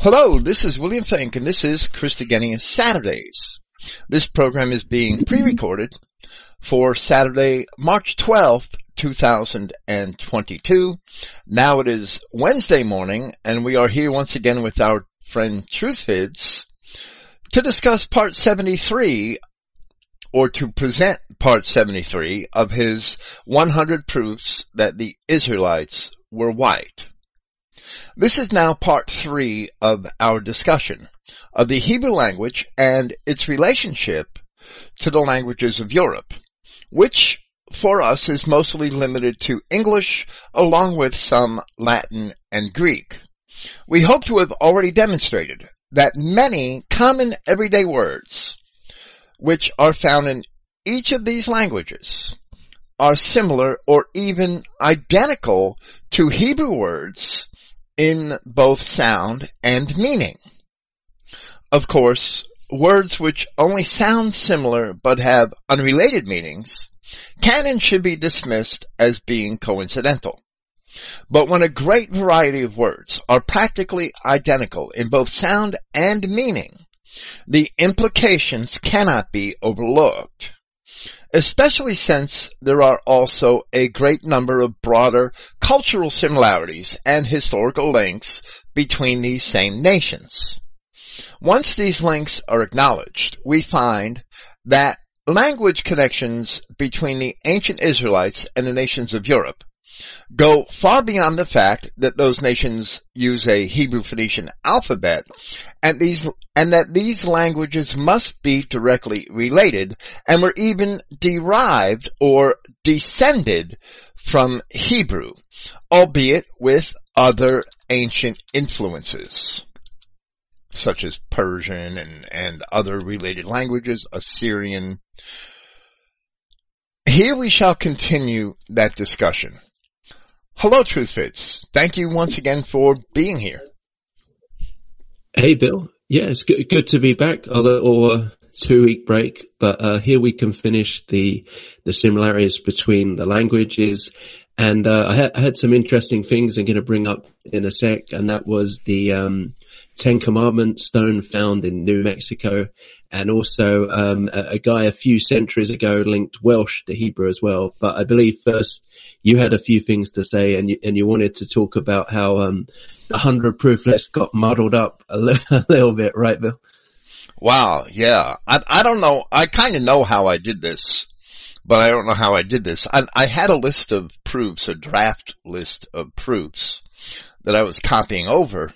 Hello, this is William Finck and this is Christogenea Saturdays. This program is being pre-recorded for Saturday, March 12th, 2022. Now it is Wednesday morning and we are here once again with our friend Truthvids to discuss part 73 or to present part 73 of his 100 proofs that the Israelites were white. This is now part three of our discussion of the Hebrew language and its relationship to the languages of Europe, which for us is mostly limited to English along with some Latin and Greek. We hope to have already demonstrated that many common everyday words, which are found in each of these languages, are similar or even identical to Hebrew words in both sound and meaning. Of course, words which only sound similar but have unrelated meanings can and should be dismissed as being coincidental. But when a great variety of words are practically identical in both sound and meaning, the implications cannot be overlooked especially since there are also a great number of broader cultural similarities and historical links between these same nations. Once these links are acknowledged, we find that language connections between the ancient Israelites and the nations of Europe go far beyond the fact that those nations use a Hebrew Phoenician alphabet and these, and that these languages must be directly related and were even derived or descended from Hebrew, albeit with other ancient influences such as Persian and, and other related languages, Assyrian. Here we shall continue that discussion. Hello, Truthvids. Thank you once again for being here. Hey, Bill. Yeah, it's good, good to be back. A little two week break, but uh, here we can finish the the similarities between the languages. And uh, I, had, I, had, some interesting things I'm going to bring up in a sec, and that was the um, Ten Commandment stone found in New Mexico, and also um, a, a, guy a few centuries ago linked Welsh to Hebrew as well. But I believe first you had a few things to say, and you, and you wanted to talk about how um, the hundred proof list got muddled up a, li- a little bit, right, Bill? Wow, yeah. I I don't know. I kind of know how I did this, but I don't know how I did this. I I had a list of proofs, a draft list of proofs that I was copying over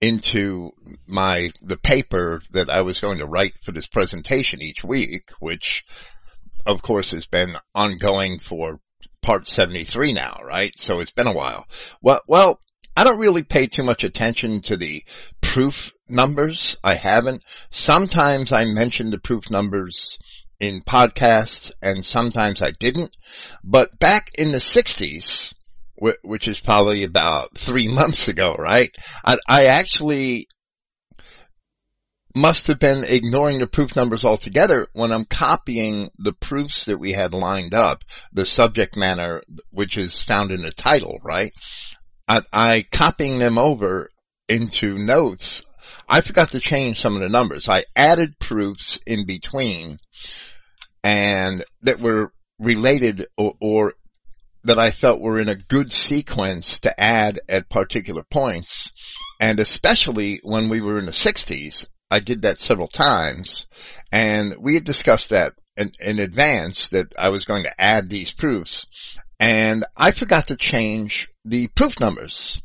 into my the paper that I was going to write for this presentation each week, which of course has been ongoing for part 73 now, right? So it's been a while. Well, well, I don't really pay too much attention to the proof numbers. I haven't. Sometimes I mention the proof numbers in podcasts and sometimes I didn't. But back in the 60s, which is probably about three months ago, right? I, I actually must have been ignoring the proof numbers altogether when I'm copying the proofs that we had lined up, the subject matter, which is found in the title, right? I, I copying them over into notes. I forgot to change some of the numbers. I added proofs in between and that were related or, or that I felt were in a good sequence to add at particular points. And especially when we were in the 60s, I did that several times and we had discussed that in, in advance that I was going to add these proofs and I forgot to change the proof numbers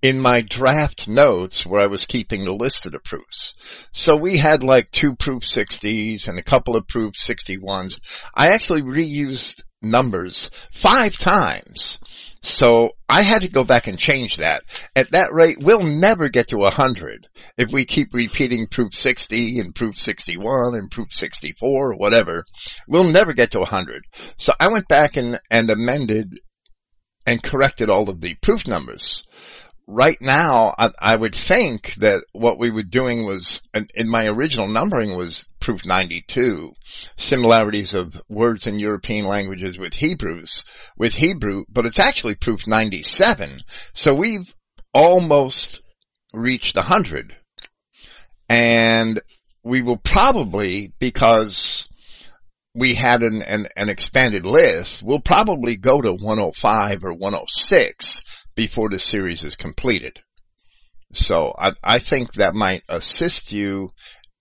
in my draft notes where I was keeping the list of the proofs. So we had like two proof 60s and a couple of proof 61s. I actually reused numbers five times so I had to go back and change that. At that rate, we'll never get to a 100 if we keep repeating proof 60 and proof 61 and proof 64 or whatever. We'll never get to a 100. So I went back and, and amended and corrected all of the proof numbers right now, I, I, would think that what we were doing was, in my original numbering was proof 92, similarities of words in European languages with Hebrews, with Hebrew, but it's actually proof 97. So we've almost reached the hundred. And we will probably, because we had an, an, an expanded list, we'll probably go to 105 or 106 before the series is completed. So I, I think that might assist you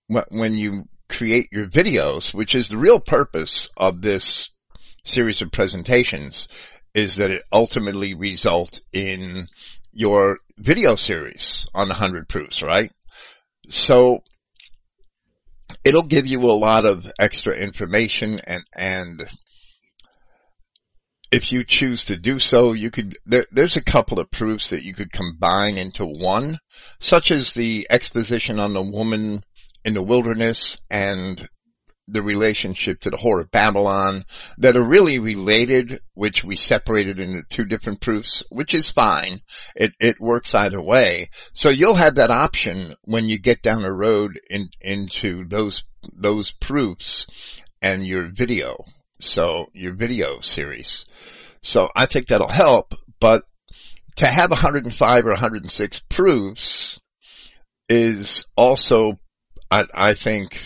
when you create your videos, which is the real purpose of this series of presentations, is that it ultimately result in your video series on 100 proofs, right? So it'll give you a lot of extra information and, and if you choose to do so, you could, there, there's a couple of proofs that you could combine into one, such as the exposition on the woman in the wilderness and the relationship to the whore of Babylon that are really related, which we separated into two different proofs, which is fine. It, it works either way. So you'll have that option when you get down the road in, into those, those proofs and your video. So your video series. So I think that'll help, but to have 105 or 106 proofs is also, I, I think,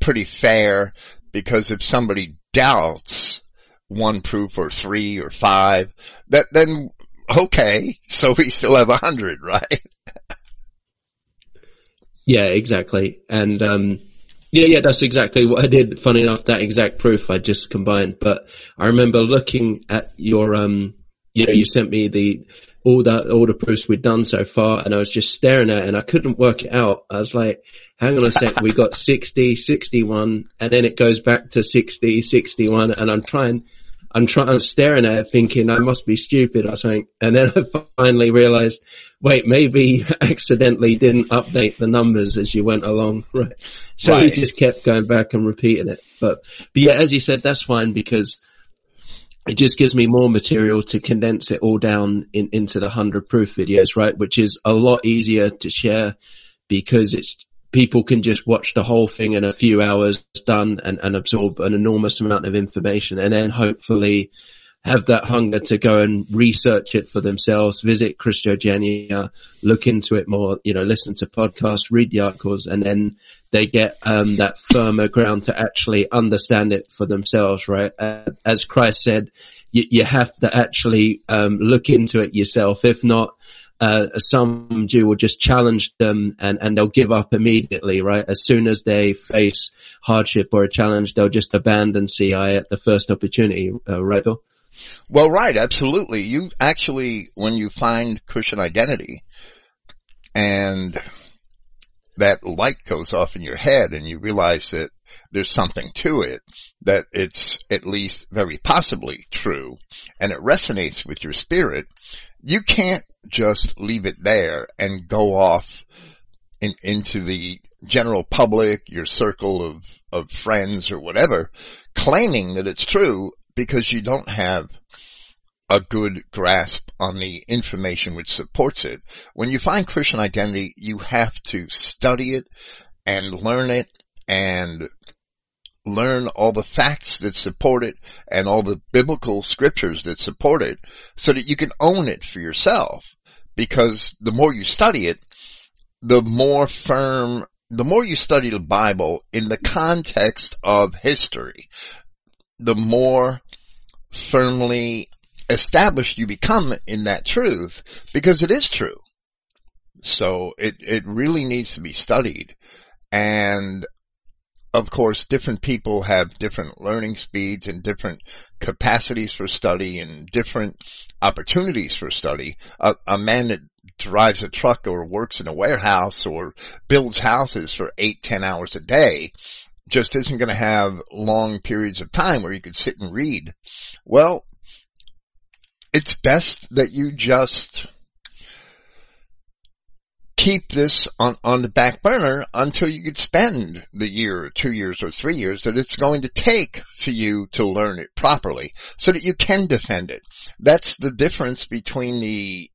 pretty fair because if somebody doubts one proof or three or five, that then okay, so we still have a hundred, right? yeah, exactly. And um, yeah, yeah, that's exactly what I did. Funny enough, that exact proof I just combined. But I remember looking at your, um, you know, you sent me the all that all the proofs we'd done so far, and I was just staring at it, and I couldn't work it out. I was like, hang on a sec, we got 60, 61, and then it goes back to 60, 61, and I'm trying, I'm trying, I'm staring at it thinking I must be stupid or something. And then I finally realized, wait, maybe you accidentally didn't update the numbers as you went along. Right. So right. he just kept going back and repeating it. But, but yeah, as you said, that's fine because it just gives me more material to condense it all down in, into the hundred proof videos, right? Which is a lot easier to share because it's people can just watch the whole thing in a few hours done and, and absorb an enormous amount of information and then hopefully have that hunger to go and research it for themselves, visit Christogenea, look into it more, you know, listen to podcasts, read the articles, and then they get um, that firmer ground to actually understand it for themselves, right? Uh, as Christ said, you, you have to actually um, look into it yourself. If not, uh, some Jew will just challenge them and, and they'll give up immediately, right? As soon as they face hardship or a challenge, they'll just abandon CI at the first opportunity, uh, right, Bill? Well, right, absolutely. You actually, when you find Christian identity and that light goes off in your head and you realize that there's something to it, that it's at least very possibly true and it resonates with your spirit, you can't just leave it there and go off in, into the general public, your circle of, of friends or whatever, claiming that it's true because you don't have a good grasp on the information which supports it. When you find Christian identity, you have to study it and learn it and learn all the facts that support it and all the biblical scriptures that support it so that you can own it for yourself. Because the more you study it, the more firm, the more you study the Bible in the context of history, the more firmly established you become in that truth because it is true. So it, it really needs to be studied. And of course, different people have different learning speeds and different capacities for study and different opportunities for study. A, a man that drives a truck or works in a warehouse or builds houses for eight, ten hours a day just isn't going to have long periods of time where you could sit and read. Well, it's best that you just keep this on, on the back burner until you could spend the year or two years or three years that it's going to take for you to learn it properly so that you can defend it. That's the difference between the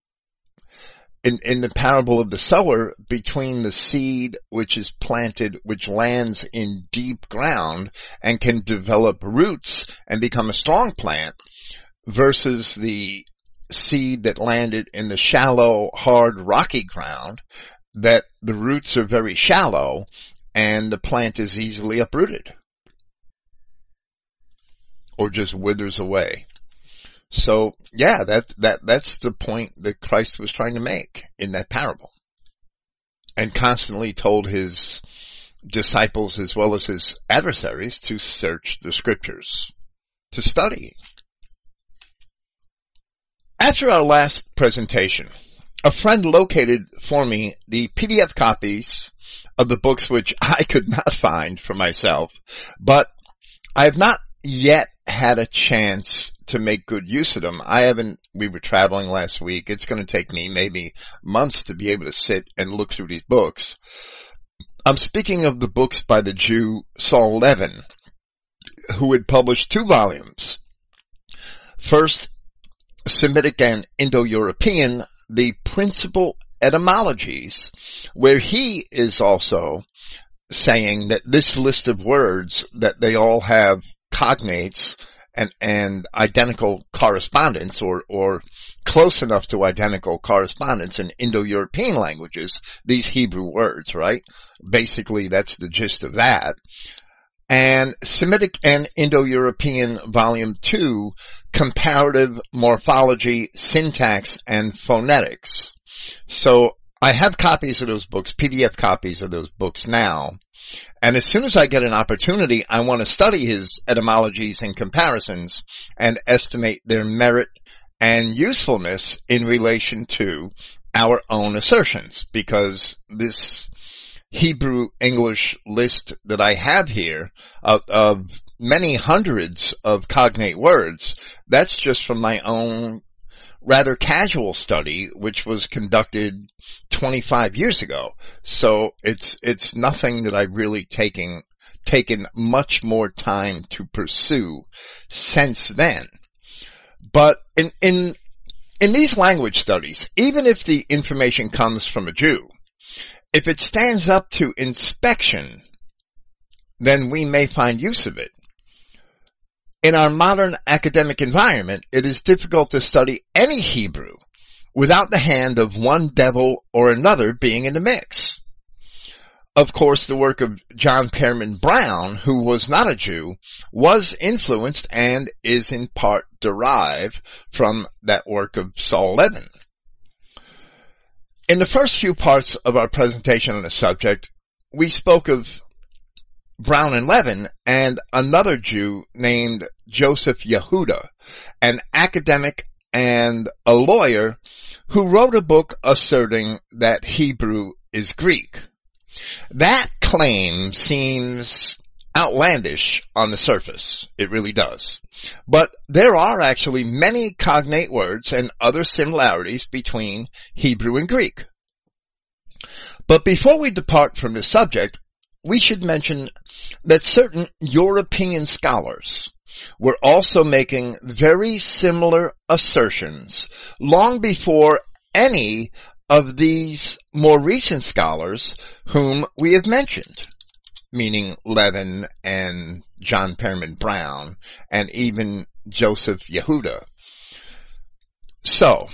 in, in the parable of the sower between the seed which is planted, which lands in deep ground and can develop roots and become a strong plant versus the seed that landed in the shallow, hard, rocky ground, that the roots are very shallow and the plant is easily uprooted or just withers away. So yeah, that, that, that's the point that Christ was trying to make in that parable and constantly told his disciples as well as his adversaries to search the scriptures, to study. After our last presentation, a friend located for me the PDF copies of the books which I could not find for myself, but I have not yet had a chance to make good use of them. I haven't, we were traveling last week. It's going to take me maybe months to be able to sit and look through these books. I'm speaking of the books by the Jew Saul Levin, who had published two volumes. First, Semitic and Indo-European, the principal etymologies, where he is also saying that this list of words, that they all have cognates and, and identical correspondence or, or close enough to identical correspondence in Indo-European languages, these Hebrew words, right? Basically, that's the gist of that. And Semitic and Indo-European Volume 2, Comparative Morphology, Syntax, and Phonetics. So I have copies of those books, PDF copies of those books now. And as soon as I get an opportunity, I want to study his etymologies and comparisons and estimate their merit and usefulness in relation to our own assertions because this Hebrew English list that I have here of, of many hundreds of cognate words, that's just from my own rather casual study, which was conducted 25 years ago. So it's, it's nothing that I've really taken, taken much more time to pursue since then. But in, in, in these language studies, even if the information comes from a Jew, if it stands up to inspection, then we may find use of it. In our modern academic environment, it is difficult to study any Hebrew without the hand of one devil or another being in the mix. Of course, the work of John Pairman Brown, who was not a Jew, was influenced and is in part derived from that work of Saul Levin. In the first few parts of our presentation on the subject, we spoke of Brown and Levin and another Jew named Joseph Yahuda, an academic and a lawyer who wrote a book asserting that Hebrew is Greek. That claim seems outlandish on the surface. It really does. But there are actually many cognate words and other similarities between Hebrew and Greek. But before we depart from the subject, we should mention that certain European scholars were also making very similar assertions long before any of these more recent scholars whom we have mentioned, meaning Levin and John Pairman Brown and even Joseph Yahuda. So,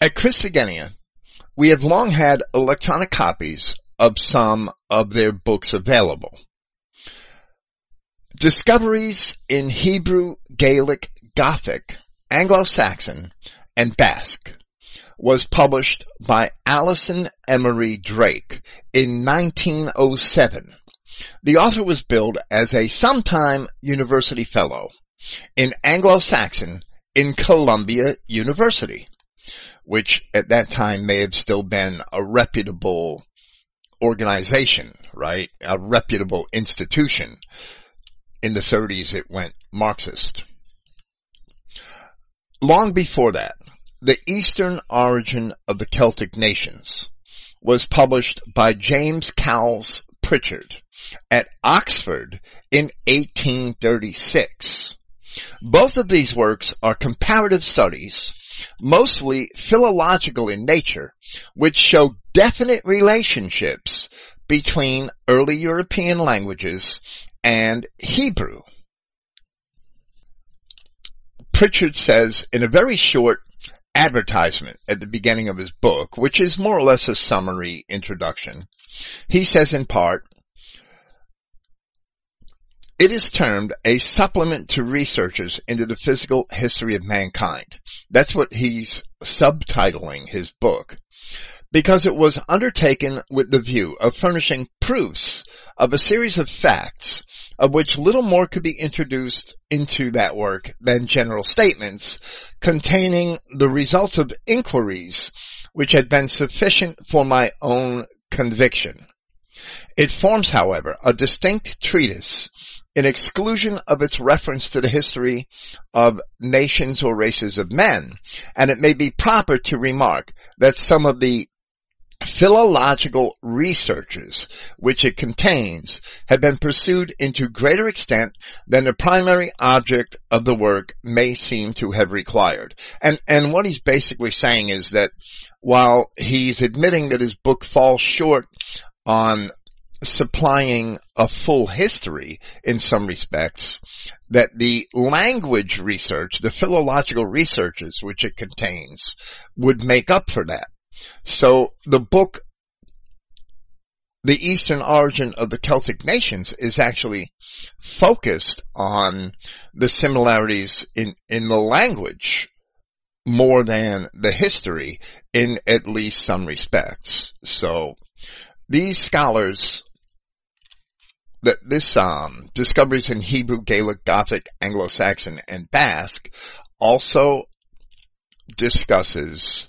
at Christogenea, we have long had electronic copies of some of their books available. Discoveries in Hebrew, Gaelic, Gothic, Anglo-Saxon, and Basque was published by Allison Emery Drake in 1907. The author was billed as a sometime university fellow in Anglo-Saxon in Columbia University, which at that time may have still been a reputable organization, right? A reputable institution. In the 30s, it went Marxist. Long before that, The Eastern Origin of the Celtic Nations was published by James Cowles Prichard at Oxford in 1836. Both of these works are comparative studies mostly philological in nature, which show definite relationships between early European languages and Hebrew. Prichard says in a very short advertisement at the beginning of his book, which is more or less a summary introduction, he says in part, it is termed a supplement to researches into the physical history of mankind. That's what he's subtitling his book. Because it was undertaken with the view of furnishing proofs of a series of facts of which little more could be introduced into that work than general statements containing the results of inquiries which had been sufficient for my own conviction. It forms, however, a distinct treatise in exclusion of its reference to the history of nations or races of men, and it may be proper to remark that some of the philological researches which it contains have been pursued into greater extent than the primary object of the work may seem to have required. And, and what he's basically saying is that while he's admitting that his book falls short on supplying a full history in some respects, that the language research, the philological researches which it contains would make up for that. So the book, The Eastern Origin of the Celtic Nations is actually focused on the similarities in, in the language more than the history in at least some respects. So these scholars that this um, discoveries in Hebrew, Gaelic, Gothic, Anglo-Saxon, and Basque also discusses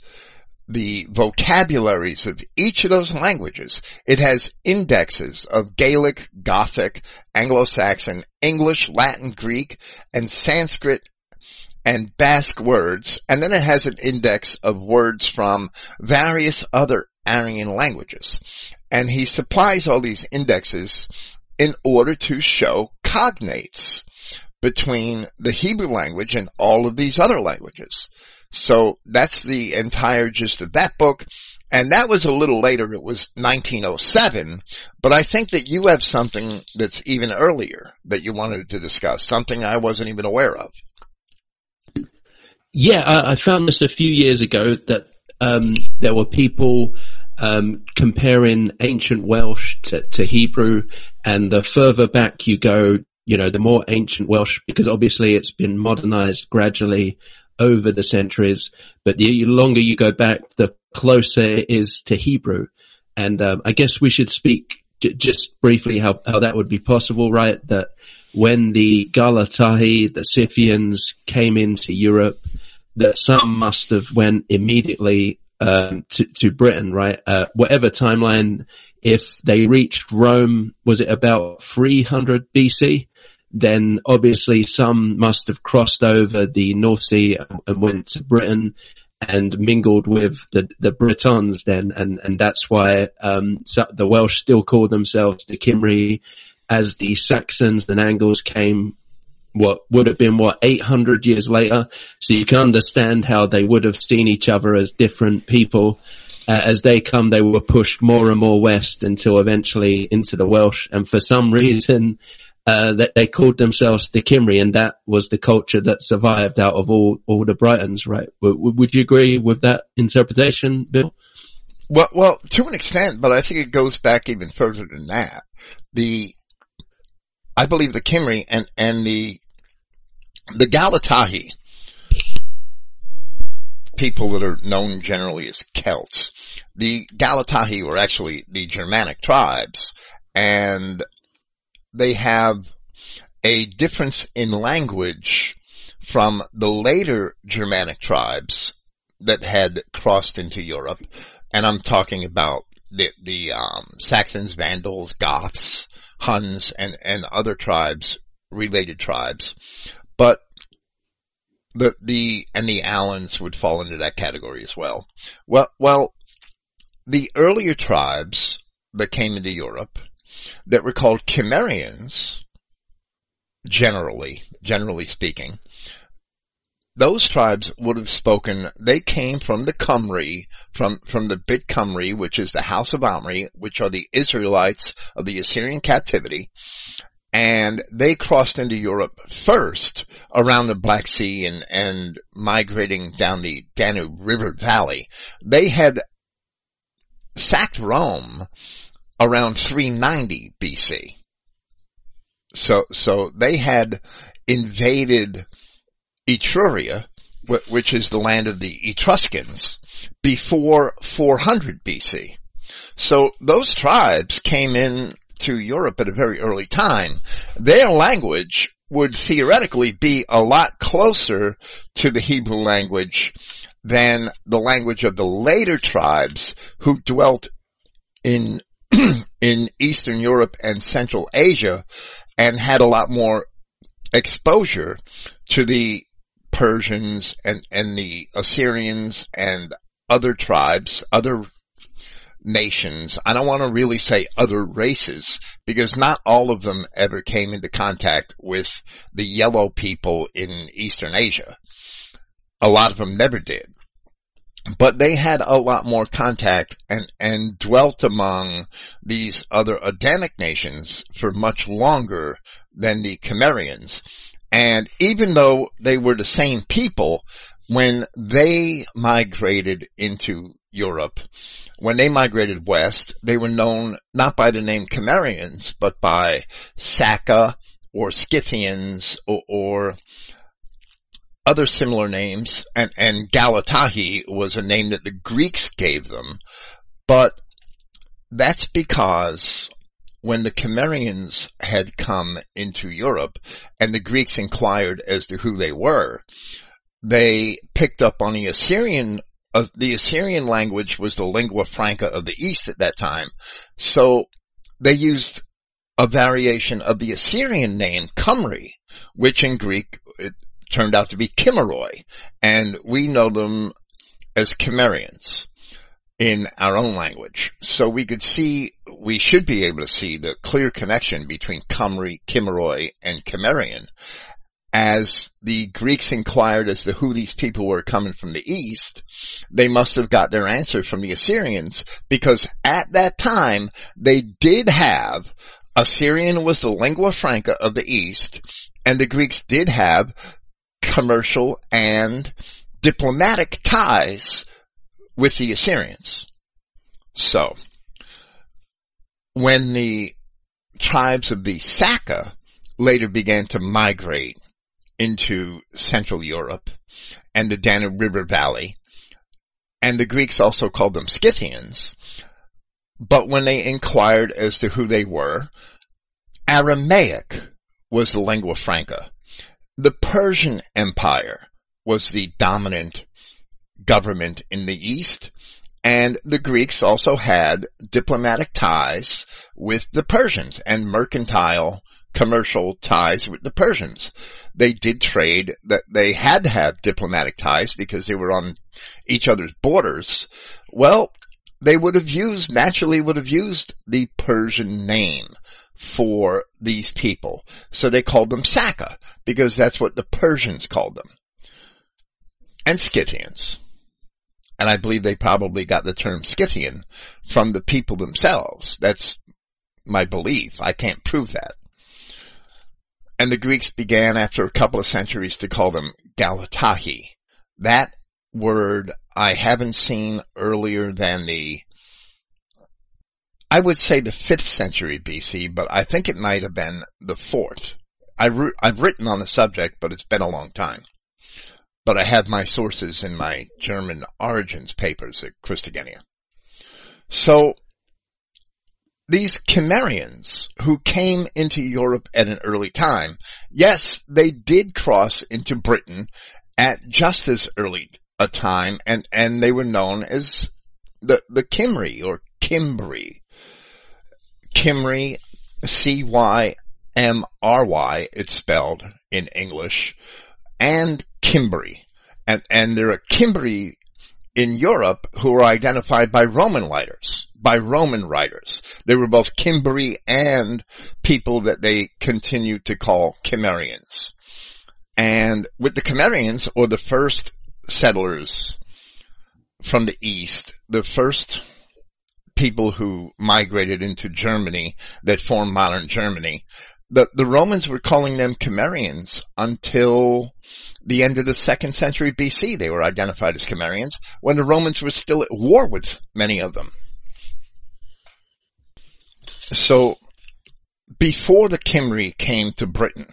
the vocabularies of each of those languages. It has indexes of Gaelic, Gothic, Anglo-Saxon, English, Latin, Greek, and Sanskrit and Basque words, and then it has an index of words from various other Aryan languages. And he supplies all these indexes in order to show cognates between the Hebrew language and all of these other languages. So that's the entire gist of that book. And that was a little later. It was 1907. But I think that you have something that's even earlier that you wanted to discuss, something I wasn't even aware of. Yeah, I, I found this a few years ago that um, there were people um, comparing ancient Welsh to, to Hebrew, and the further back you go, you know, the more ancient Welsh, because obviously it's been modernized gradually over the centuries, but the longer you go back, the closer it is to Hebrew. And um, I guess we should speak j- just briefly how, how that would be possible, right? That when the Galatahi, the Scythians came into Europe, that some must have went immediately um, to, to Britain, right? Uh, whatever timeline, if they reached Rome, was it about 300 BC? Then obviously some must have crossed over the North Sea and went to Britain and mingled with the, the Britons then, and, and that's why, um, the Welsh still call themselves the Cymry as the Saxons and Angles came what would have been what 800 years later. So you can understand how they would have seen each other as different people. Uh, as they come, they were pushed more and more west until eventually into the Welsh. And for some reason, uh, that they called themselves the Cymry, and that was the culture that survived out of all all the Britons, right? W- would you agree with that interpretation, Bill? Well, well, to an extent, but I think it goes back even further than that. The, I believe the Cymry and and the the Galatahi, people that are known generally as Celts, the Galatahi were actually the Germanic tribes, and they have a difference in language from the later Germanic tribes that had crossed into Europe. And I'm talking about the, the um, Saxons, Vandals, Goths, Huns, and, and other tribes, related tribes. But the, the, and the Alans would fall into that category as well. Well, well, the earlier tribes that came into Europe that were called Cimmerians, generally, generally speaking, those tribes would have spoken, they came from the Cymry, from, from the Bit Cymru, which is the house of Omri, which are the Israelites of the Assyrian captivity. and they crossed into Europe first around the Black Sea and, and migrating down the Danube River Valley. They had sacked Rome around 390 BC. So, so they had invaded Etruria, which is the land of the Etruscans, before 400 BC. So those tribes came in to Europe at a very early time. Their language would theoretically be a lot closer to the Hebrew language than the language of the later tribes who dwelt in in Eastern Europe and Central Asia and had a lot more exposure to the Persians and, and the Assyrians and other tribes, other nations. I don't want to really say other races because not all of them ever came into contact with the yellow people in Eastern Asia. A lot of them never did. But they had a lot more contact and, and dwelt among these other Adamic nations for much longer than the Cimmerians. And even though they were the same people, when they migrated into Europe, when they migrated west, they were known not by the name Cimmerians, but by Saka or Scythians or, or other similar names, and, and Galatahi was a name that the Greeks gave them, but that's because when the Cimmerians had come into Europe and the Greeks inquired as to who they were, they picked up on the Assyrian uh, the Assyrian language was the lingua franca of the East at that time. So they used a variation of the Assyrian name, Cymri, which in Greek turned out to be Kimmeroi, and we know them as Cimmerians in our own language. So we could see, we should be able to see the clear connection between Cymri, Kimmeroi, and Cimmerian as the Greeks inquired as to who these people were coming from the east, they must have got their answer from the Assyrians because at that time they did have Assyrian was the lingua franca of the east and the Greeks did have commercial and diplomatic ties with the Assyrians. So, when the tribes of the Saka later began to migrate into Central Europe and the Danube River Valley. And the Greeks also called them Scythians. But when they inquired as to who they were, Aramaic was the lingua franca. The Persian Empire was the dominant government in the East, and the Greeks also had diplomatic ties with the Persians and mercantile commercial ties with the Persians. They did trade that they had to have diplomatic ties because they were on each other's borders. Well, they would have used, naturally would have used the Persian name for these people. So they called them Saka because that's what the Persians called them. And Scythians. And I believe they probably got the term Scythian from the people themselves. That's my belief. I can't prove that and the Greeks began after a couple of centuries to call them Galatahi. That word I haven't seen earlier than the, I would say the 5th century BC, but I think it might have been the 4th. I have written on the subject, but it's been a long time. But I have my sources in my German origins papers at Christogenea. So these Cimmerians who came into Europe at an early time, yes, they did cross into Britain at just as early a time and, and they were known as the, the Cymry or Cimbri. Cymry, C-Y-M-R-Y, it's spelled in English, and Cimbri. And, and there are Cimbri in Europe who were identified by Roman writers by Roman writers. They were both Cimbri and people that they continued to call Cimmerians. And with the Cimmerians, or the first settlers from the east, the first people who migrated into Germany that formed modern Germany, the, the Romans were calling them Cimmerians until the end of the second century BC. They were identified as Cimmerians when the Romans were still at war with many of them. So before the Cymry came to Britain,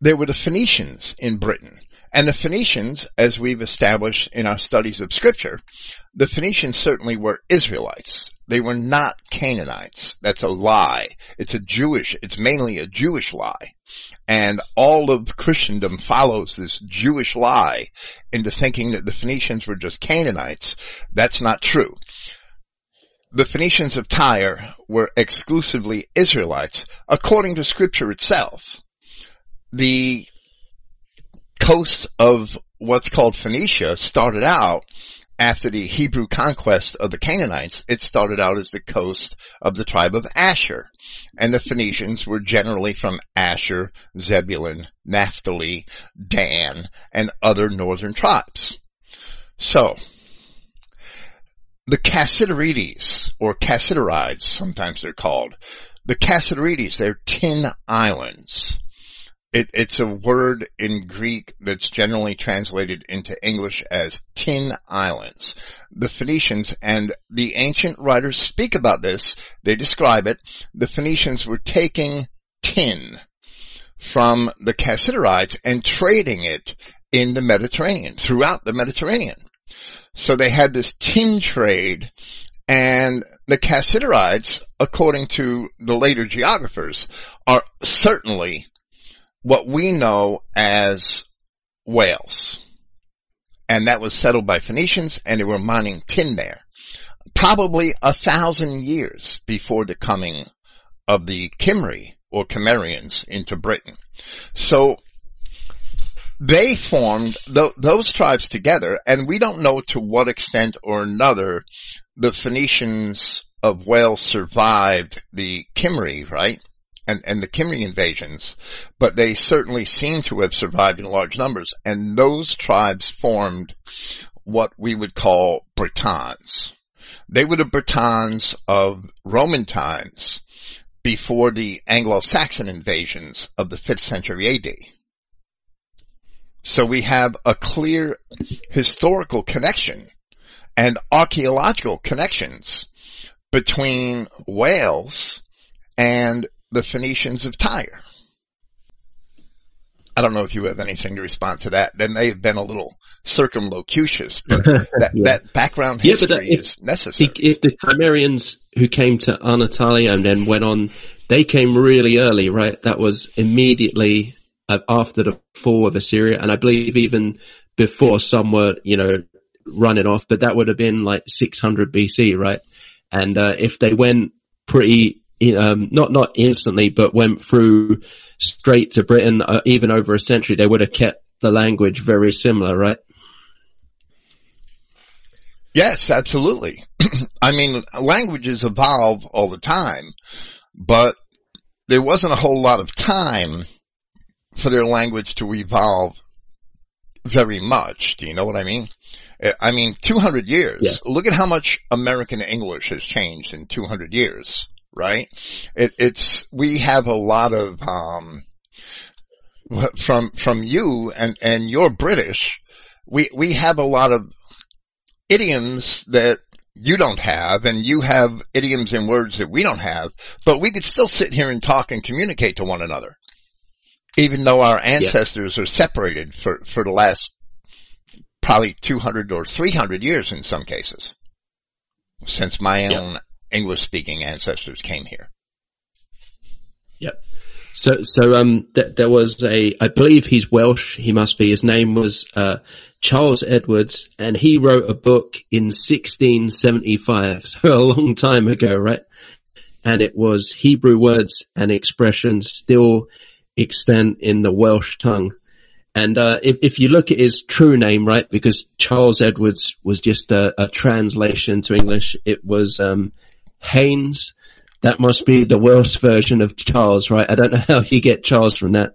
there were the Phoenicians in Britain. And the Phoenicians, as we've established in our studies of scripture, the Phoenicians certainly were Israelites. They were not Canaanites. That's a lie. It's a Jewish, it's mainly a Jewish lie. And all of Christendom follows this Jewish lie into thinking that the Phoenicians were just Canaanites. That's not true. The Phoenicians of Tyre were exclusively Israelites according to scripture itself. The coasts of what's called Phoenicia started out after the Hebrew conquest of the Canaanites, it started out as the coast of the tribe of Asher. And the Phoenicians were generally from Asher, Zebulun, Naphtali, Dan, and other northern tribes. So, the Cassiterides, or Cassiterides, sometimes they're called, the Cassiterides, they're tin islands. It, it's a word in Greek that's generally translated into English as tin islands. The Phoenicians and the ancient writers speak about this. They describe it. The Phoenicians were taking tin from the Cassiterides and trading it in the Mediterranean, throughout the Mediterranean. So they had this tin trade and the Cassiterides, according to the later geographers, are certainly what we know as Wales. And that was settled by Phoenicians and they were mining tin there. Probably a thousand years before the coming of the Cymry or Cimmerians into Britain. So they formed th- those tribes together and we don't know to what extent or another the Phoenicians of Wales survived the Cymry, right? And, and the Cymry invasions, but they certainly seem to have survived in large numbers. And those tribes formed what we would call Britons. They were the Britons of Roman times before the Anglo-Saxon invasions of the 5th century AD. So we have a clear historical connection and archaeological connections between Wales and the Phoenicians of Tyre. I don't know if you have anything to respond to that. Then they've been a little circumlocutious, but that, yeah. that background history yeah, if, is necessary. If the Cimmerians who came to Anatolia and then went on, they came really early, right? That was immediately uh, after the fall of Assyria, and I believe even before some were, you know, running off, but that would have been like 600 BC, right? And uh, if they went pretty um, not not instantly, but went through straight to Britain, uh, even over a century, they would have kept the language very similar, right? Yes, absolutely. I mean, languages evolve all the time, but there wasn't a whole lot of time for their language to evolve very much. Do you know what I mean? I mean, 200 years. Yeah. Look at how much American English has changed in 200 years right? It, it's, we have a lot of, um, from, from you and, and you're British, we, we have a lot of idioms that you don't have and you have idioms and words that we don't have, but we could still sit here and talk and communicate to one another. Even though our ancestors yeah. are separated for, for the last probably 200 or 300 years in some cases. Since my own English speaking ancestors came here. Yep. So, so, um, th- there was a, I believe he's Welsh. He must be. His name was, uh, Charles Edwards and he wrote a book in 1675. So a long time ago, right? And it was Hebrew words and expressions still extant in the Welsh tongue. And, uh, if, if you look at his true name, right, because Charles Edwards was just a, a translation to English, it was, um, Haynes. That must be the Welsh version of Charles, right? I don't know how you get Charles from that.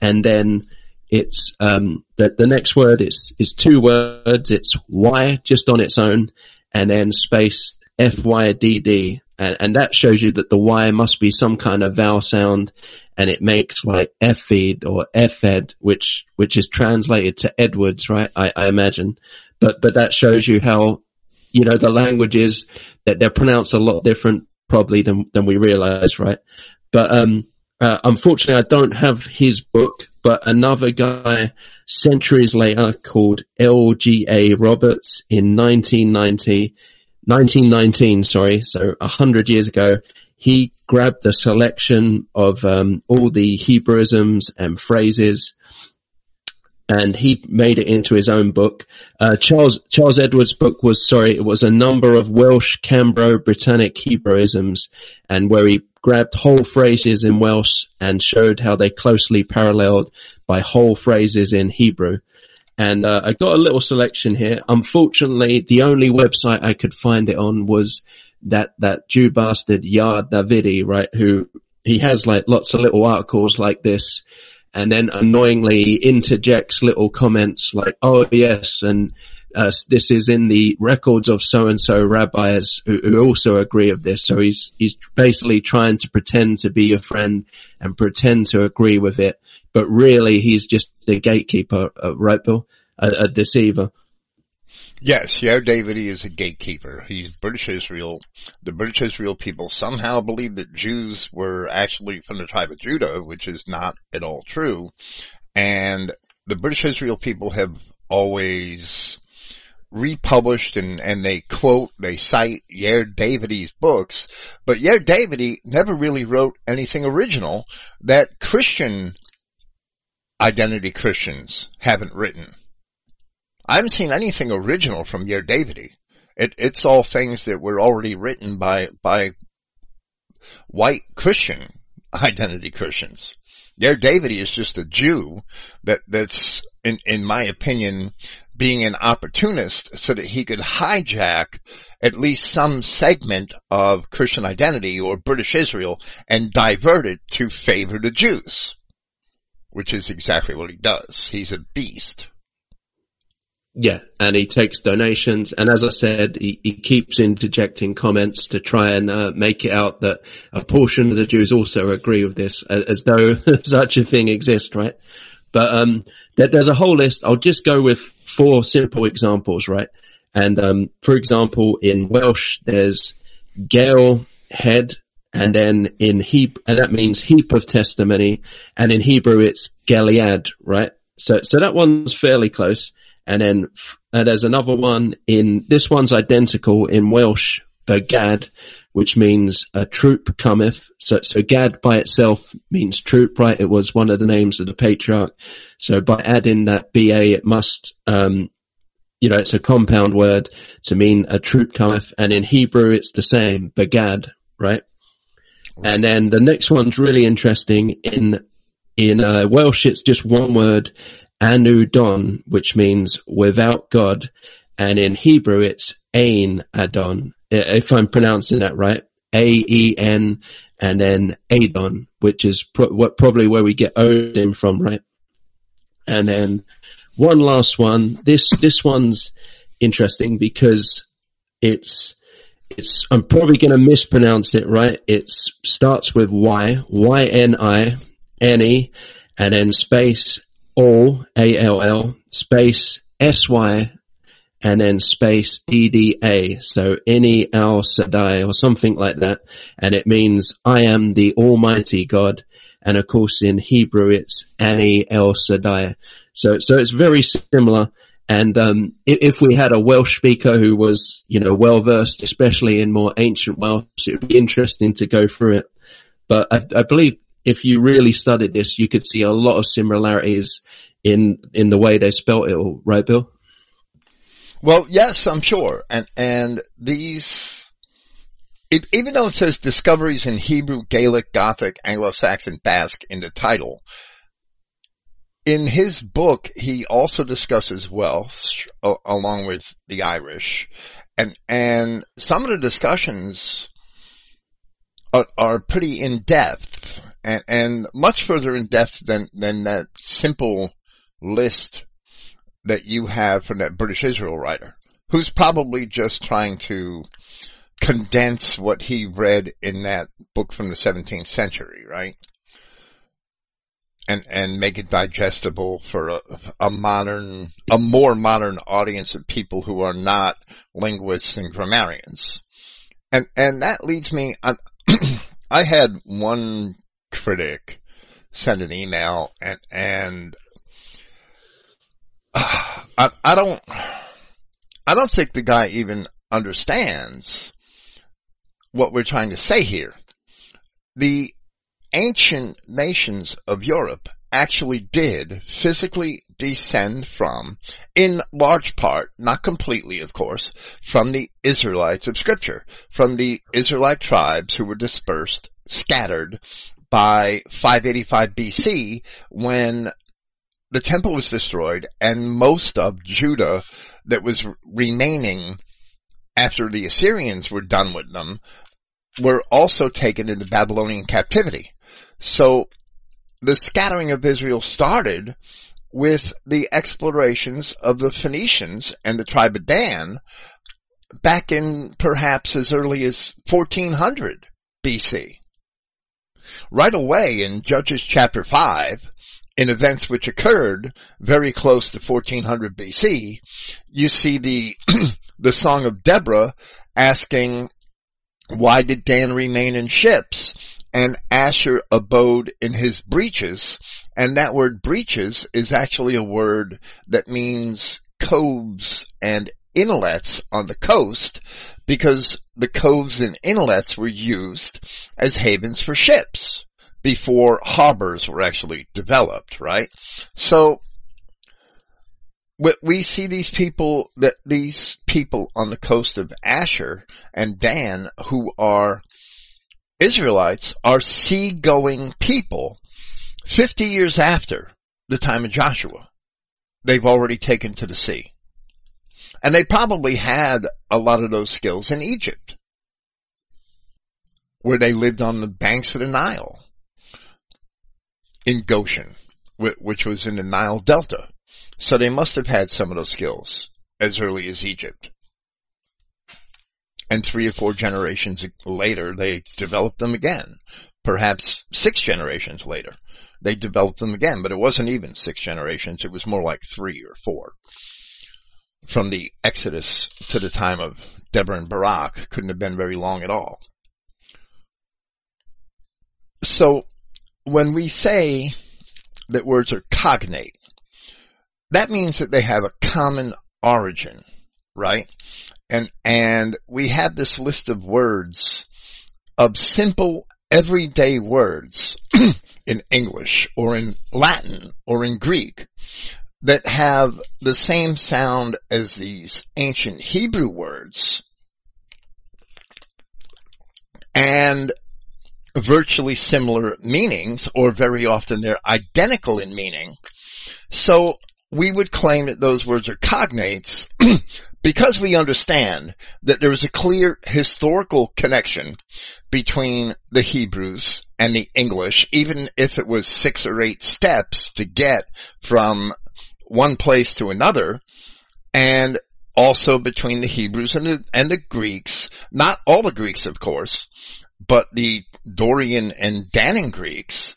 And then it's, um, the, the next word is, is two words. It's Y just on its own and then space F-Y-D-D And, and that shows you that the Y must be some kind of vowel sound and it makes like Effed or Effed, which, which is translated to Edwards, right? I, I imagine. But, but that shows you how, you know, the languages that they're pronounced a lot different probably than, than we realize, right? But, um, uh, unfortunately, I don't have his book, but another guy centuries later called L.G.A. Roberts in 1990, 1919, sorry, so a hundred years ago, he grabbed a selection of um, all the Hebrewisms and phrases and he made it into his own book. Uh, Charles Charles Edwards' book was sorry, it was a number of Welsh Cambro-Britannic Hebrewisms, and where he grabbed whole phrases in Welsh and showed how they closely paralleled by whole phrases in Hebrew. And uh, I got a little selection here. Unfortunately, the only website I could find it on was that that Jew bastard Yair Davidy, right? Who he has like lots of little articles like this and then annoyingly interjects little comments like, oh yes, and uh, this is in the records of so and so rabbis who, who, also agree of this. So he's he's basically trying to pretend to be your friend and pretend to agree with it, but really he's just the gatekeeper, uh, right, Bill? A, a deceiver. Yes, Yair Davidy is a gatekeeper. He's British Israel. The British Israel people somehow believe that Jews were actually from the tribe of Judah, which is not at all true. And the British Israel people have always republished and, and they quote, they cite Yair Davidy's books, but Yair Davidy never really wrote anything original that Christian identity Christians haven't written. I haven't seen anything original from Yair Davidy. It, it's all things that were already written by, by white Christian identity Christians. Yair Davidy is just a Jew that, that's, in, in my opinion, being an opportunist so that he could hijack at least some segment of Christian identity or British Israel and divert it to favor the Jews. Which is exactly what he does. He's a beast. Yeah, and he takes donations, and as I said, he, he keeps interjecting comments to try and uh, make it out that a portion of the Jews also agree with this, as, as though such a thing exists, right? But um, there, there's a whole list. I'll just go with four simple examples, right? And um, for example, in Welsh, there's Gael head, and then in Hebrew, and that means heap of testimony, and in Hebrew it's Geliad, right? So, so that one's fairly close. And then uh, there's another one in, this one's identical in Welsh, the Gad, which means a troop cometh. So, so Gad by itself means troop, right? It was one of the names of the patriarch. So by adding that BA, it must, um, you know, it's a compound word to mean a troop cometh. And in Hebrew, it's the same, begad, right? And then the next one's really interesting. In, in, uh, Welsh, it's just one word Anudon, which means without God. And in Hebrew, it's Ain Adon, if I'm pronouncing that right. A-E-N and then Adon, which is pro- what probably where we get Odin from, right? And then one last one. This, this one's interesting because it's, it's, I'm probably going to mispronounce it, right? It starts with Y, Y-N-I, N-E, and then space all, A-L-L, space S-Y, and then space D-D-A. So any Al or something like that. And it means I am the Almighty God. And of course in Hebrew it's Ani El. So, so it's very similar. And, um, if, if, we had a Welsh speaker who was, you know, well versed, especially in more ancient Welsh, it would be interesting to go through it. But I, I believe if you really studied this, you could see a lot of similarities in in the way they spelt it all, right, Bill? Well, yes, I'm sure. And and these it, even though it says discoveries in Hebrew, Gaelic, Gothic, Anglo-Saxon, Basque in the title, in his book, he also discusses Welsh uh, along with the Irish, and and some of the discussions are, are pretty in depth and, and much further in depth than, than that simple list that you have from that British Israel writer, who's probably just trying to condense what he read in that book from the 17th century, right? And, and make it digestible for a, a modern, a more modern audience of people who are not linguists and grammarians. And, and that leads me, on, I had one critic send an email and, and uh, I, I don't, I don't think the guy even understands what we're trying to say here. The ancient nations of Europe actually did physically descend from, in large part, not completely of course, from the Israelites of scripture, from the Israelite tribes who were dispersed, scattered by 585 BC when the temple was destroyed and most of Judah that was remaining after the Assyrians were done with them were also taken into Babylonian captivity. So the scattering of Israel started with the explorations of the Phoenicians and the tribe of Dan back in perhaps as early as 1400 BC. Right away in Judges chapter 5, in events which occurred very close to 1400 BC, you see the, the song of Deborah asking, why did Dan remain in ships? And Asher abode in his breaches. And that word breaches is actually a word that means coves and inlets on the coast because the coves and inlets were used as havens for ships before harbors were actually developed, right? So we see these people that these people on the coast of Asher and Dan who are Israelites are seagoing people 50 years after the time of Joshua. They've already taken to the sea. And they probably had a lot of those skills in Egypt, where they lived on the banks of the Nile in Goshen, which was in the Nile Delta. So they must have had some of those skills as early as Egypt. And three or four generations later, they developed them again. Perhaps six generations later, they developed them again, but it wasn't even six generations. It was more like three or four. From the Exodus to the time of Deborah and Barak couldn't have been very long at all. So when we say that words are cognate, that means that they have a common origin, right? And, and we have this list of words of simple everyday words in English or in Latin or in Greek that have the same sound as these ancient Hebrew words and virtually similar meanings, or very often they're identical in meaning. So we would claim that those words are cognates because we understand that there is a clear historical connection between the Hebrews and the English, even if it was six or eight steps to get from one place to another, and also between the Hebrews and the, and the Greeks, not all the Greeks, of course, but the Dorian and Danaan Greeks,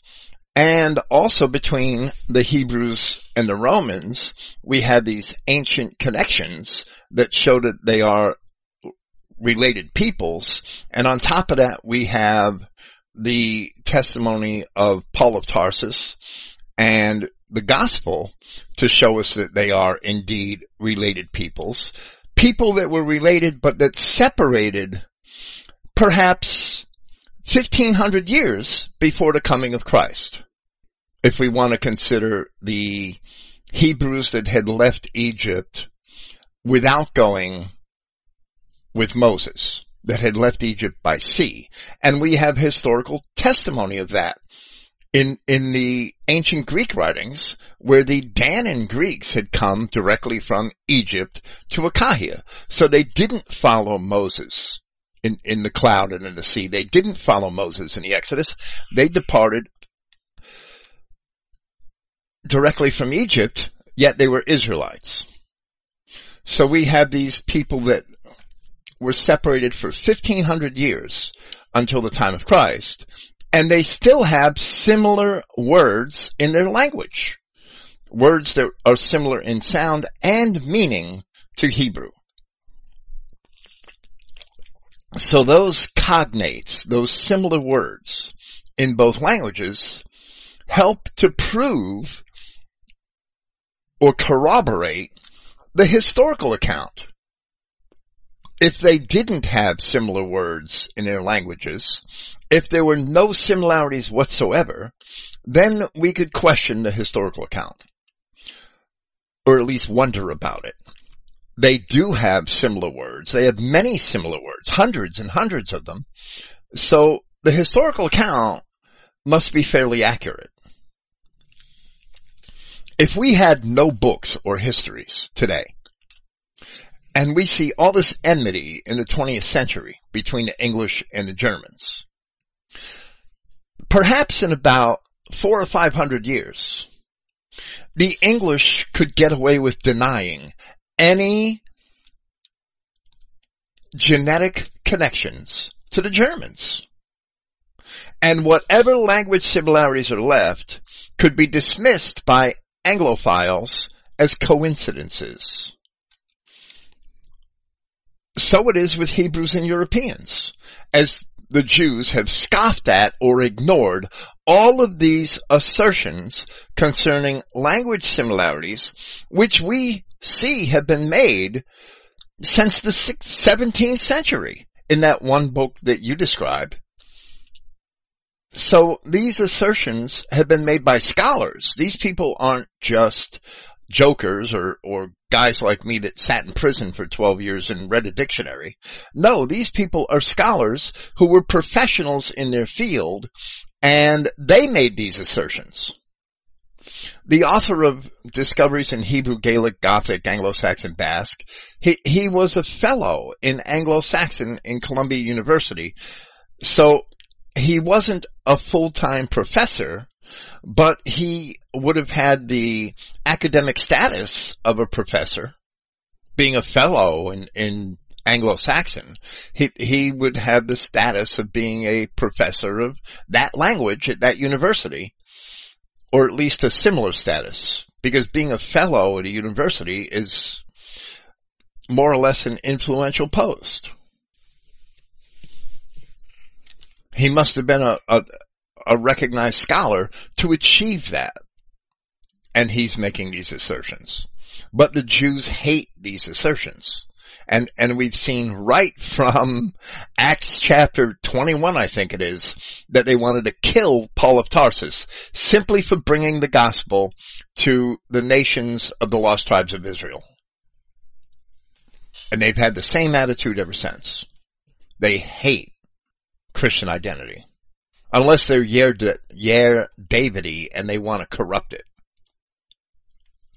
and also between the Hebrews and the Romans, we had these ancient connections that show that they are related peoples. And on top of that, we have the testimony of Paul of Tarsus and the gospel to show us that they are indeed related peoples. People that were related but that separated perhaps 1500 years before the coming of Christ. If we want to consider the Hebrews that had left Egypt without going with Moses, that had left Egypt by sea. And we have historical testimony of that in, in the ancient Greek writings where the Danaan Greeks had come directly from Egypt to Achaia. So they didn't follow Moses in, in the cloud and in the sea. They didn't follow Moses in the Exodus. They departed directly from Egypt, yet they were Israelites. So we have these people that were separated for 1500 years until the time of Christ, and they still have similar words in their language. Words that are similar in sound and meaning to Hebrew. So those cognates, those similar words in both languages help to prove or corroborate the historical account. If they didn't have similar words in their languages, if there were no similarities whatsoever, then we could question the historical account. Or at least wonder about it. They do have similar words. They have many similar words, hundreds and hundreds of them. So the historical account must be fairly accurate. If we had no books or histories today, and we see all this enmity in the 20th century between the English and the Germans, perhaps in about four or five hundred years, the English could get away with denying any genetic connections to the Germans. And whatever language similarities are left could be dismissed by Anglophiles as coincidences. So it is with Hebrews and Europeans. As the Jews have scoffed at or ignored all of these assertions concerning language similarities, which we see have been made since the 17th century in that one book that you describe. So these assertions have been made by scholars. These people aren't just jokers or, or guys like me that sat in prison for 12 years and read a dictionary. No, these people are scholars who were professionals in their field and they made these assertions. The author of Discoveries in Hebrew, Gaelic, Gothic, Anglo-Saxon, Basque, he, he was a fellow in Anglo-Saxon in Columbia University. So he wasn't a full-time professor, but he would have had the academic status of a professor, being a fellow in, in Anglo-Saxon. He, he would have the status of being a professor of that language at that university, or at least a similar status, because being a fellow at a university is more or less an influential post. He must have been a, a, a recognized scholar to achieve that. And he's making these assertions. But the Jews hate these assertions. And, and we've seen right from Acts chapter 21, I think it is, that they wanted to kill Paul of Tarsus simply for bringing the gospel to the nations of the lost tribes of Israel. And they've had the same attitude ever since. They hate Christian identity. Unless they're Yair, Davidy and they want to corrupt it.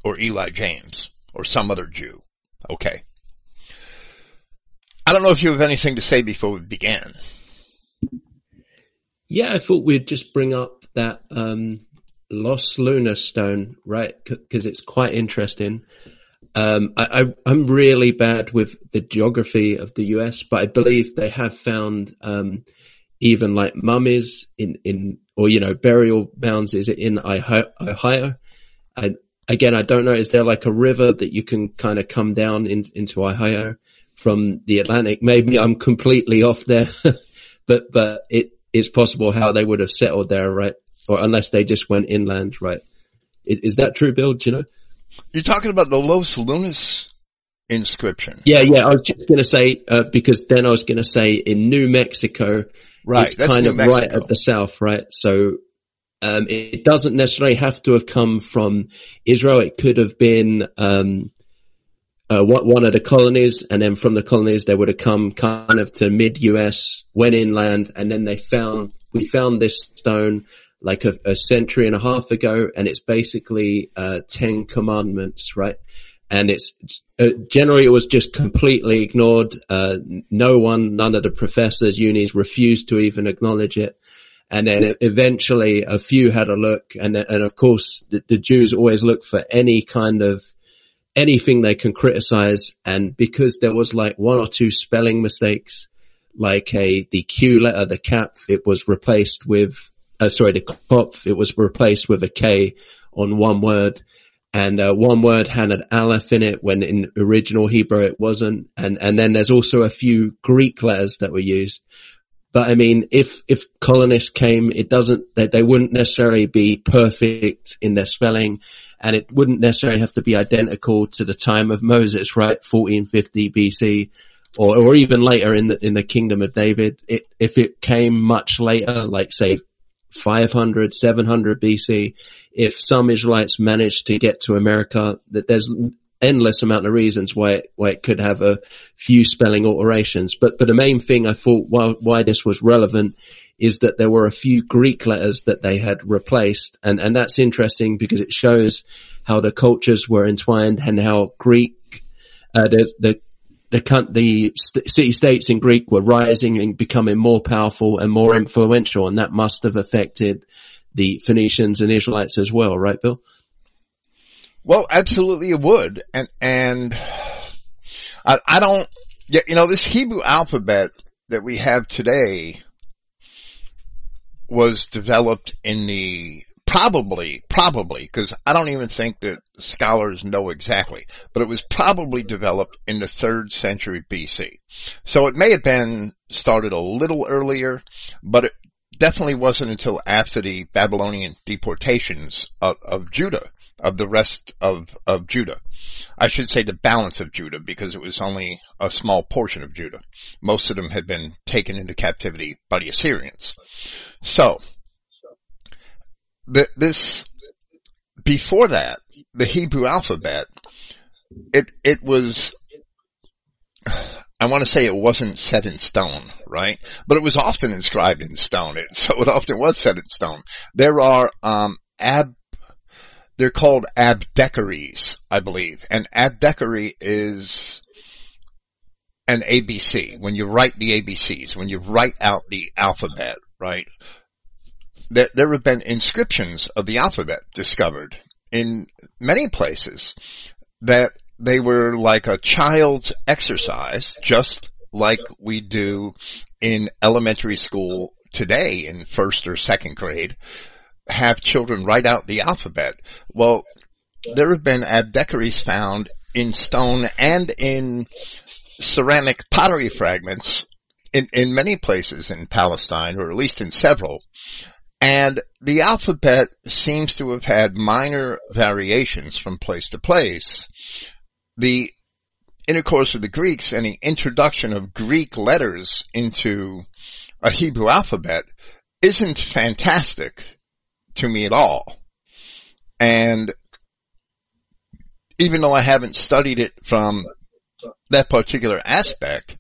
Or Eli James. Or some other Jew. Okay. I don't know if you have anything to say before we begin. Yeah, I thought we'd just bring up that um, Los Lunas Stone, right? Because it's quite interesting. Um, I, am really bad with the geography of the US, but I believe they have found um, even like mummies in, in, or, you know, burial mounds, is it in Ohio? I, again, I don't know. Is there like a river that you can kind of come down in, into Ohio from the Atlantic? Maybe I'm completely off there, but, but it is possible how they would have settled there, right? Or unless they just went inland, right? Is, is that true, Bill? Do you know? You're talking about the Los Lunas inscription. Yeah, yeah. I was just going to say, uh, because then I was going to say in New Mexico, Right. It's kind of right at the south, right? So, um, it doesn't necessarily have to have come from Israel. It could have been, um, uh, one of the colonies, and then from the colonies they would have come kind of to mid-US, went inland, and then they found we found this stone like a, a century and a half ago, and it's basically uh, Ten Commandments, right? And it's uh, generally it was just completely ignored. Uh, no one, none of the professors, unis refused to even acknowledge it. And then eventually a few had a look and, and of course the, the Jews always look for any kind of anything they can criticize. And because there was like one or two spelling mistakes, like a, the Q letter, the cap, it was replaced with, uh, sorry, the cop, it was replaced with a K on one word. And uh, one word had an aleph in it when in original Hebrew it wasn't. And, and then there's also a few Greek letters that were used. But I mean, if, if colonists came, it doesn't, they, they wouldn't necessarily be perfect in their spelling and it wouldn't necessarily have to be identical to the time of Moses, right? 1450 BC or, or even later in the, in the kingdom of David. It, if it came much later, like say 500, 700 BC, if some Israelites managed to get to America, that there's endless amount of reasons why it, why it could have a few spelling alterations. But, but the main thing I thought why, why this was relevant is that there were a few Greek letters that they had replaced. And, and that's interesting because it shows how the cultures were entwined and how Greek, uh, the, the, the, the city states in Greek were rising and becoming more powerful and more influential. And that must have affected the Phoenicians and Israelites as well, right, Bill? Well, absolutely it would. And, and I, I don't, you know, this Hebrew alphabet that we have today was developed in the probably, probably, because I don't even think that scholars know exactly, but it was probably developed in the third century BC. So it may have been started a little earlier, but it definitely wasn't until after the Babylonian deportations of, of Judah of the rest of, of Judah. I should say the balance of Judah because it was only a small portion of Judah. Most of them had been taken into captivity by the Assyrians. So, the, this, before that, the Hebrew alphabet, it, it was, I want to say it wasn't set in stone, right? But it was often inscribed in stone. It, so it often was set in stone. There are, um, ab, they're called abecedaries, I believe. And abecedary is an ABC. When you write the ABCs, when you write out the alphabet, right? There, there have been inscriptions of the alphabet discovered in many places that they were like a child's exercise, just like we do in elementary school today in first or second grade, have children write out the alphabet. Well, there have been abecedaries found in stone and in ceramic pottery fragments in, in many places in Palestine, or at least in several. And the alphabet seems to have had minor variations from place to place. The intercourse with the Greeks and the introduction of Greek letters into a Hebrew alphabet isn't fantastic to me at all. And even though I haven't studied it from that particular aspect,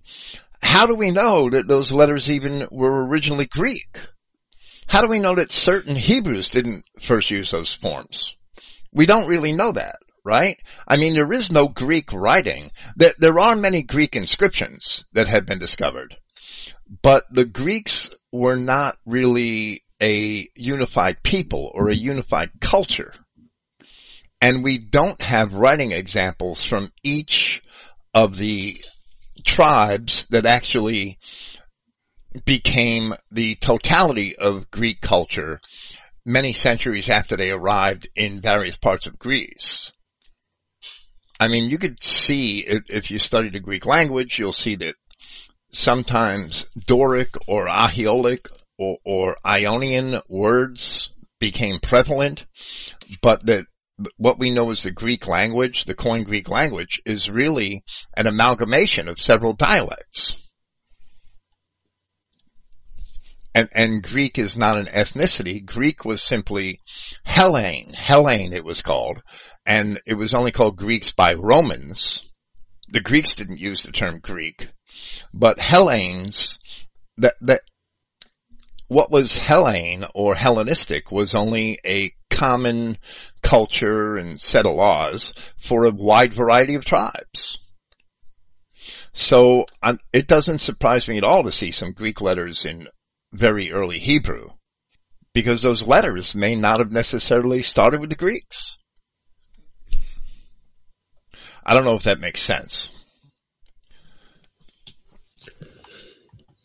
how do we know that those letters even were originally Greek? How do we know that certain Hebrews didn't first use those forms? We don't really know that, right? I mean, there is no Greek writing. There, are many Greek inscriptions that have been discovered, but the Greeks were not really a unified people or a unified culture. And we don't have writing examples from each of the tribes that actually became the totality of Greek culture many centuries after they arrived in various parts of Greece. I mean, you could see, if you study the Greek language, you'll see that sometimes Doric or Aeolic or, or Ionian words became prevalent, but that what we know as the Greek language, the Koine Greek language, is really an amalgamation of several dialects. And, and Greek is not an ethnicity. Greek was simply Hellene. Hellene it was called. And it was only called Greeks by Romans. The Greeks didn't use the term Greek. But Hellenes, that, that what was Hellene or Hellenistic was only a common culture and set of laws for a wide variety of tribes. So um, it doesn't surprise me at all to see some Greek letters in very early Hebrew because those letters may not have necessarily started with the Greeks. I don't know if that makes sense.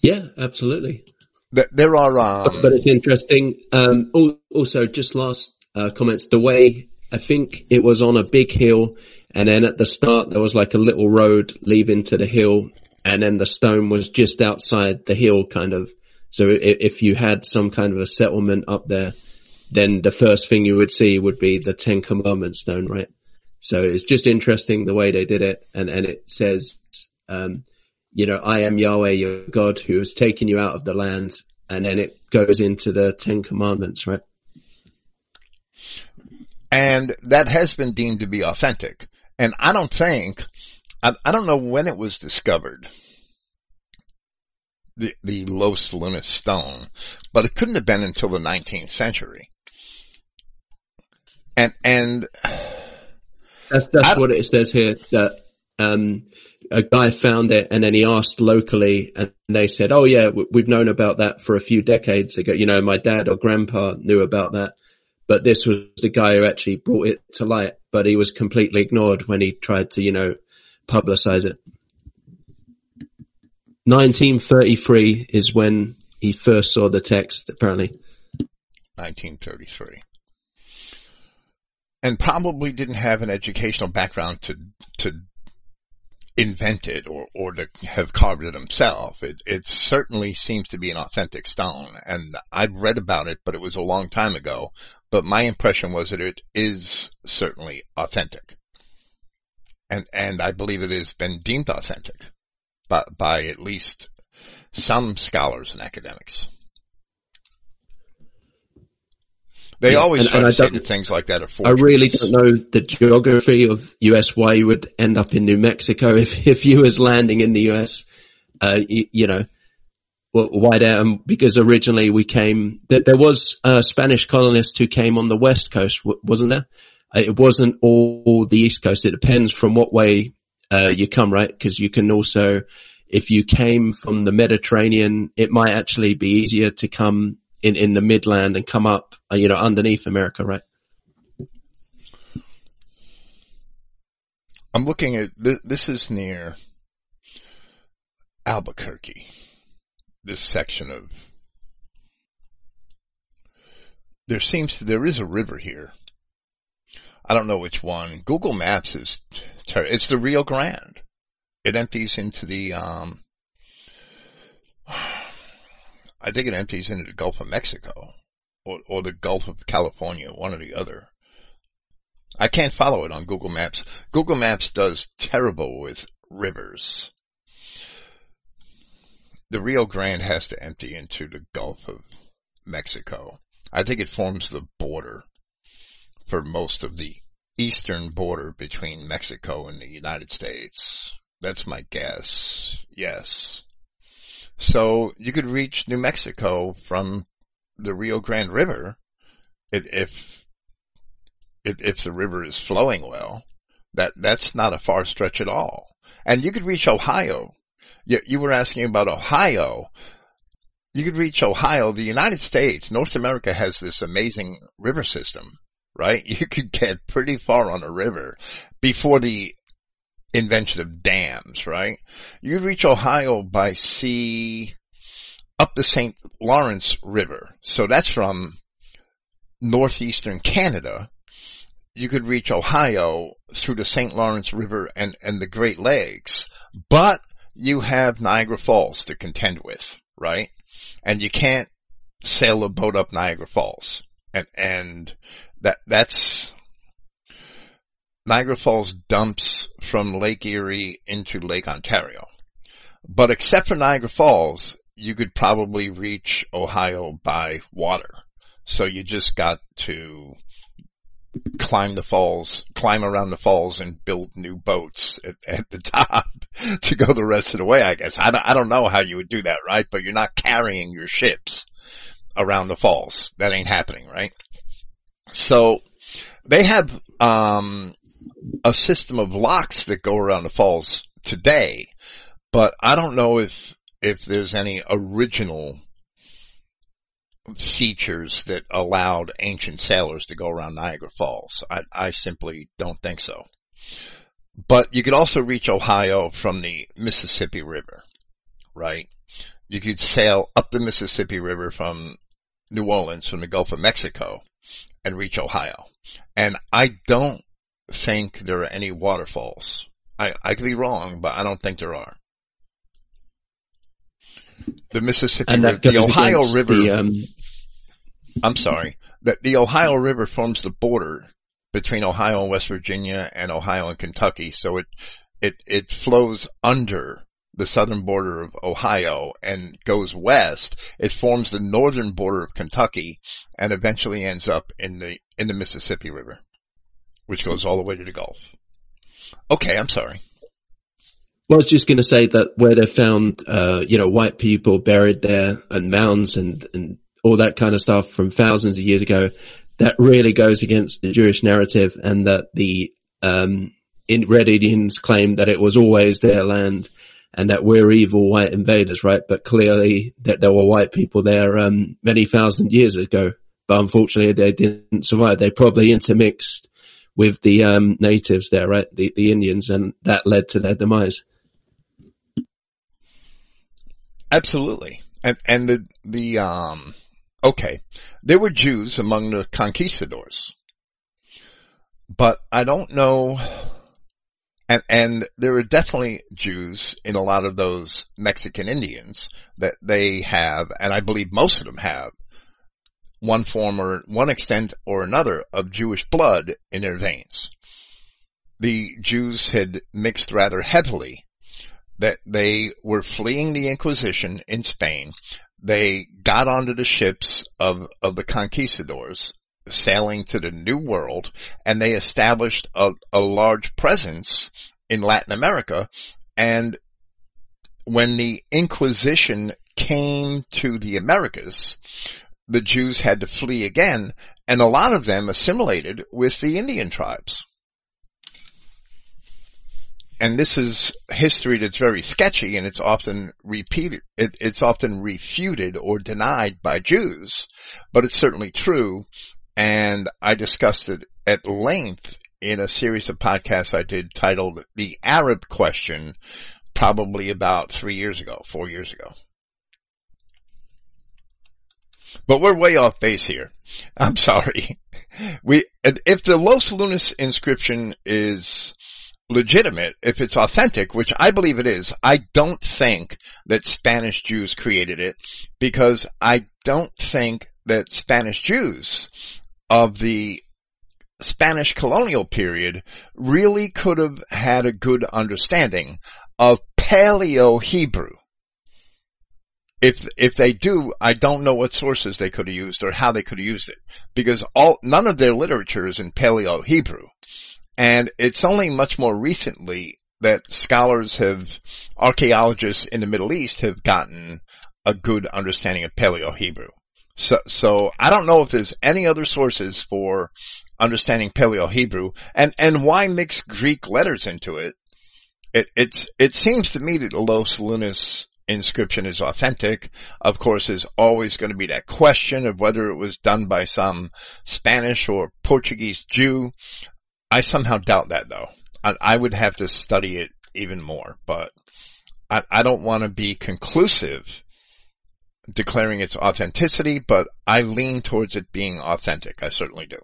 Yeah, absolutely. There are, um, but it's interesting. Um, also, just last uh, comments. The way I think it was on a big hill, and then at the start there was like a little road leaving to the hill, and then the stone was just outside the hill, kind of. So if, you had some kind of a settlement up there, then the first thing you would see would be the Ten Commandments stone, right? So it's just interesting the way they did it, and and it says. Um, you know, I am Yahweh, your God, who has taken you out of the land. And then it goes into the Ten Commandments, right? And that has been deemed to be authentic. And I don't think, I, I don't know when it was discovered, the, the Los Lunas stone, but it couldn't have been until the 19th century. And, and, that's, that's what it says here that, um, a guy found it and then he asked locally and they said, Oh yeah, we've known about that for a few decades ago. You know, my dad or grandpa knew about that, but this was the guy who actually brought it to light, but he was completely ignored when he tried to, you know, publicize it. 1933 is when he first saw the text, apparently. 1933 and probably didn't have an educational background to to invent it or, or to have carved it himself. It, it certainly seems to be an authentic stone and I've read about it, but it was a long time ago. But my impression was that it is certainly authentic. And, and I believe it has been deemed authentic by, by at least some scholars and academics. They yeah, always and, try and to say that things like that are I really don't know the geography of US why you would end up in New Mexico if, if you was landing in the US. Uh, you, you know, why there? Um, because originally we came, there, there was a Spanish colonists who came on the west coast, wasn't there? Uh, it wasn't all the east coast. It depends from what way, uh, you come, right? Cause you can also, if you came from the Mediterranean, it might actually be easier to come in, in the midland and come up, uh, you know, underneath America, right? I'm looking at, this is near Albuquerque, this section of, there seems to, there is a river here. I don't know which one. Google Maps is, terrible. it's the Rio Grande. It empties into the, um, I think it empties into the Gulf of Mexico or, or the Gulf of California, one or the other. I can't follow it on Google Maps. Google Maps does terrible with rivers. The Rio Grande has to empty into the Gulf of Mexico. I think it forms the border for most of the eastern border between Mexico and the United States. That's my guess. Yes. So you could reach New Mexico from the Rio Grande River if, if, if the river is flowing well. That, that's not a far stretch at all. And you could reach Ohio. You, you were asking about Ohio. You could reach Ohio. The United States, North America has this amazing river system, right? You could get pretty far on a river before the invention of dams, right? You'd reach Ohio by sea up the St. Lawrence River. So that's from northeastern Canada. You could reach Ohio through the St. Lawrence River and, and the Great Lakes, but you have Niagara Falls to contend with, right? And you can't sail a boat up Niagara Falls. And, and that, that's, Niagara Falls dumps from Lake Erie into Lake Ontario. But except for Niagara Falls, you could probably reach Ohio by water. So you just got to climb the falls, climb around the falls and build new boats at, at, the top to go the rest of the way, I guess. I don't, I don't know how you would do that, right? But you're not carrying your ships around the falls. That ain't happening, right? So they have, um, a system of locks that go around the falls today, but I don't know if, if there's any original features that allowed ancient sailors to go around Niagara Falls. I, I simply don't think so. but you could also reach Ohio from the Mississippi River, right? You could sail up the Mississippi River from New Orleans, from the Gulf of Mexico, and reach Ohio. And I don't think there are any waterfalls. I, I could be wrong, but I don't think there are. The Mississippi River, the Ohio River, the, um... I'm sorry, that the Ohio River forms the border between Ohio and West Virginia and Ohio and Kentucky. So it, it, it flows under the southern border of Ohio and goes west. It forms the northern border of Kentucky and eventually ends up in the, in the Mississippi River, which goes all the way to the Gulf. Okay. I'm sorry. Well, I was just going to say that where they found, uh, you know, white people buried there and mounds and, and all that kind of stuff from thousands of years ago, that really goes against the Jewish narrative and that the, um, in Red Indians claim that it was always their land and that we're evil white invaders, right? But clearly that there were white people there, um, many thousand years ago, but unfortunately they didn't survive. They probably intermixed with the, um, natives there, right? The, the Indians and that led to their demise. Absolutely. And, and the, the, um, okay, there were Jews among the conquistadors, but I don't know, and, and there are definitely Jews in a lot of those Mexican Indians that they have, and I believe most of them have, one form or one extent or another of Jewish blood in their veins. The Jews had mixed rather heavily that they were fleeing the Inquisition in Spain. They got onto the ships of, of the conquistadors sailing to the New World and they established a, a large presence in Latin America. And when the Inquisition came to the Americas, the Jews had to flee again and a lot of them assimilated with the Indian tribes and this is history that's very sketchy and it's often repeated, it, it's often refuted or denied by Jews, but it's certainly true. And I discussed it at length in a series of podcasts I did titled The Arab Question, probably about three years ago, four years ago. But we're way off base here. I'm sorry. We, if the Los Lunas inscription is legitimate, if it's authentic, which I believe it is, I don't think that Spanish Jews created it because I don't think that Spanish Jews of the Spanish colonial period really could have had a good understanding of Paleo Hebrew. If, if they do, I don't know what sources they could have used or how they could have used it because all, none of their literature is in Paleo Hebrew. And it's only much more recently that scholars have, archaeologists in the Middle East have gotten a good understanding of Paleo Hebrew. So, so I don't know if there's any other sources for understanding Paleo Hebrew and, and why mix Greek letters into it. It, it's, it seems to me that the Los Lunas inscription is authentic. Of course, there's always going to be that question of whether it was done by some Spanish or Portuguese Jew. I somehow doubt that though. I, I would have to study it even more, but I, I don't want to be conclusive declaring its authenticity, but I lean towards it being authentic. I certainly do.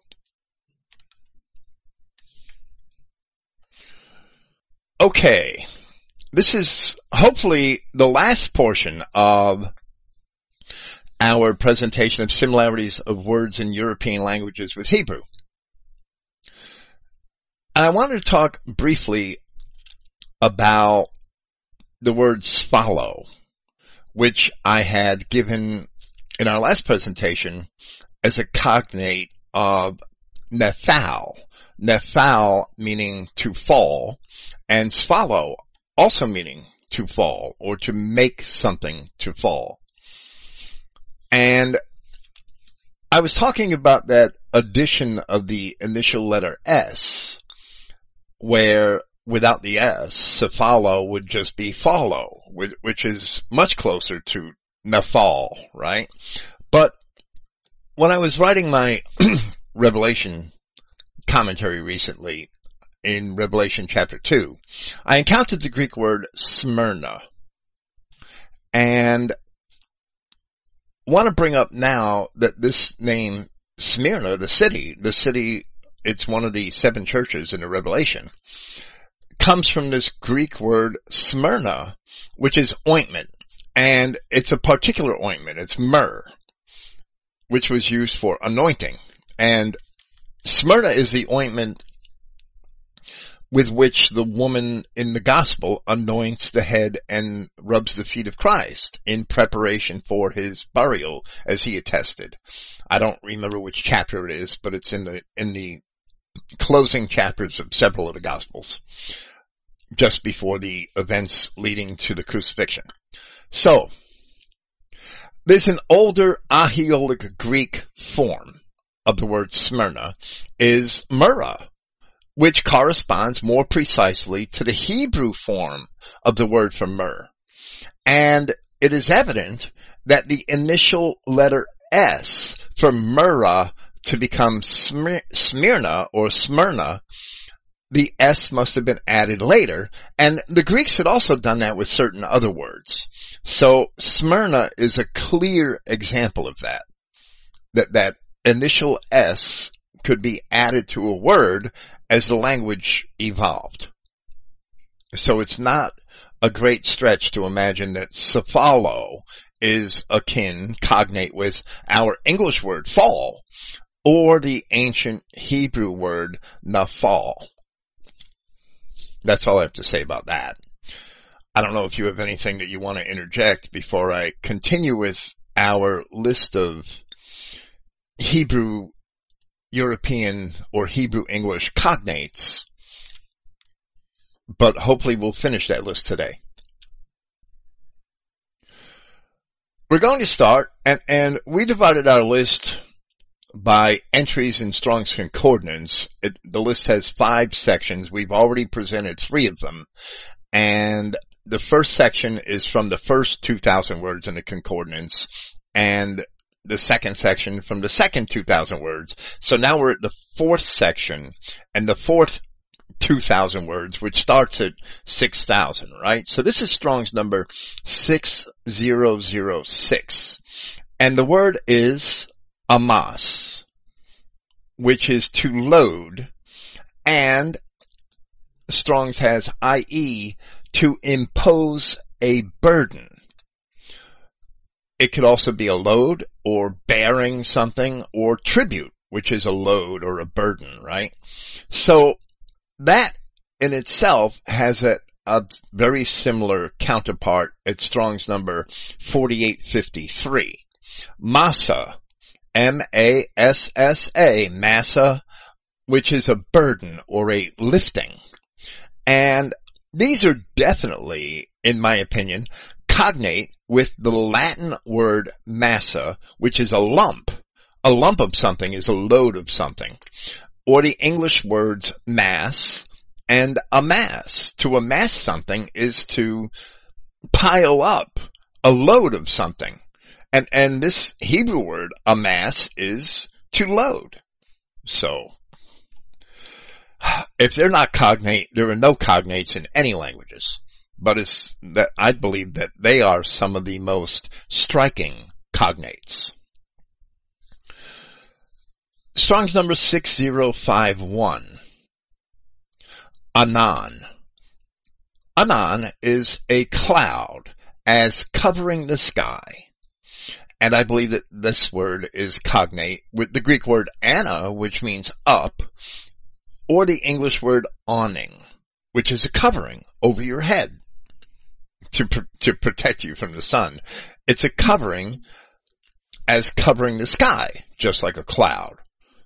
Okay. This is hopefully the last portion of our presentation of similarities of words in European languages with Hebrew. I wanted to talk briefly about the word "follow," which I had given in our last presentation as a cognate of nephal. Nephal meaning to fall and sphalo also meaning to fall or to make something to fall. And I was talking about that addition of the initial letter S where without the S, cephalo would just be follow, which is much closer to nafal, right? But when I was writing my Revelation commentary recently, in Revelation chapter 2, I encountered the Greek word Smyrna. And want to bring up now that this name Smyrna, the city, the city, it's one of the seven churches in the Revelation, comes from this Greek word Smyrna, which is ointment. And it's a particular ointment. It's myrrh, which was used for anointing. And Smyrna is the ointment with which the woman in the gospel anoints the head and rubs the feet of Christ in preparation for his burial as he attested. I don't remember which chapter it is, but it's in the, in the closing chapters of several of the gospels just before the events leading to the crucifixion. So, there's an older Aeolic Greek form of the word Smyrna is Myrrha which corresponds more precisely to the Hebrew form of the word for myrrh. And it is evident that the initial letter S for myrrha to become Smyrna or Smyrna, the S must have been added later, and the Greeks had also done that with certain other words. So Smyrna is a clear example of that. That, that initial S could be added to a word as the language evolved. So it's not a great stretch to imagine that sphallo is akin, cognate with our English word fall or the ancient Hebrew word nafal. That's all I have to say about that. I don't know if you have anything that you want to interject before I continue with our list of Hebrew European or Hebrew English cognates, but hopefully we'll finish that list today. We're going to start, and, and we divided our list by entries in Strong's Concordance. It, the list has five sections. We've already presented three of them. And the first section is from the first 2,000 words in the Concordance. And the second section from the second 2000 words. So now we're at the fourth section and the fourth 2000 words, which starts at 6000, right? So this is Strong's number 6006. And the word is amas, which is to load and Strong's has i.e. to impose a burden. It could also be a load or bearing something or tribute, which is a load or a burden, right? So that in itself has a, a very similar counterpart at Strong's number 4853. Massa, M-A-S-S-A, massa, which is a burden or a lifting. And these are definitely, in my opinion, cognate with the Latin word massa, which is a lump. A lump of something is a load of something. Or the English words mass and amass. To amass something is to pile up a load of something. And, and this Hebrew word amass is to load. So, if they're not cognate, there are no cognates in any languages but it's that I believe that they are some of the most striking cognates. Strong's number 6051. Anan. Anan is a cloud as covering the sky. And I believe that this word is cognate with the Greek word anna, which means up, or the English word awning, which is a covering over your head to to protect you from the sun. It's a covering as covering the sky, just like a cloud.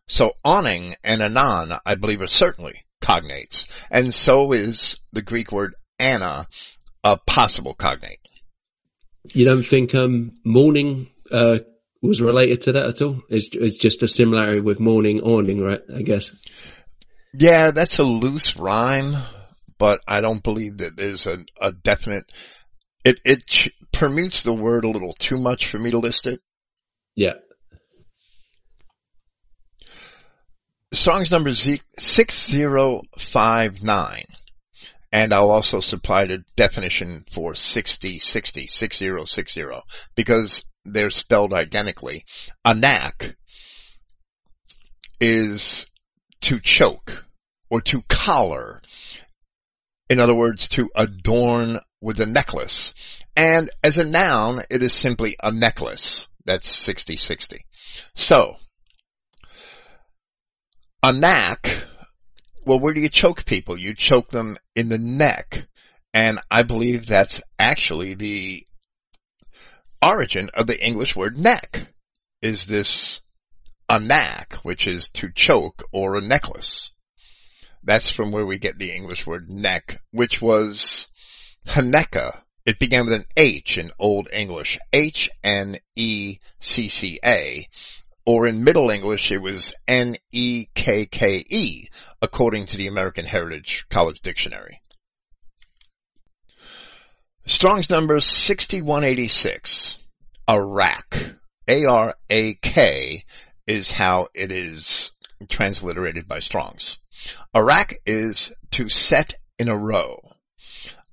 So awning and anan, I believe, are certainly cognates, and so is the Greek word anna, a possible cognate. You don't think um, morning uh, was related to that at all? It's, it's just a similarity with morning awning, right? I guess. Yeah, that's a loose rhyme, but I don't believe that there's a, a definite it it ch- permutes the word a little too much for me to list it. Yeah. Strong's number is 6059. And I'll also supply the definition for 6060, 6060, because they're spelled identically. A knack is to choke or to collar. In other words, to adorn with a necklace. And as a noun, it is simply a necklace. That's 6060. So, a knack, well, where do you choke people? You choke them in the neck. And I believe that's actually the origin of the English word neck. Is this a knack, which is to choke or a necklace? That's from where we get the English word neck, which was Haneka. It began with an H in Old English, H-N-E-C-C-A, or in Middle English it was N-E-K-K-E, according to the American Heritage College Dictionary. Strong's number 6186. Arak. A-R-A-K is how it is transliterated by Strong's. Arak is to set in a row,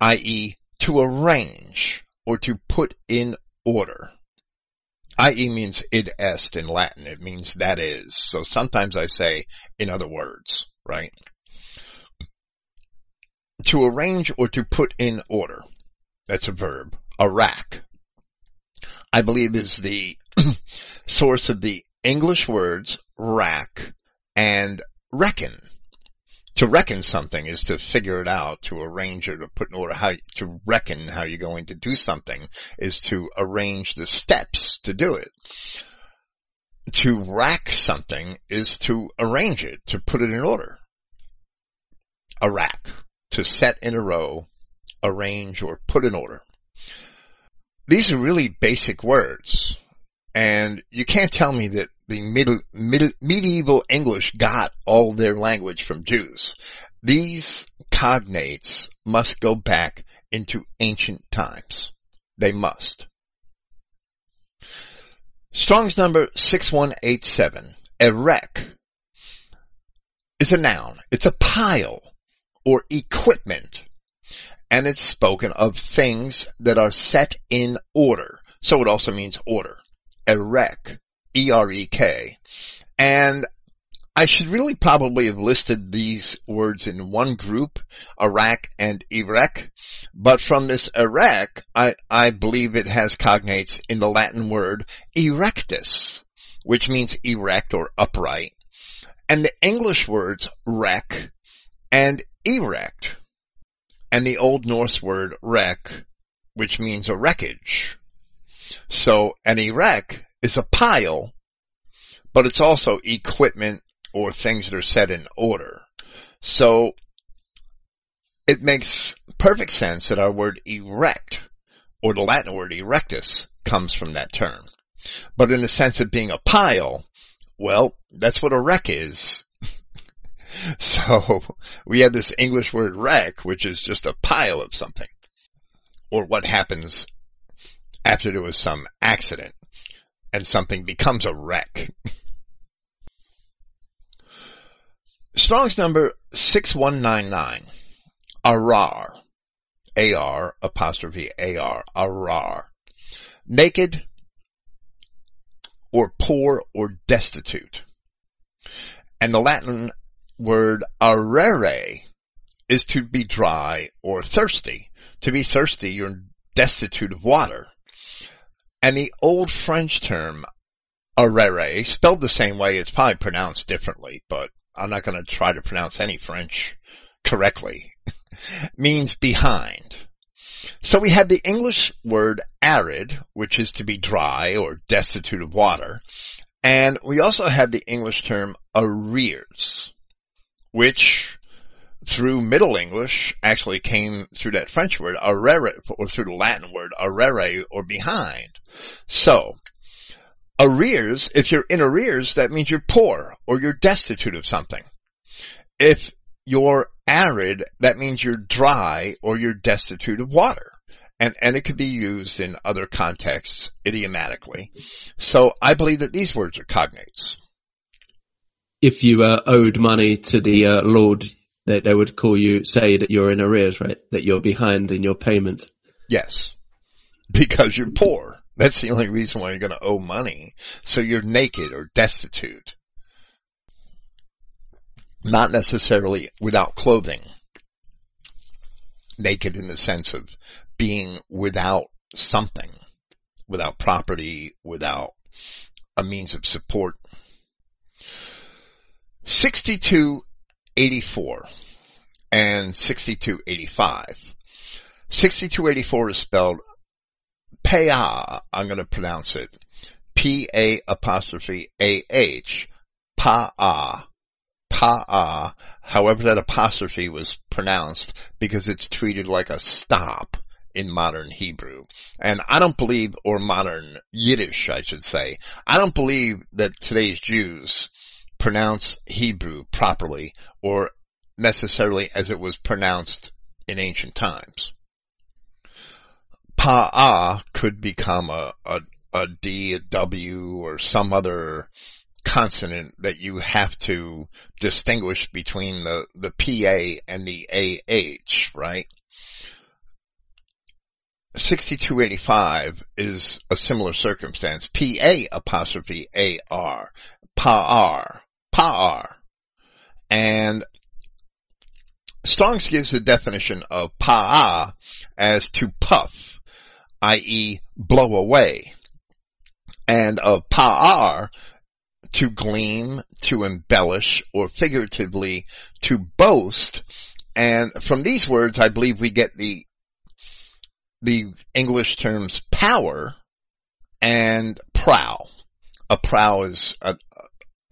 i.e. to arrange or to put in order. I.e. means id est in Latin. It means that is. So sometimes I say in other words, right? To arrange or to put in order. That's a verb. Arak. I believe is the source of the English words rack and reckon. To reckon something is to figure it out, to arrange it, to put in order how, to reckon how you're going to do something is to arrange the steps to do it. To rack something is to arrange it, to put it in order. A rack. To set in a row, arrange, or put in order. These are really basic words. And you can't tell me that the middle, middle, medieval English got all their language from Jews. These cognates must go back into ancient times. They must. Strong's number 6187. Erek is a noun. It's a pile or equipment. And it's spoken of things that are set in order. So it also means order. Erek E-R-E-K. And I should really probably have listed these words in one group, Arak and Erek, but from this Erek, I, I believe it has cognates in the Latin word erectus, which means erect or upright, and the English words wreck and erect, and the Old Norse word wreck, which means a wreckage. So an erek is a pile, but it's also equipment or things that are set in order. So it makes perfect sense that our word erect or the Latin word erectus comes from that term. But in the sense of being a pile, well, that's what a wreck is. so we have this English word wreck, which is just a pile of something. Or what happens after there was some accident and something becomes a wreck. Strong's number 6199. Arar. A-R apostrophe A-R. Arar. Naked or poor or destitute. And the Latin word arere is to be dry or thirsty. To be thirsty, you're destitute of water. And the old French term arere, spelled the same way, it's probably pronounced differently, but I'm not going to try to pronounce any French correctly, means behind. So we have the English word arid, which is to be dry or destitute of water. And we also have the English term arrears, which through Middle English actually came through that French word arere, or through the Latin word arere, or behind. So, arrears, if you're in arrears, that means you're poor, or you're destitute of something. If you're arid, that means you're dry, or you're destitute of water. And, and it could be used in other contexts idiomatically. So I believe that these words are cognates. If you uh, owed money to the uh, Lord, that they would call you, say that you're in arrears, right? That you're behind in your payment. Yes. Because you're poor. That's the only reason why you're going to owe money. So you're naked or destitute. Not necessarily without clothing. Naked in the sense of being without something. Without property, without a means of support. 6284 and 6285. 6284 is spelled Pa'ah. I'm going to pronounce it. P-A apostrophe A-H. Pa'ah. Pa'ah. However that apostrophe was pronounced because it's treated like a stop in modern Hebrew. And I don't believe, or modern Yiddish, I should say, I don't believe that today's Jews pronounce Hebrew properly or necessarily as it was pronounced in ancient times. Pa'ah could become a, a, a D, a W, or some other consonant that you have to distinguish between the, the PA and the AH, right? 6285 is a similar circumstance. PA apostrophe AR. Pa'ar. Pa'ar. And Strong's gives the definition of pa'a as to puff, i.e. blow away, and of pa'ar to gleam, to embellish, or figuratively to boast. And from these words, I believe we get the the English terms power and prow. A prow is a,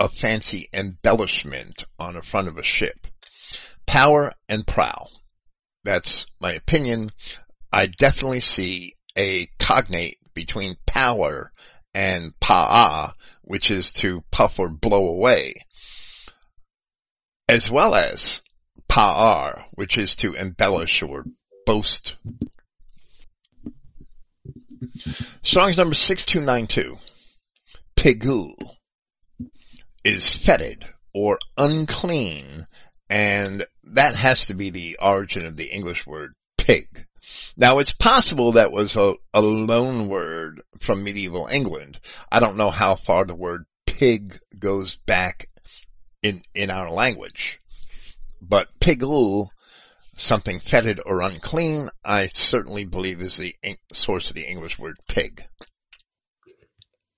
a fancy embellishment on the front of a ship. Power and prow. That's my opinion. I definitely see a cognate between power and pa'a, which is to puff or blow away, as well as pa'ar, which is to embellish or boast Strong's number 6292. Pigul is fetid or unclean, and that has to be the origin of the English word pig. Now it's possible that was a, a loan word from medieval England. I don't know how far the word pig goes back in, in our language. But pigul something fetid or unclean, I certainly believe is the source of the English word pig.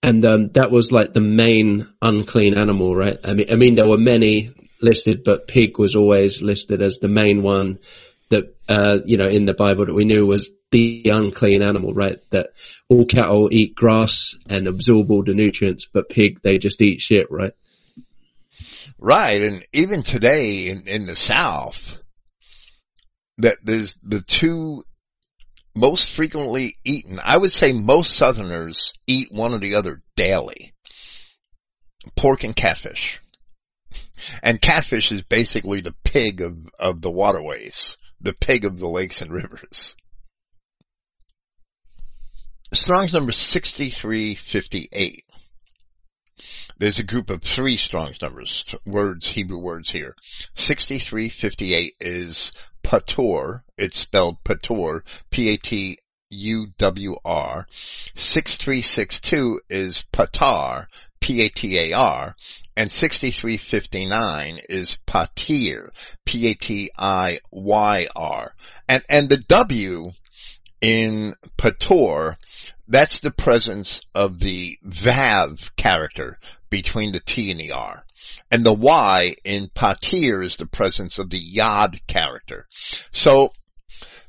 And um, that was like the main unclean animal, right? I mean, I mean, there were many listed, but pig was always listed as the main one that, uh, you know, in the Bible that we knew was the unclean animal, right? That all cattle eat grass and absorb all the nutrients, but pig, they just eat shit, right? Right. And even today in, in the South, that there's the two most frequently eaten. I would say most Southerners eat one or the other daily. Pork and catfish. And catfish is basically the pig of, of the waterways, the pig of the lakes and rivers. Strong's number 6358. There's a group of three Strong's numbers, words, Hebrew words here. 6358 is Patur. It's spelled Patur. P-A-T-U-W-R. 6362 is Patar. P-A-T-A-R. And 6359 is Patir. P-A-T-I-Y-R. And, and the W in Patur that's the presence of the Vav character between the T and the R. And the Y in Patir is the presence of the Yod character. So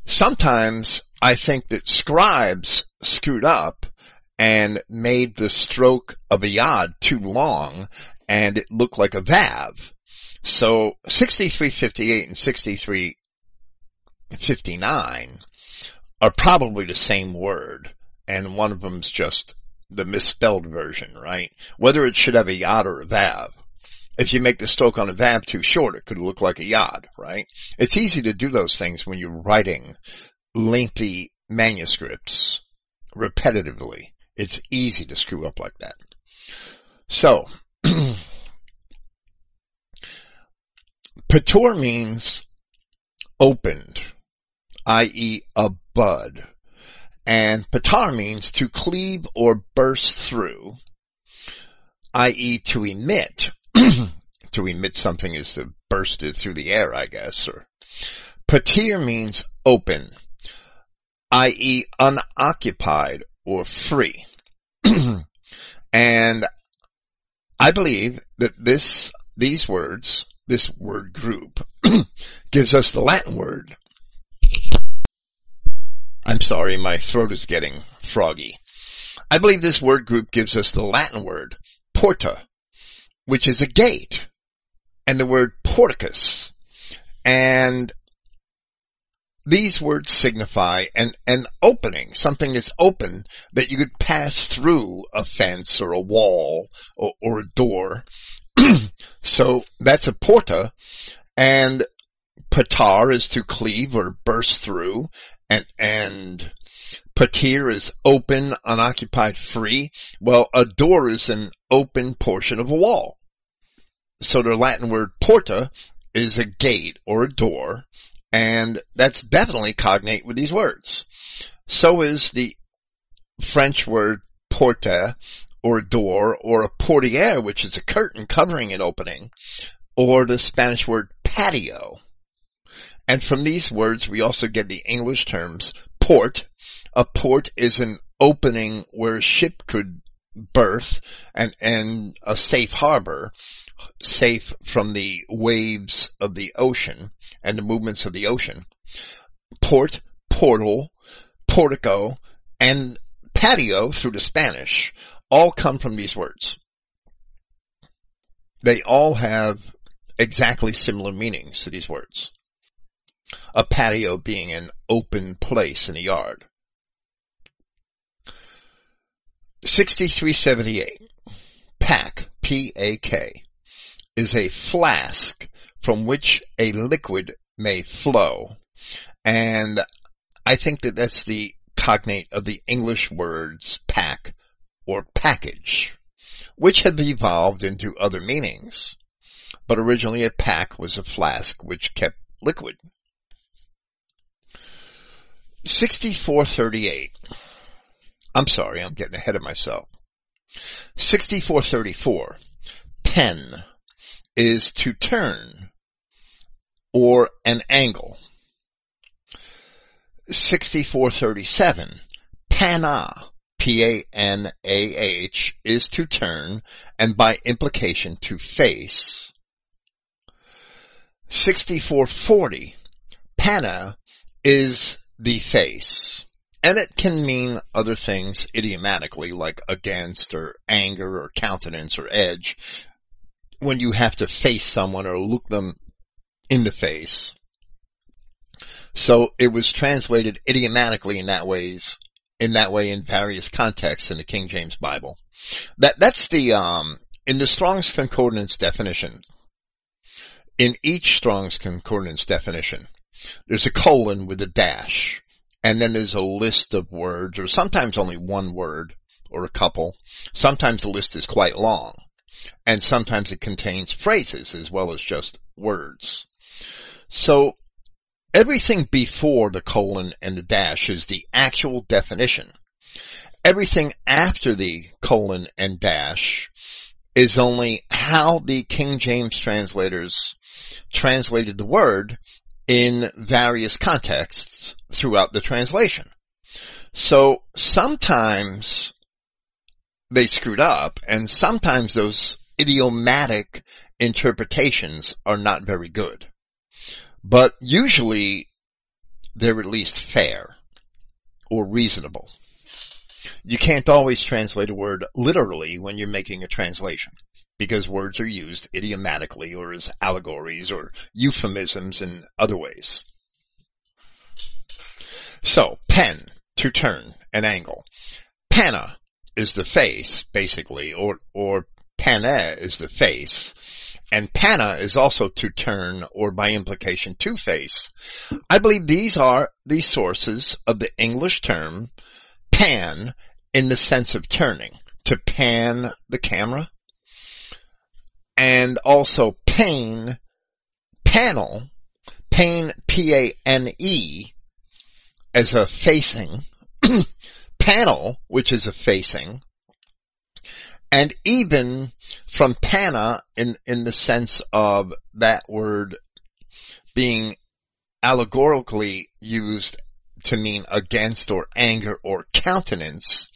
sometimes I think that scribes screwed up and made the stroke of a Yod too long and it looked like a Vav. So 6358 and 6359 are probably the same word and one of them's just the misspelled version, right? Whether it should have a yod or a vav. If you make the stroke on a vav too short, it could look like a yod, right? It's easy to do those things when you're writing lengthy manuscripts repetitively. It's easy to screw up like that. So, Patur means opened, i.e. a bud. And patar means to cleave or burst through, i.e. to emit. to emit something is to burst it through the air, I guess. Or patir means open, i.e. unoccupied or free. and I believe that this, these words, this word group, gives us the Latin word. I'm sorry, my throat is getting froggy. I believe this word group gives us the Latin word porta, which is a gate, and the word porticus. And these words signify an, an opening, something that's open that you could pass through a fence or a wall or, or a door. so that's a porta and patar is to cleave or burst through and, and patir is open, unoccupied, free. Well, a door is an open portion of a wall. So the Latin word porta is a gate or a door and that's definitely cognate with these words. So is the French word porte or door or a portiere, which is a curtain covering an opening, or the Spanish word patio. And from these words, we also get the English terms port. A port is an opening where a ship could berth and, and a safe harbor safe from the waves of the ocean and the movements of the ocean. Port, portal, portico, and patio through the Spanish all come from these words. They all have exactly similar meanings to these words. A patio being an open place in a yard. 6378. Pack, P-A-K is a flask from which a liquid may flow. And I think that that's the cognate of the English words pack or package, which have evolved into other meanings. But originally a pack was a flask which kept liquid. 6438. I'm sorry, I'm getting ahead of myself. 6434. Pen is to turn or an angle. 6437, pana, P-A-N-A-H, is to turn and by implication to face. 6440, pana is the face. And it can mean other things idiomatically like against or anger or countenance or edge when you have to face someone or look them in the face. So it was translated idiomatically in that ways, in that way in various contexts in the King James Bible. That, that's the, um, in the Strong's Concordance definition, in each Strong's Concordance definition, there's a colon with a dash, and then there's a list of words, or sometimes only one word, or a couple. Sometimes the list is quite long and sometimes it contains phrases as well as just words. So everything before the colon and the dash is the actual definition. Everything after the colon and dash is only how the King James translators translated the word in various contexts throughout the translation. So sometimes they screwed up and sometimes those idiomatic interpretations are not very good. But usually they're at least fair or reasonable. You can't always translate a word literally when you're making a translation because words are used idiomatically or as allegories or euphemisms in other ways. So, pen, to turn, an angle. Panna is the face, basically, or, or Pane is the face, and Pana is also to turn or by implication to face. I believe these are the sources of the English term pan in the sense of turning, to pan the camera, and also pain, panel, Pain P-A-N-E, as a facing, panel, which is a facing, and even from pana in, in the sense of that word being allegorically used to mean against or anger or countenance,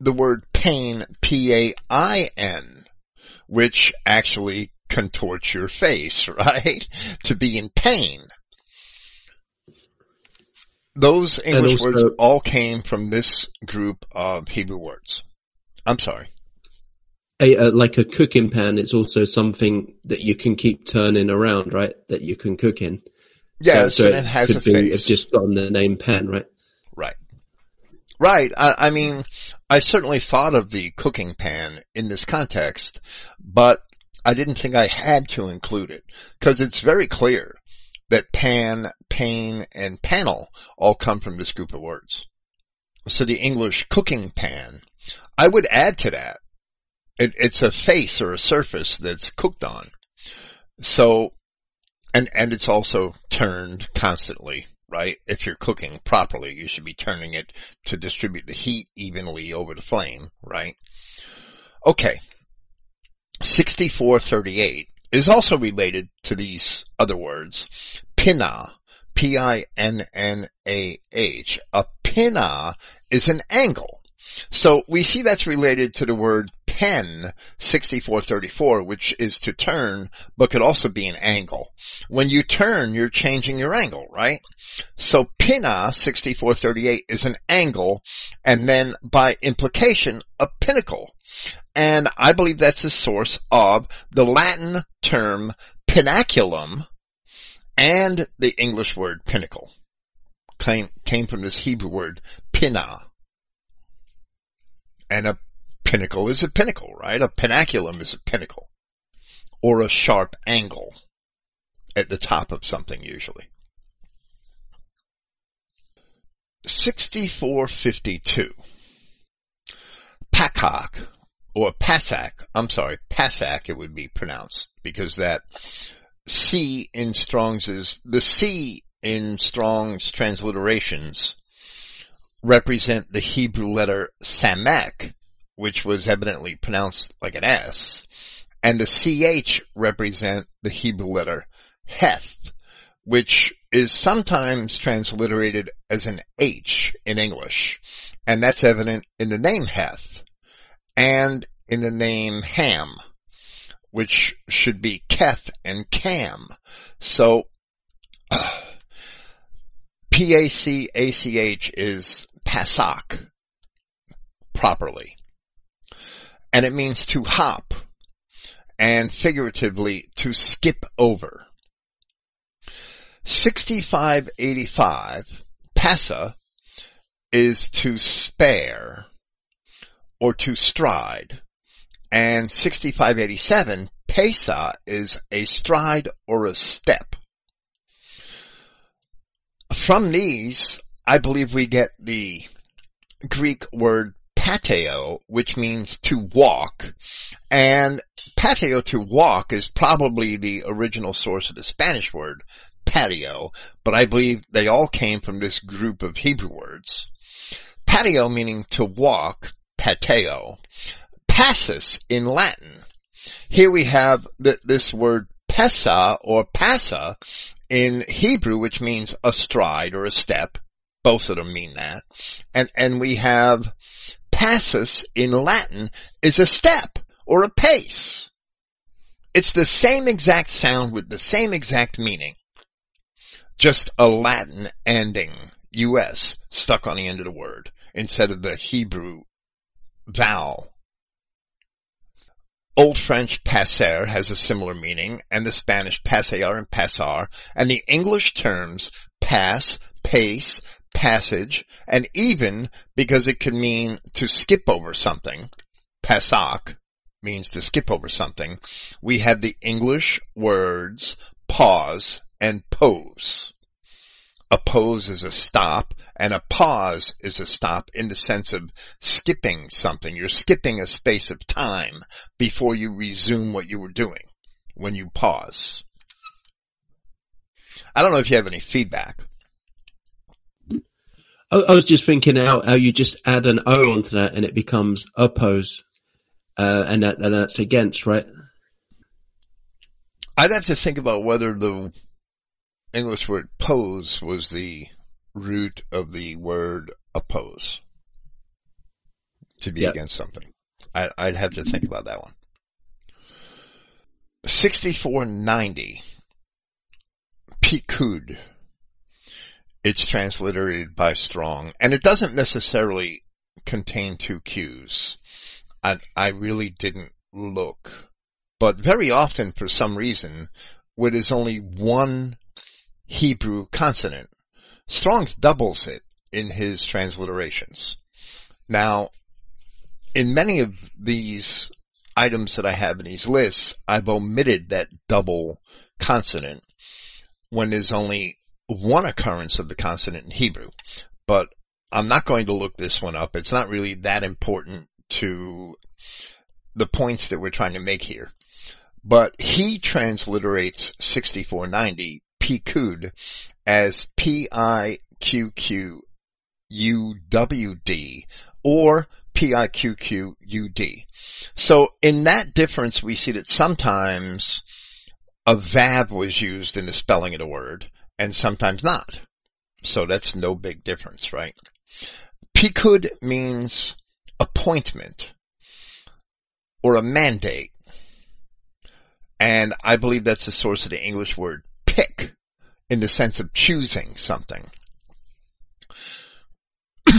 the word pain, P-A-I-N, which actually contorts your face, right? to be in pain. Those English also, words all came from this group of Hebrew words. I'm sorry. A, uh, like a cooking pan, it's also something that you can keep turning around, right? That you can cook in. Yes, so, so it has a face. It's just gotten the name pan? Right. Right. I, I mean, I certainly thought of the cooking pan in this context, but I didn't think I had to include it because it's very clear that pan, pane, and panel all come from this group of words. So the English cooking pan, I would add to that. It, it's a face or a surface that's cooked on. So, and, and it's also turned constantly, right? If you're cooking properly, you should be turning it to distribute the heat evenly over the flame, right? Okay. 6438 is also related to these other words. Pinna, P-I-N-N-A-H. A pinna is an angle. So we see that's related to the word pen 6434, which is to turn, but could also be an angle. When you turn, you're changing your angle, right? So pinna 6438 is an angle, and then by implication, a pinnacle. And I believe that's the source of the Latin term pinaculum and the English word pinnacle. Came, came from this Hebrew word pinna. And a pinnacle is a pinnacle, right? A pinaculum is a pinnacle. Or a sharp angle at the top of something usually. 6452. Pakak or Passac, I'm sorry, Passac it would be pronounced, because that C in Strong's is, the C in Strong's transliterations represent the Hebrew letter Samek, which was evidently pronounced like an S, and the CH represent the Hebrew letter Heth, which is sometimes transliterated as an H in English, and that's evident in the name Heth and in the name Ham, which should be Keth and Cam. So, uh, P-A-C-A-C-H is Pasak properly. And it means to hop and figuratively to skip over. 6585, Passa, is to spare or to stride. And 6587, pesa is a stride or a step. From these, I believe we get the Greek word pateo, which means to walk. And pateo to walk is probably the original source of the Spanish word patio, but I believe they all came from this group of Hebrew words. Patio meaning to walk, pateo. Passus in Latin. Here we have th- this word pesa or passa in Hebrew, which means a stride or a step. Both of them mean that. And, and we have passus in Latin is a step or a pace. It's the same exact sound with the same exact meaning. Just a Latin ending, US, stuck on the end of the word, instead of the Hebrew vowel. Old French passer has a similar meaning, and the Spanish pasear and pasar, and the English terms pass, pace, passage, and even because it can mean to skip over something, passak means to skip over something, we have the English words pause and pose a pose is a stop and a pause is a stop in the sense of skipping something. You're skipping a space of time before you resume what you were doing when you pause. I don't know if you have any feedback. I, I was just thinking how, how you just add an O onto that and it becomes oppose, uh, and that, and that's against, right? I'd have to think about whether the English word pose was the root of the word oppose. To be Yep. against something. I, I'd have to think about that one. 6490. Pikud. It's transliterated by Strong, and it doesn't necessarily contain two Q's. I, I really didn't look. But very often, for some reason, where only one Hebrew consonant, Strong's doubles it in his transliterations. Now, in many of these items that I have in these lists, I've omitted that double consonant when there's only one occurrence of the consonant in Hebrew. But I'm not going to look this one up. It's not really that important to the points that we're trying to make here. But he transliterates 6490 Pikud as P-I-Q-Q-U-W-D or P-I-Q-Q-U-D. So in that difference, we see that sometimes a vav was used in the spelling of the word and sometimes not. So that's no big difference, right? Pikud means appointment or a mandate. And I believe that's the source of the English word pick in the sense of choosing something.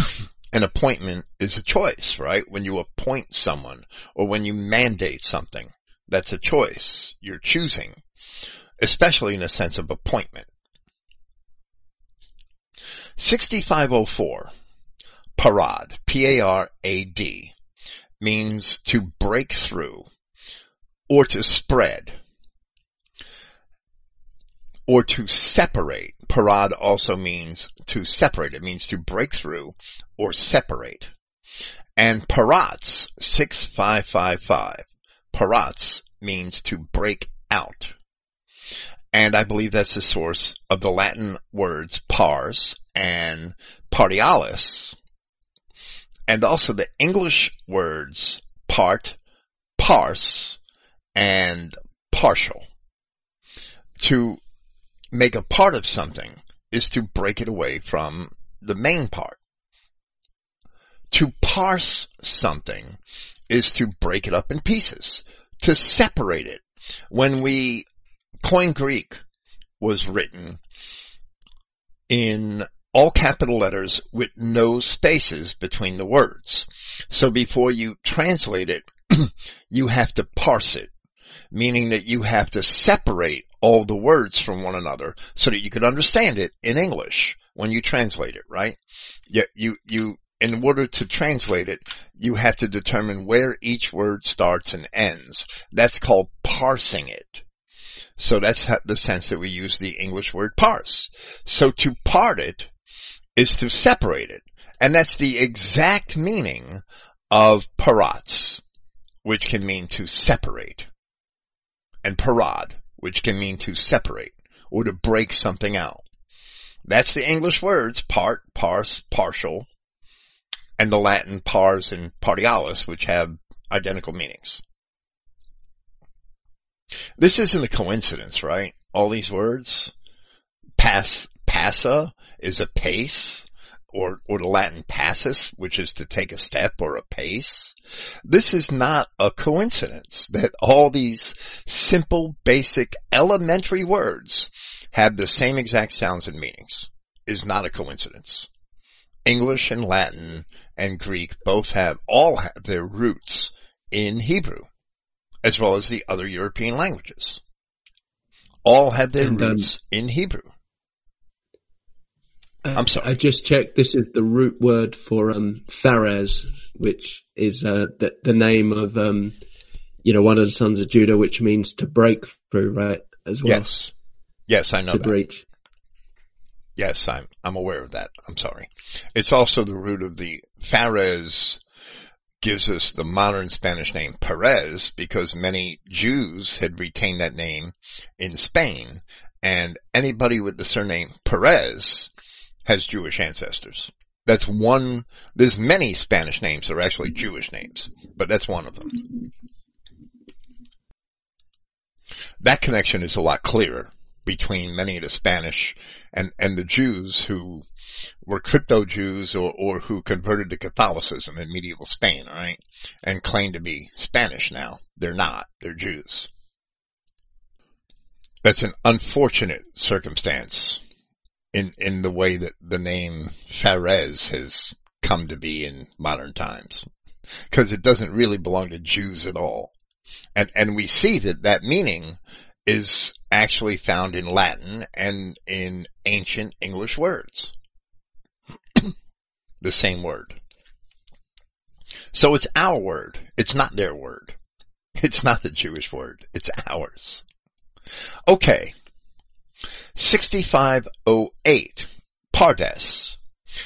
An appointment is a choice, right? When you appoint someone or when you mandate something, that's a choice. You're choosing, especially in a sense of appointment. 6504, parad, P-A-R-A-D, means to break through or to spread or to separate. Parad also means to separate. It means to break through or separate. And parats, 6555, parats means to break out. And I believe that's the source of the Latin words pars and partialis, and also the English words part, parse, and partial. To make a part of something is to break it away from the main part. To parse something is to break it up in pieces, to separate it. When we, Koine Greek was written in all capital letters with no spaces between the words. So before you translate it, you have to parse it, meaning that you have to separate all the words from one another so that you can understand it in English when you translate it, right? You, you, you, in order to translate it, you have to determine where each word starts and ends. That's called parsing it. So that's the sense that we use the English word parse. So to part it is to separate it. And that's the exact meaning of parats, which can mean to separate. And parad, which can mean to separate or to break something out. That's the English words part, parse, partial, and the Latin pars and partialis, which have identical meanings. This isn't a coincidence, right? All these words. Pass, passa is a pace, or, or the Latin passus, which is to take a step or a pace. This is not a coincidence that all these simple, basic, elementary words have the same exact sounds and meanings. Is not a coincidence. English and Latin and Greek both have, all have their roots in Hebrew, as well as the other European languages. All had their And, um, roots in Hebrew. I'm sorry. I just checked. This is the root word for um, Phares, which is uh, the, the name of um, you know one of the sons of Judah, which means to break through, right? As well, Yes. Yes, I know to that. breach. Yes, I'm, I'm aware of that. I'm sorry. It's also the root of the Fares gives us the modern Spanish name Perez because many Jews had retained that name in Spain and anybody with the surname Perez has Jewish ancestors. That's one, there's many Spanish names that are actually Jewish names, but that's one of them. That connection is a lot clearer between many of the Spanish and, and the Jews who were crypto Jews or, or who converted to Catholicism in medieval Spain, alright? And claim to be Spanish now. They're not. They're Jews. That's an unfortunate circumstance in, in the way that the name Fares has come to be in modern times. Cause it doesn't really belong to Jews at all. And, and we see that that meaning is actually found in Latin and in ancient English words. the same word. So it's our word. It's not their word. It's not the Jewish word. It's ours. Okay. 6508. Pardes.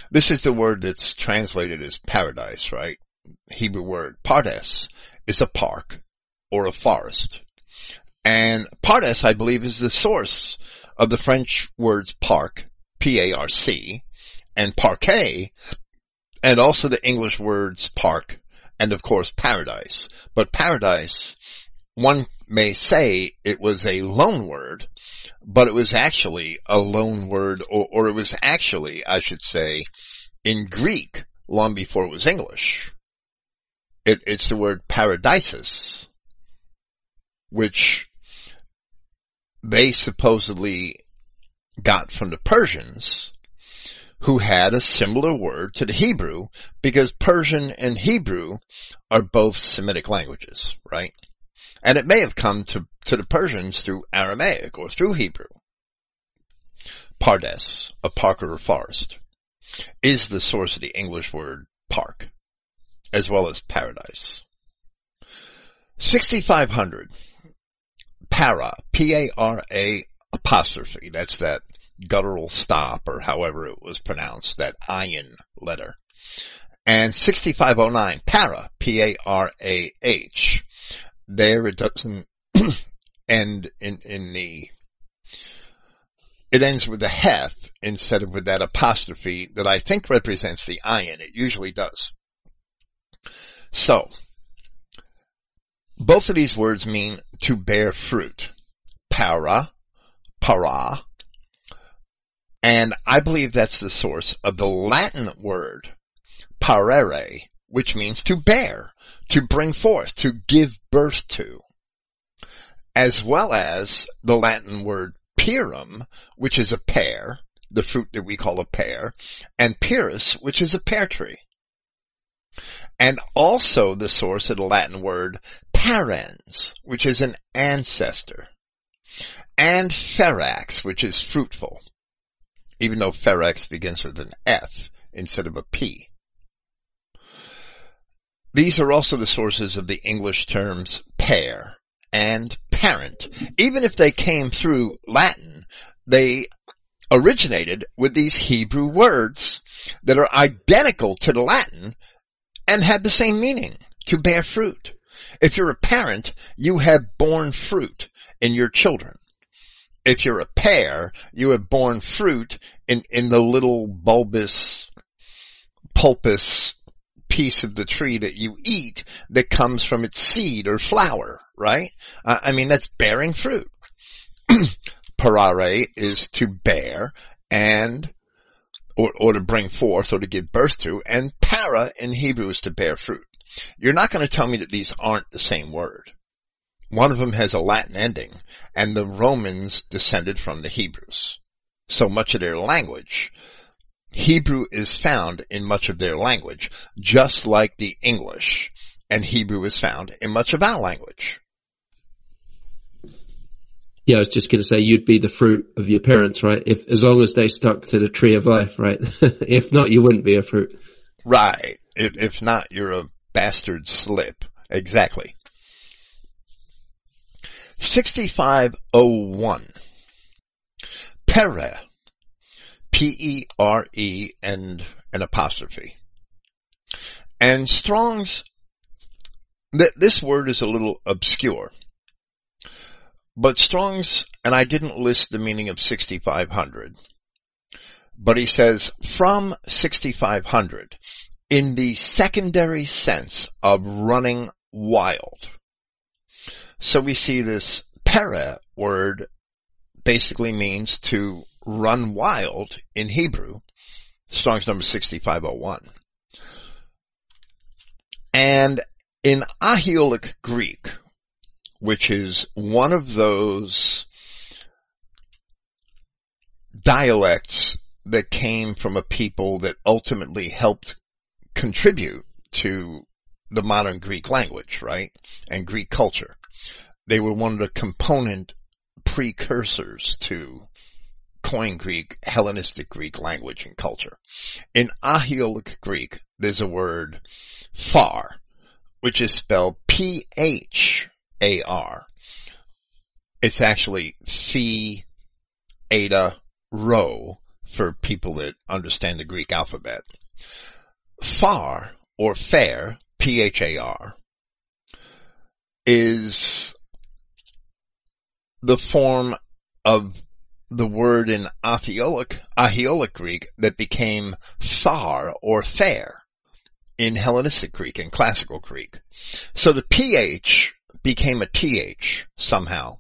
This is the word that's translated as paradise, right? Hebrew word. Pardes is a park or a forest. And Pardes, I believe, is the source of the French words parc, P-A-R-C, and parquet, and also the English words park, and of course paradise. But paradise, one may say it was a loan word, but it was actually a loan word, or, or it was actually, I should say, in Greek long before it was English. It, it's the word paradises, which they supposedly got from the Persians, who had a similar word to the Hebrew, because Persian and Hebrew are both Semitic languages, right? And it may have come to, to the Persians through Aramaic or through Hebrew. Pardes, a park or a forest, is the source of the English word park, as well as paradise. 6500. Para, P-A-R-A apostrophe. That's that guttural stop or however it was pronounced, that ayin letter. And 6509, para, P-A-R-A-H. There it doesn't end in, in the, it ends with a heth instead of with that apostrophe that I think represents the ayin. It usually does. So, both of these words mean to bear fruit. Para, para, and I believe that's the source of the Latin word parere, which means to bear, to bring forth, to give birth to, as well as the Latin word perum, which is a pear, the fruit that we call a pear, and pyrrhus, which is a pear tree. And also the source of the Latin word parens, which is an ancestor. And ferax, which is fruitful even though ferax begins with an F instead of a P. These are also the sources of the English terms pair and parent. Even if they came through Latin, they originated with these Hebrew words that are identical to the Latin and had the same meaning, to bear fruit. If you're a parent, you have borne fruit in your children if you're a pear, you have borne fruit in, in the little bulbous, pulpous piece of the tree that you eat that comes from its seed or flower, right? Uh, I mean, that's bearing fruit. Parare is to bear and, or, or to bring forth or to give birth to, and para in Hebrew is to bear fruit. You're not going to tell me that these aren't the same word. One of them has a Latin ending, and the Romans descended from the Hebrews. So much of their language, Hebrew is found in much of their language, just like the English, and Hebrew is found in much of our language. Yeah, I was just going to say you'd be the fruit of your parents, right? If as long as they stuck to the tree of life, right? if not, you wouldn't be a fruit. Right. If, if not, you're a bastard slip. Exactly. 6501. Pere. P-E-R-E and an apostrophe. And Strong's, th- this word is a little obscure. But Strong's, and I didn't list the meaning of 6500, but he says from 6500 in the secondary sense of running wild. So we see this para word basically means to run wild in Hebrew. Strong's number 6501. And in Aeolic Greek, which is one of those dialects that came from a people that ultimately helped contribute to the modern Greek language, right? And Greek culture. They were one of the component precursors to Koine Greek, Hellenistic Greek language and culture. In Aeolic Greek, there's a word far, which is spelled P-H-A-R. It's actually phi, eta, rho for people that understand the Greek alphabet. Phar, or fair, P-H-A-R, is the form of the word in Aeolic, Aeolic Greek that became far or fair in Hellenistic Greek and classical Greek. So the PH became a TH somehow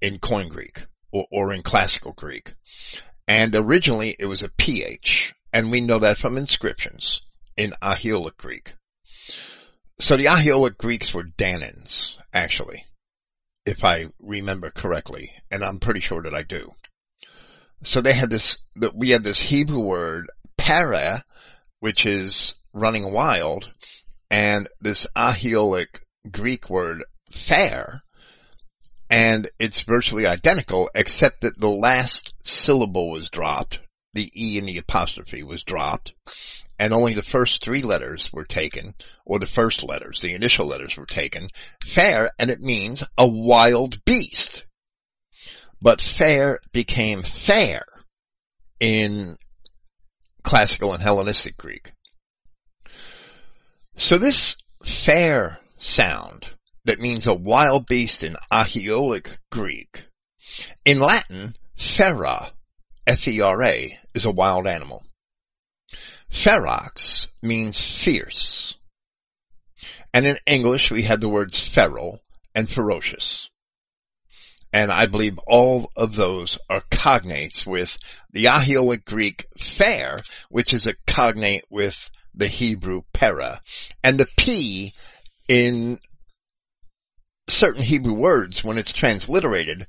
in Koine Greek or, or in classical Greek. And originally it was a PH and we know that from inscriptions in Aeolic Greek. So the Aeolic Greeks were Danaans, actually if I remember correctly, and I'm pretty sure that I do. So they had this, we had this Hebrew word, para, which is running wild, and this Aeolic Greek word, fair, and it's virtually identical except that the last syllable was dropped, the E and the apostrophe was dropped, and only the first three letters were taken, or the first letters, the initial letters were taken, fair, and it means a wild beast. But fair became fair in classical and Hellenistic Greek. So this fair sound that means a wild beast in Aeolic Greek, in Latin, fera, F-E-R-A, is a wild animal. Ferox means fierce. And in English we had the words feral and ferocious. And I believe all of those are cognates with the Aeolic Greek fair, which is a cognate with the Hebrew para. And the P in certain Hebrew words, when it's transliterated,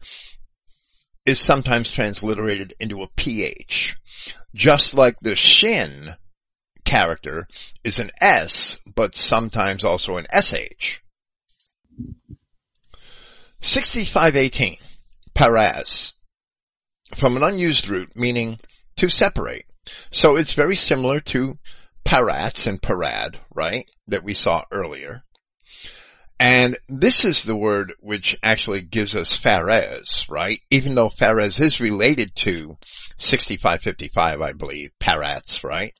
is sometimes transliterated into a PH. Just like the shin character is an S, but sometimes also an SH. 6518, paraz, from an unused root meaning to separate. So it's very similar to parats and parad, right, that we saw earlier. And this is the word which actually gives us Phares, right? Even though Phares is related to 6555, I believe, parats, right?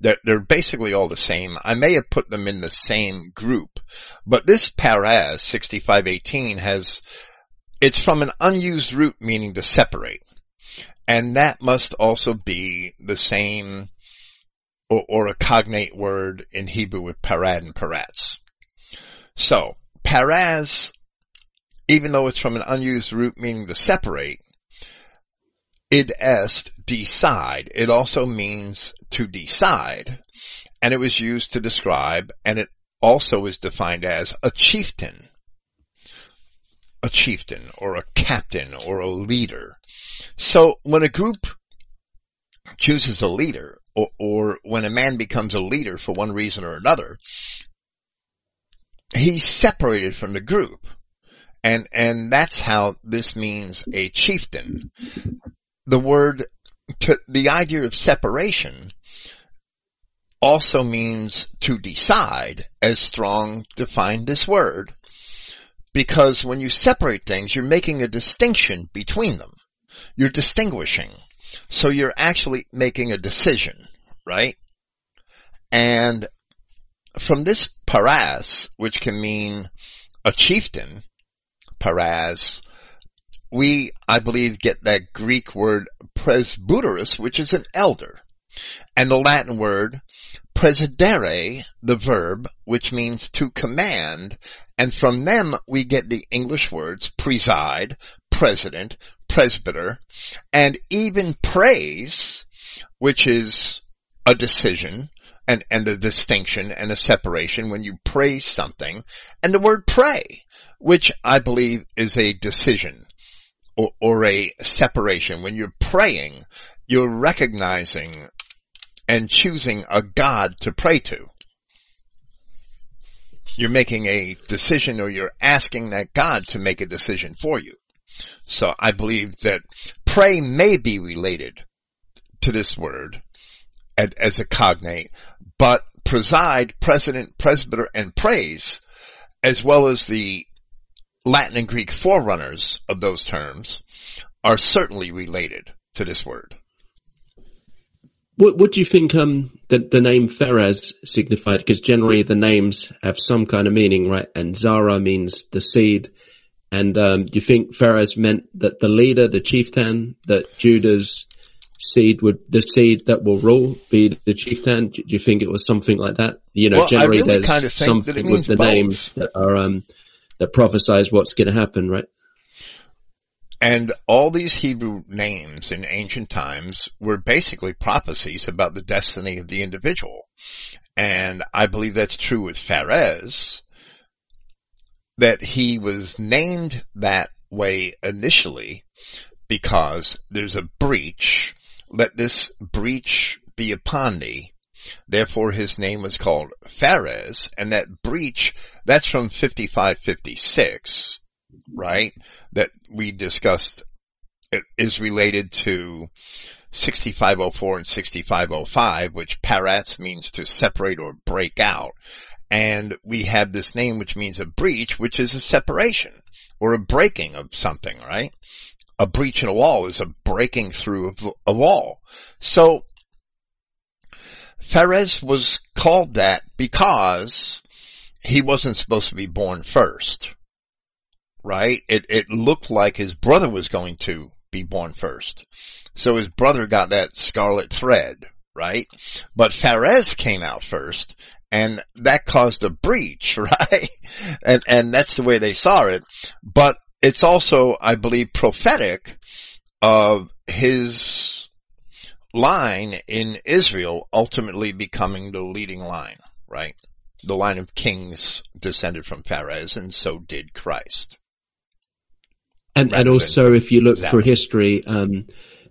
They're, they're basically all the same. I may have put them in the same group, but this paraz 6518 has, it's from an unused root meaning to separate. And that must also be the same or, or a cognate word in Hebrew with parad and parats. So, paraz, even though it's from an unused root meaning to separate, id est decide. It also means to decide. And it was used to describe, and it also is defined as a chieftain. A chieftain, or a captain, or a leader. So when a group chooses a leader, or, or when a man becomes a leader for one reason or another, he's separated from the group. And, and that's how this means a chieftain the word, to, the idea of separation also means to decide, as Strong defined this word, because when you separate things, you're making a distinction between them. You're distinguishing. So you're actually making a decision, right? And from this paras, which can mean a chieftain, paras, we, I believe, get that Greek word presbyteros, which is an elder, and the Latin word presidere, the verb, which means to command, and from them we get the English words preside, president, presbyter, and even praise, which is a decision, and, and a distinction and a separation when you praise something, and the word pray, which I believe is a decision or, or a separation. When you're praying, you're recognizing and choosing a God to pray to. You're making a decision or you're asking that God to make a decision for you. So I believe that pray may be related to this word as a cognate, but preside, president, presbyter, and praise, as well as the Latin and Greek forerunners of those terms, are certainly related to this word. What, what do you think um, the, the name Phares signified? Because generally the names have some kind of meaning, right? And Zara means the seed. And um, do you think Phares meant that the leader, the chieftain, that Judah's seed would, the seed that will rule be the chieftain? Do you think it was something like that? You know, well, generally really there's kind of something with the both. names that are, um, that prophesies what's going to happen, right? And all these Hebrew names in ancient times were basically prophecies about the destiny of the individual. And I believe that's true with Phares, that he was named that way initially because there's a breach. Let this breach be upon thee. Therefore his name was called Phares, and that breach, that's from 5556 right, that we discussed is related to 6504 and 6505, which paratz means to separate or break out. And we have this name which means a breach, which is a separation or a breaking of something, right? A breach in a wall is a breaking through of a wall. So, Phares was called that because he wasn't supposed to be born first right? It, it looked like his brother was going to be born first. So his brother got that scarlet thread, right? But Phares came out first and that caused a breach, right? And, and that's the way they saw it. But it's also, I believe, prophetic of his line in Israel ultimately becoming the leading line, right? The line of kings descended from Phares and so did Christ. And, and also, if you look through history, um,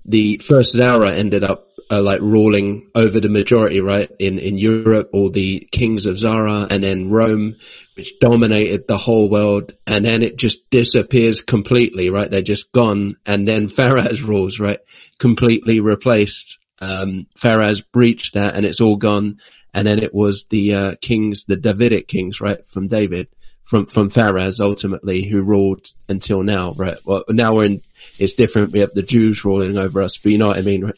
the first Zara ended up uh, like ruling over the majority, right? In, in Europe, all the kings of Zara and then Rome, which dominated the whole world. And then it just disappears completely, right? They're just gone. And then Phares rules, right? Completely replaced. Um, Phares breached that and it's all gone. And then it was the, uh, kings, the Davidic kings, right? From David from from Phares ultimately who ruled until now, right? Well, now we're in it's different. We have the Jews ruling over us, but you know what I mean, right?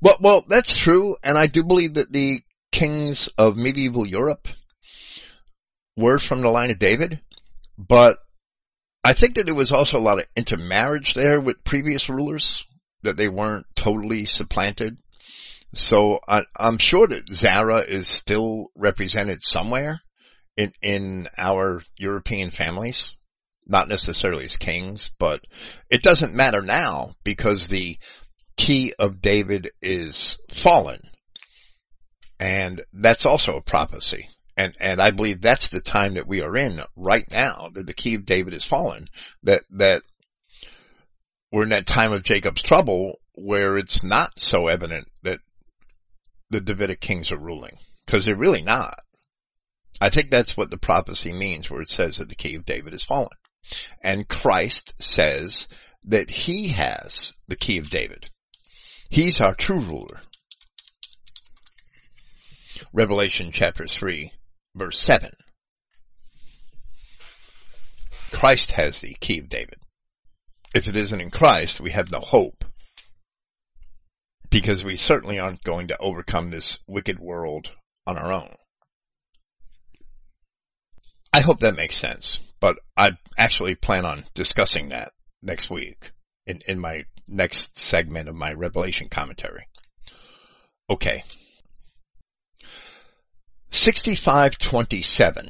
Well, well, that's true, and I do believe that the kings of medieval Europe were from the line of David, but I think that there was also a lot of intermarriage there with previous rulers that they weren't totally supplanted. So I, I'm sure that Zara is still represented somewhere in, in our European families, not necessarily as kings, but it doesn't matter now because the key of David is fallen. And that's also a prophecy. And, and I believe that's the time that we are in right now, that the key of David is fallen, that, that we're in that time of Jacob's trouble where it's not so evident that the Davidic kings are ruling. Cause they're really not. I think that's what the prophecy means where it says that the key of David is fallen. And Christ says that he has the key of David. He's our true ruler. Revelation chapter 3 verse 7. Christ has the key of David. If it isn't in Christ, we have no hope. Because we certainly aren't going to overcome this wicked world on our own. I hope that makes sense, but I actually plan on discussing that next week in, in my next segment of my Revelation commentary. Okay. 6527.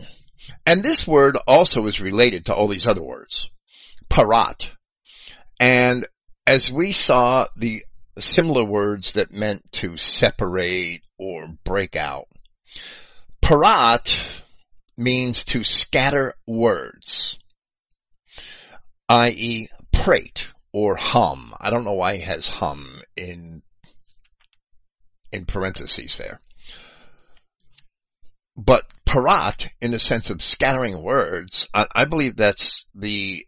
And this word also is related to all these other words. Parat. And as we saw the similar words that meant to separate or break out, parat means to scatter words, i.e. prate or hum. I don't know why he has hum in, in parentheses there. But parat, in the sense of scattering words, I, I believe that's the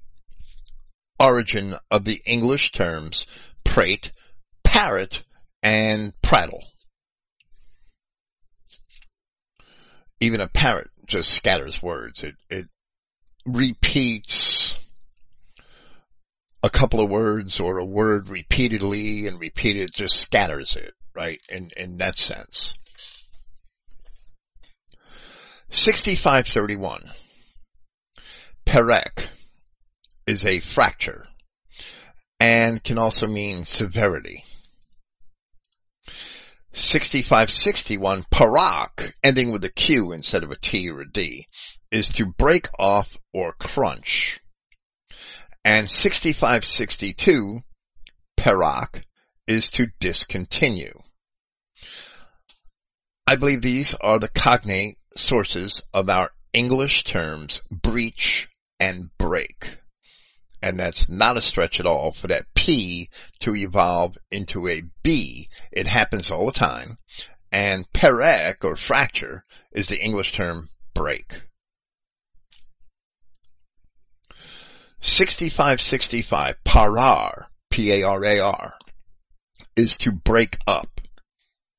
origin of the English terms prate, parrot, and prattle. Even a parrot just scatters words. It, it repeats a couple of words or a word repeatedly and repeated just scatters it, right? In, in that sense. 6531. Perek is a fracture and can also mean severity. 6561, parak, ending with a Q instead of a T or a D, is to break off or crunch. And 6562, parak, is to discontinue. I believe these are the cognate sources of our English terms breach and break and that's not a stretch at all for that P to evolve into a B. It happens all the time. And perek or fracture is the English term break. 6565, parar, P-A-R-A-R, is to break up.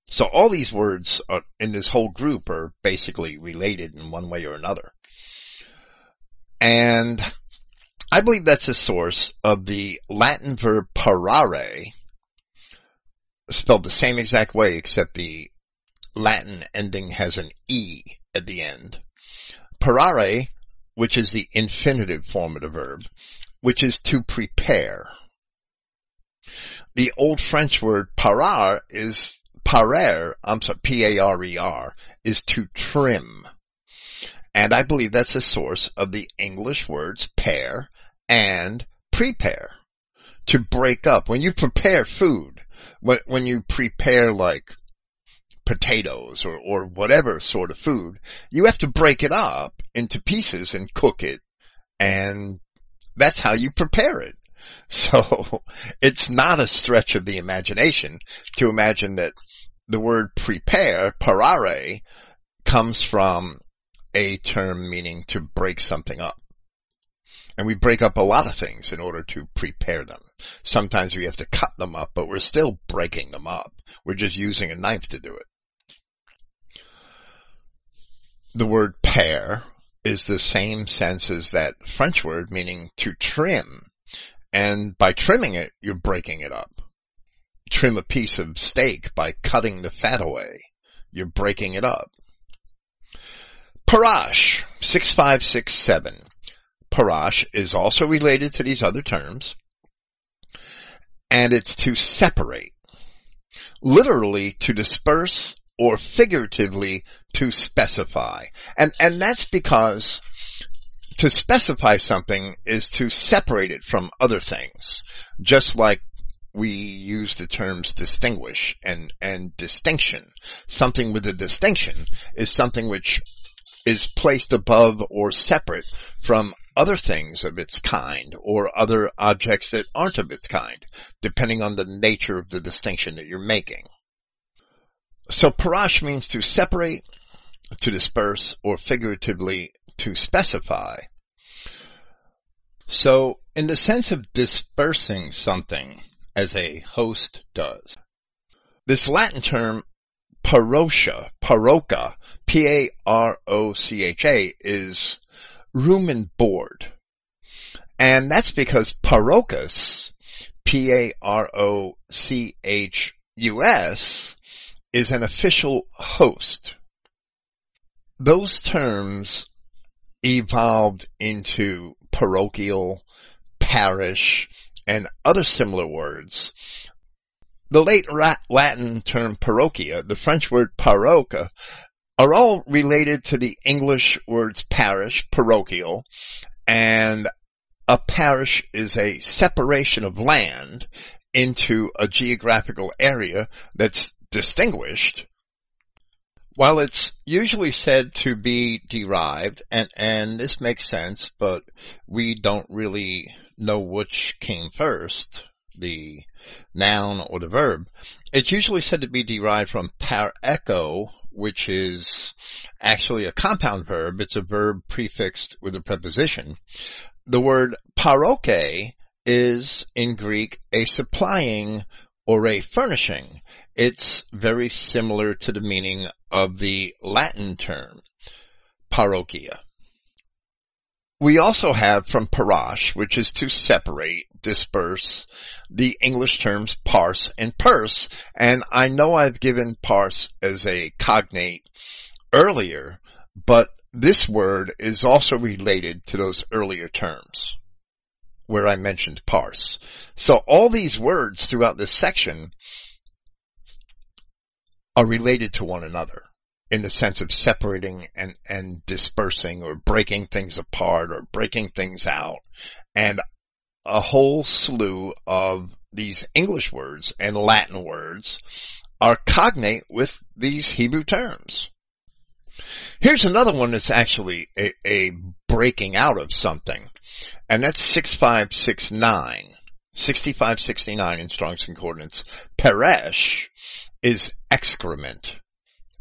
So all these words are, in this whole group are basically related in one way or another. And I believe that's the source of the Latin verb parare, spelled the same exact way except the Latin ending has an E at the end. Parare, which is the infinitive form of the verb, which is to prepare. The old French word parar is parer, I'm sorry, P-A-R-E-R, is to trim. And I believe that's the source of the English words pair and prepare. To break up. When you prepare food, when, when you prepare like potatoes or, or whatever sort of food, you have to break it up into pieces and cook it. And that's how you prepare it. So it's not a stretch of the imagination to imagine that the word prepare, parare, comes from a term meaning to break something up. And we break up a lot of things in order to prepare them. Sometimes we have to cut them up, but we're still breaking them up. We're just using a knife to do it. The word pare is the same sense as that French word meaning to trim. And by trimming it, you're breaking it up. Trim a piece of steak by cutting the fat away. You're breaking it up. Parash, 6567. Parash is also related to these other terms. And it's to separate. Literally to disperse or figuratively to specify. And, and that's because to specify something is to separate it from other things. Just like we use the terms distinguish and, and distinction. Something with a distinction is something which is placed above or separate from other things of its kind or other objects that aren't of its kind, depending on the nature of the distinction that you're making. So parash means to separate, to disperse, or figuratively to specify. So in the sense of dispersing something as a host does, this Latin term parocha, parocha, P-A-R-O-C-H-A is room and board. And that's because parochus, P-A-R-O-C-H-U-S, is an official host. Those terms evolved into parochial, parish, and other similar words. The late Latin term parochia, the French word paroque, are all related to the English words parish, parochial, and a parish is a separation of land into a geographical area that's distinguished. While it's usually said to be derived, and, and this makes sense, but we don't really know which came first, the noun or the verb, it's usually said to be derived from par echo, which is actually a compound verb. It's a verb prefixed with a preposition. The word paroche is in Greek a supplying or a furnishing. It's very similar to the meaning of the Latin term parochia. We also have from parash, which is to separate, disperse, the English terms parse and purse. And I know I've given parse as a cognate earlier, but this word is also related to those earlier terms where I mentioned parse. So all these words throughout this section are related to one another in the sense of separating and, and dispersing or breaking things apart or breaking things out. And a whole slew of these English words and Latin words are cognate with these Hebrew terms. Here's another one that's actually a, a breaking out of something, and that's 6569. 6569 in Strong's Concordance. Peresh is excrement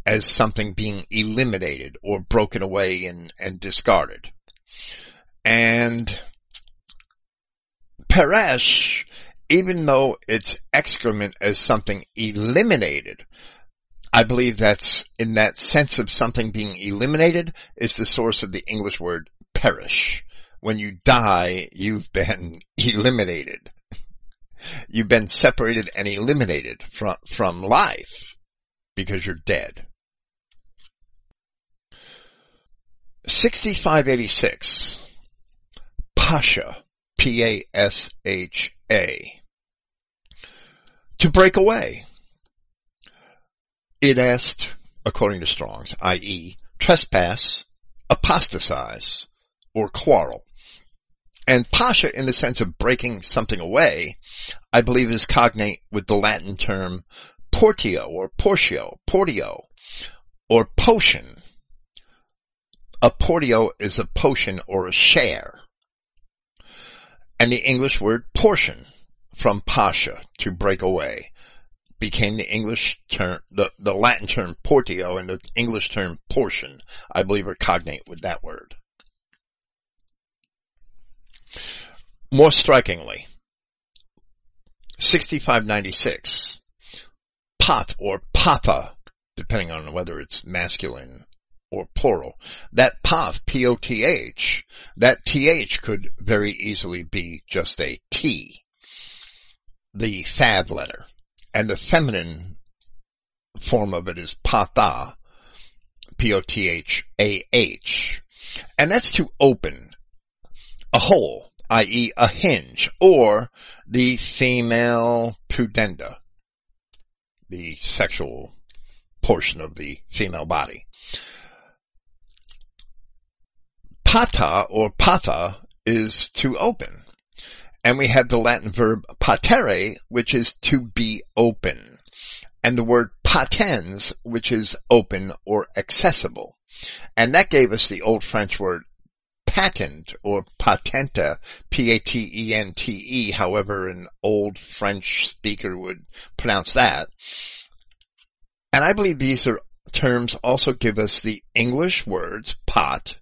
as something being eliminated or broken away and, and discarded. And Peresh, even though it's excrement as something eliminated, I believe that's in that sense of something being eliminated is the source of the English word perish. When you die, you've been eliminated. You've been separated and eliminated from, from life because you're dead. 6586. Pasha. P-A-S-H-A. To break away. It asked, according to Strong's, i.e., trespass, apostatize, or quarrel. And pasha, in the sense of breaking something away, I believe is cognate with the Latin term portio or portio, portio, or potion, a portio is a potion or a share. And the English word portion from pasha, to break away, became the English term, the, the Latin term portio and the English term portion, I believe are cognate with that word. More strikingly, 6596, pot or papa, depending on whether it's masculine or plural. That poth, P-O-T-H, that T-H could very easily be just a T, the fad letter. And the feminine form of it is pata, P-O-T-H-A-H. And that's to open a hole, i.e. a hinge, or the female pudenda, the sexual portion of the female body. Pata or patha is to open. And we have the Latin verb patere, which is to be open. And the word patens, which is open or accessible. And that gave us the old French word patent or patenta, P-A-T-E-N-T-E, however an old French speaker would pronounce that. And I believe these are terms also give us the English words pot,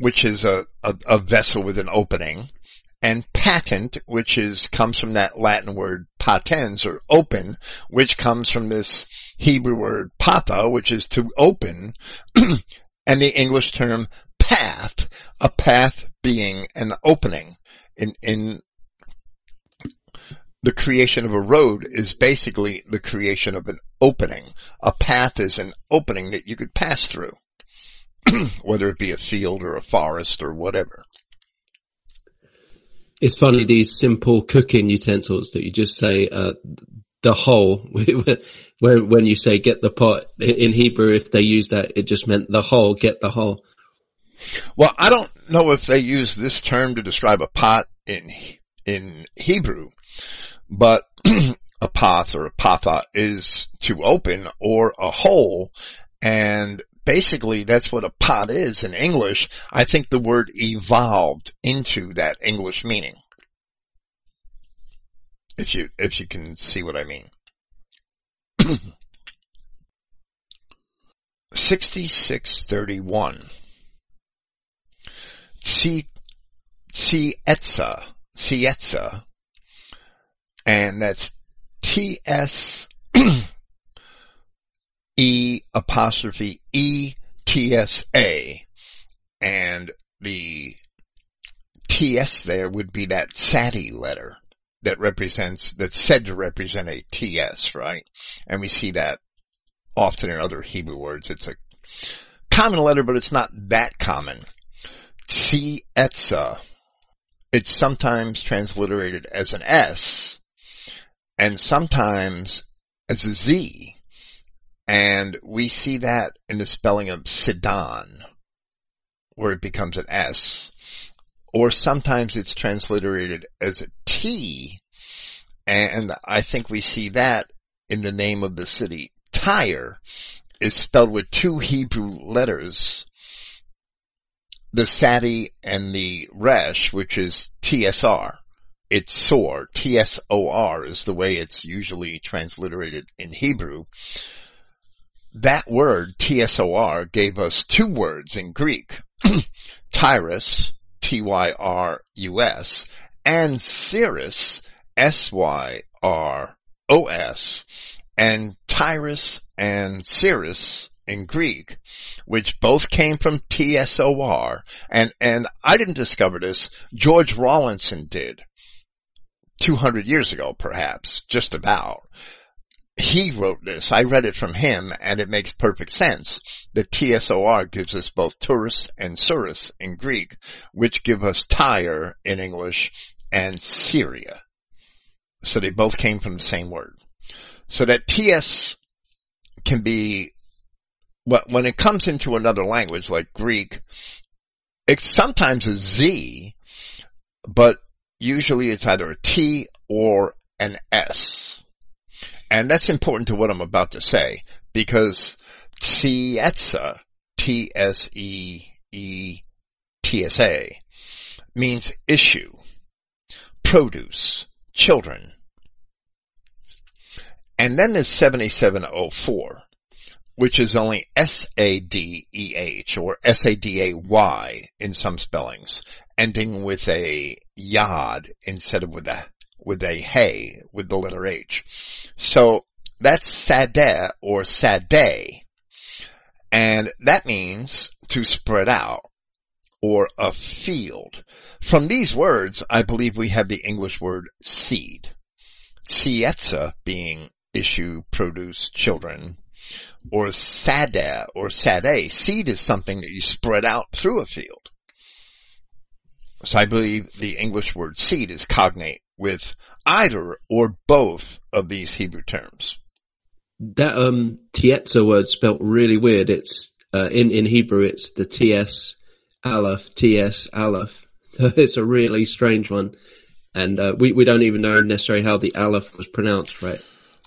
which is a, a, a vessel with an opening, and patent, which is, comes from that Latin word patens or open, which comes from this Hebrew word pata, which is to open, and the English term path, a path being an opening. In, in the creation of a road is basically the creation of an opening. A path is an opening that you could pass through. whether it be a field or a forest or whatever. It's funny these simple cooking utensils that you just say uh, the whole when when you say get the pot in Hebrew if they use that it just meant the whole get the whole. Well, I don't know if they use this term to describe a pot in in Hebrew, but a poth or a patha is to open or a hole and basically that's what a pot is in English. I think the word evolved into that English meaning. If you, if you can see what I mean. 6631. Tsi, Tsietza, Tsietza, and that's T-S E apostrophe E T S A. And the TS there would be that SATI letter that represents, that's said to represent a TS, right? And we see that often in other Hebrew words. It's a common letter, but it's not that common. Tsietza. It's sometimes transliterated as an S and sometimes as a Z. And we see that in the spelling of Sidon, where it becomes an S. Or sometimes it's transliterated as a T. And I think we see that in the name of the city. Tyre is spelled with two Hebrew letters. The Sadi and the Resh, which is TSR. It's Sor. T-S-O-R is the way it's usually transliterated in Hebrew that word, T-S-O-R, gave us two words in Greek. Tyrus, T-Y-R-U-S, and Cyrus, S-Y-R-O-S, and Tyrus and Cyrus in Greek, which both came from T-S-O-R, and, and I didn't discover this, George Rawlinson did. 200 years ago, perhaps, just about he wrote this. I read it from him and it makes perfect sense. The TSOR gives us both Turus and Surus in Greek, which give us Tyre in English and Syria. So they both came from the same word. So that TS can be, when it comes into another language like Greek, it's sometimes a Z, but usually it's either a T or an S. And that's important to what I'm about to say because tsietsa, T-S-E-E-T-S-A, means issue, produce, children. And then there's 7704, which is only S-A-D-E-H or S-A-D-A-Y in some spellings, ending with a yod instead of with a with a hey, with the letter H. So that's sadeh or sadeh. And that means to spread out or a field. From these words, I believe we have the English word seed. Tsietza being issue, produce, children, or sadeh or sadeh. Seed is something that you spread out through a field. So I believe the English word seed is cognate with either or both of these Hebrew terms. That um Tietza word spelt really weird. It's uh, in in Hebrew it's the ts aleph ts aleph. So it's a really strange one, and uh, we we don't even know necessarily how the aleph was pronounced, right?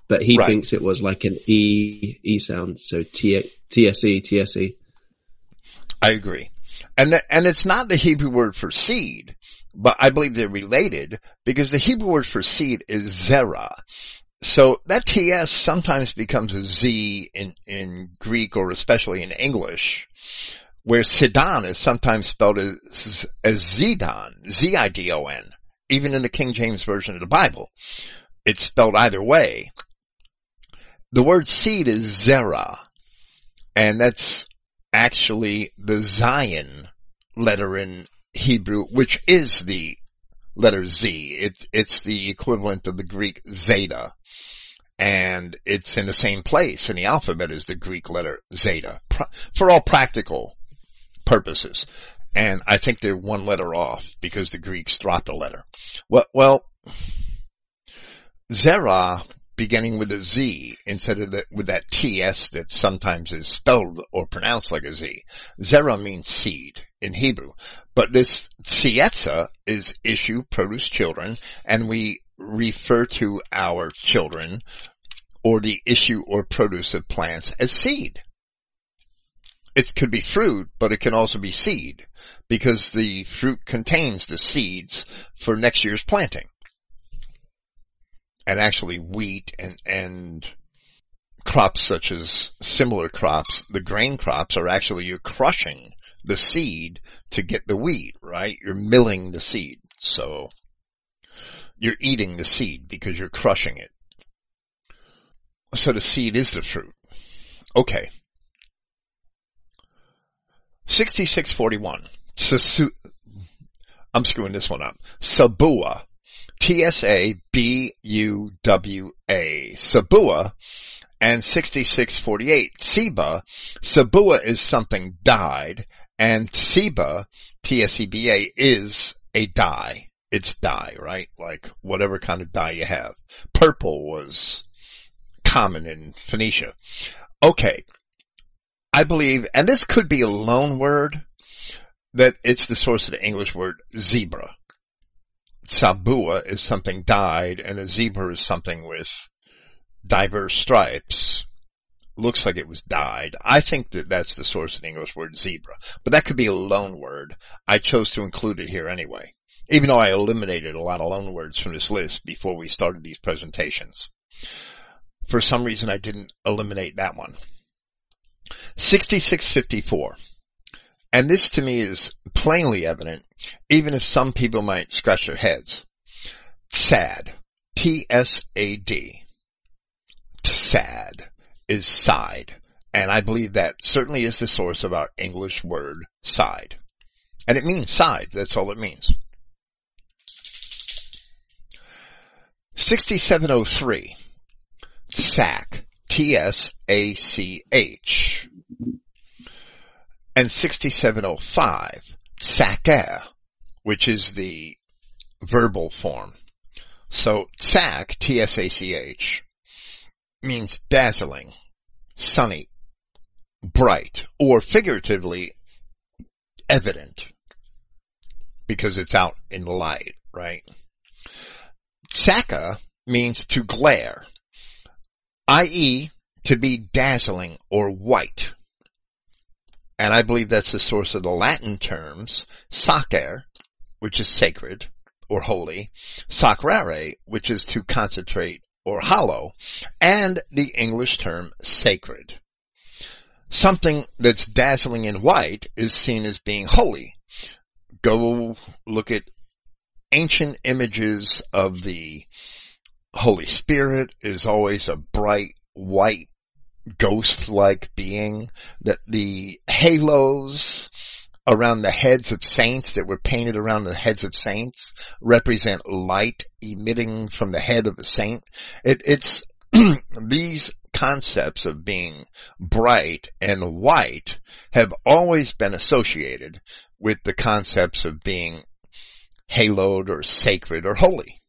But he right. thinks it was like an e e sound, so t tse tse. I agree, and the, and it's not the Hebrew word for seed but I believe they're related because the Hebrew word for seed is zera. So that TS sometimes becomes a Z in, in Greek or especially in English, where Sidon is sometimes spelled as, as Zidon, Z-I-D-O-N, even in the King James Version of the Bible. It's spelled either way. The word seed is Zera, and that's actually the Zayin letter in Hebrew, which is the letter Z. It's, it's the equivalent of the Greek zeta. And it's in the same place in the alphabet as the Greek letter zeta for all practical purposes. And I think they're one letter off because the Greeks dropped a letter. Well, well, Zerah beginning with a Z instead of the, with that TS that sometimes is spelled or pronounced like a Z. Zera means seed in Hebrew, but this Tsietza is issue, produce children, and we refer to our children or the issue or produce of plants as seed. It could be fruit, but it can also be seed because the fruit contains the seeds for next year's planting and actually wheat and, and crops such as similar crops, the grain crops are actually you're crushing the seed to get the wheat, right? You're milling the seed. So you're eating the seed because you're crushing it. So the seed is the fruit. Okay. 6641. I'm screwing this one up. Sabua T-S-A-B-U-W-A, Sabua, and 6648, Seba. Sabua is something dyed, and Seba, T-S-E-B-A, is a dye. It's dye, right? Like whatever kind of dye you have. Purple was common in Phoenicia. Okay. I believe, and this could be a loan word, that it's the source of the English word zebra sabua is something dyed and a zebra is something with diverse stripes. Looks like it was dyed. I think that that's the source of the English word zebra, but that could be a loan word. I chose to include it here anyway, even though I eliminated a lot of loan words from this list before we started these presentations. For some reason I didn't eliminate that one. 6654. And this to me is plainly evident, even if some people might scratch their heads. Sad. T-S-A-D. Sad is side. And I believe that certainly is the source of our English word side. And it means side. That's all it means. 6703. Sack. T-S-A-C-H and 6705, sacer, which is the verbal form. So tsak, T-S-A-C-H, means dazzling, sunny, bright, or figuratively evident, because it's out in light, right? Tsaka means to glare, i.e. to be dazzling or white and I believe that's the source of the Latin terms sacer, which is sacred or holy, sacrare, which is to concentrate or hollow, and the English term sacred. Something that's dazzling in white is seen as being holy. Go look at ancient images of the Holy Spirit is always a bright white ghost-like being, that the halos around the heads of saints that were painted around the heads of saints represent light emitting from the head of a saint. It, it's these concepts of being bright and white have always been associated with the concepts of being haloed or sacred or holy.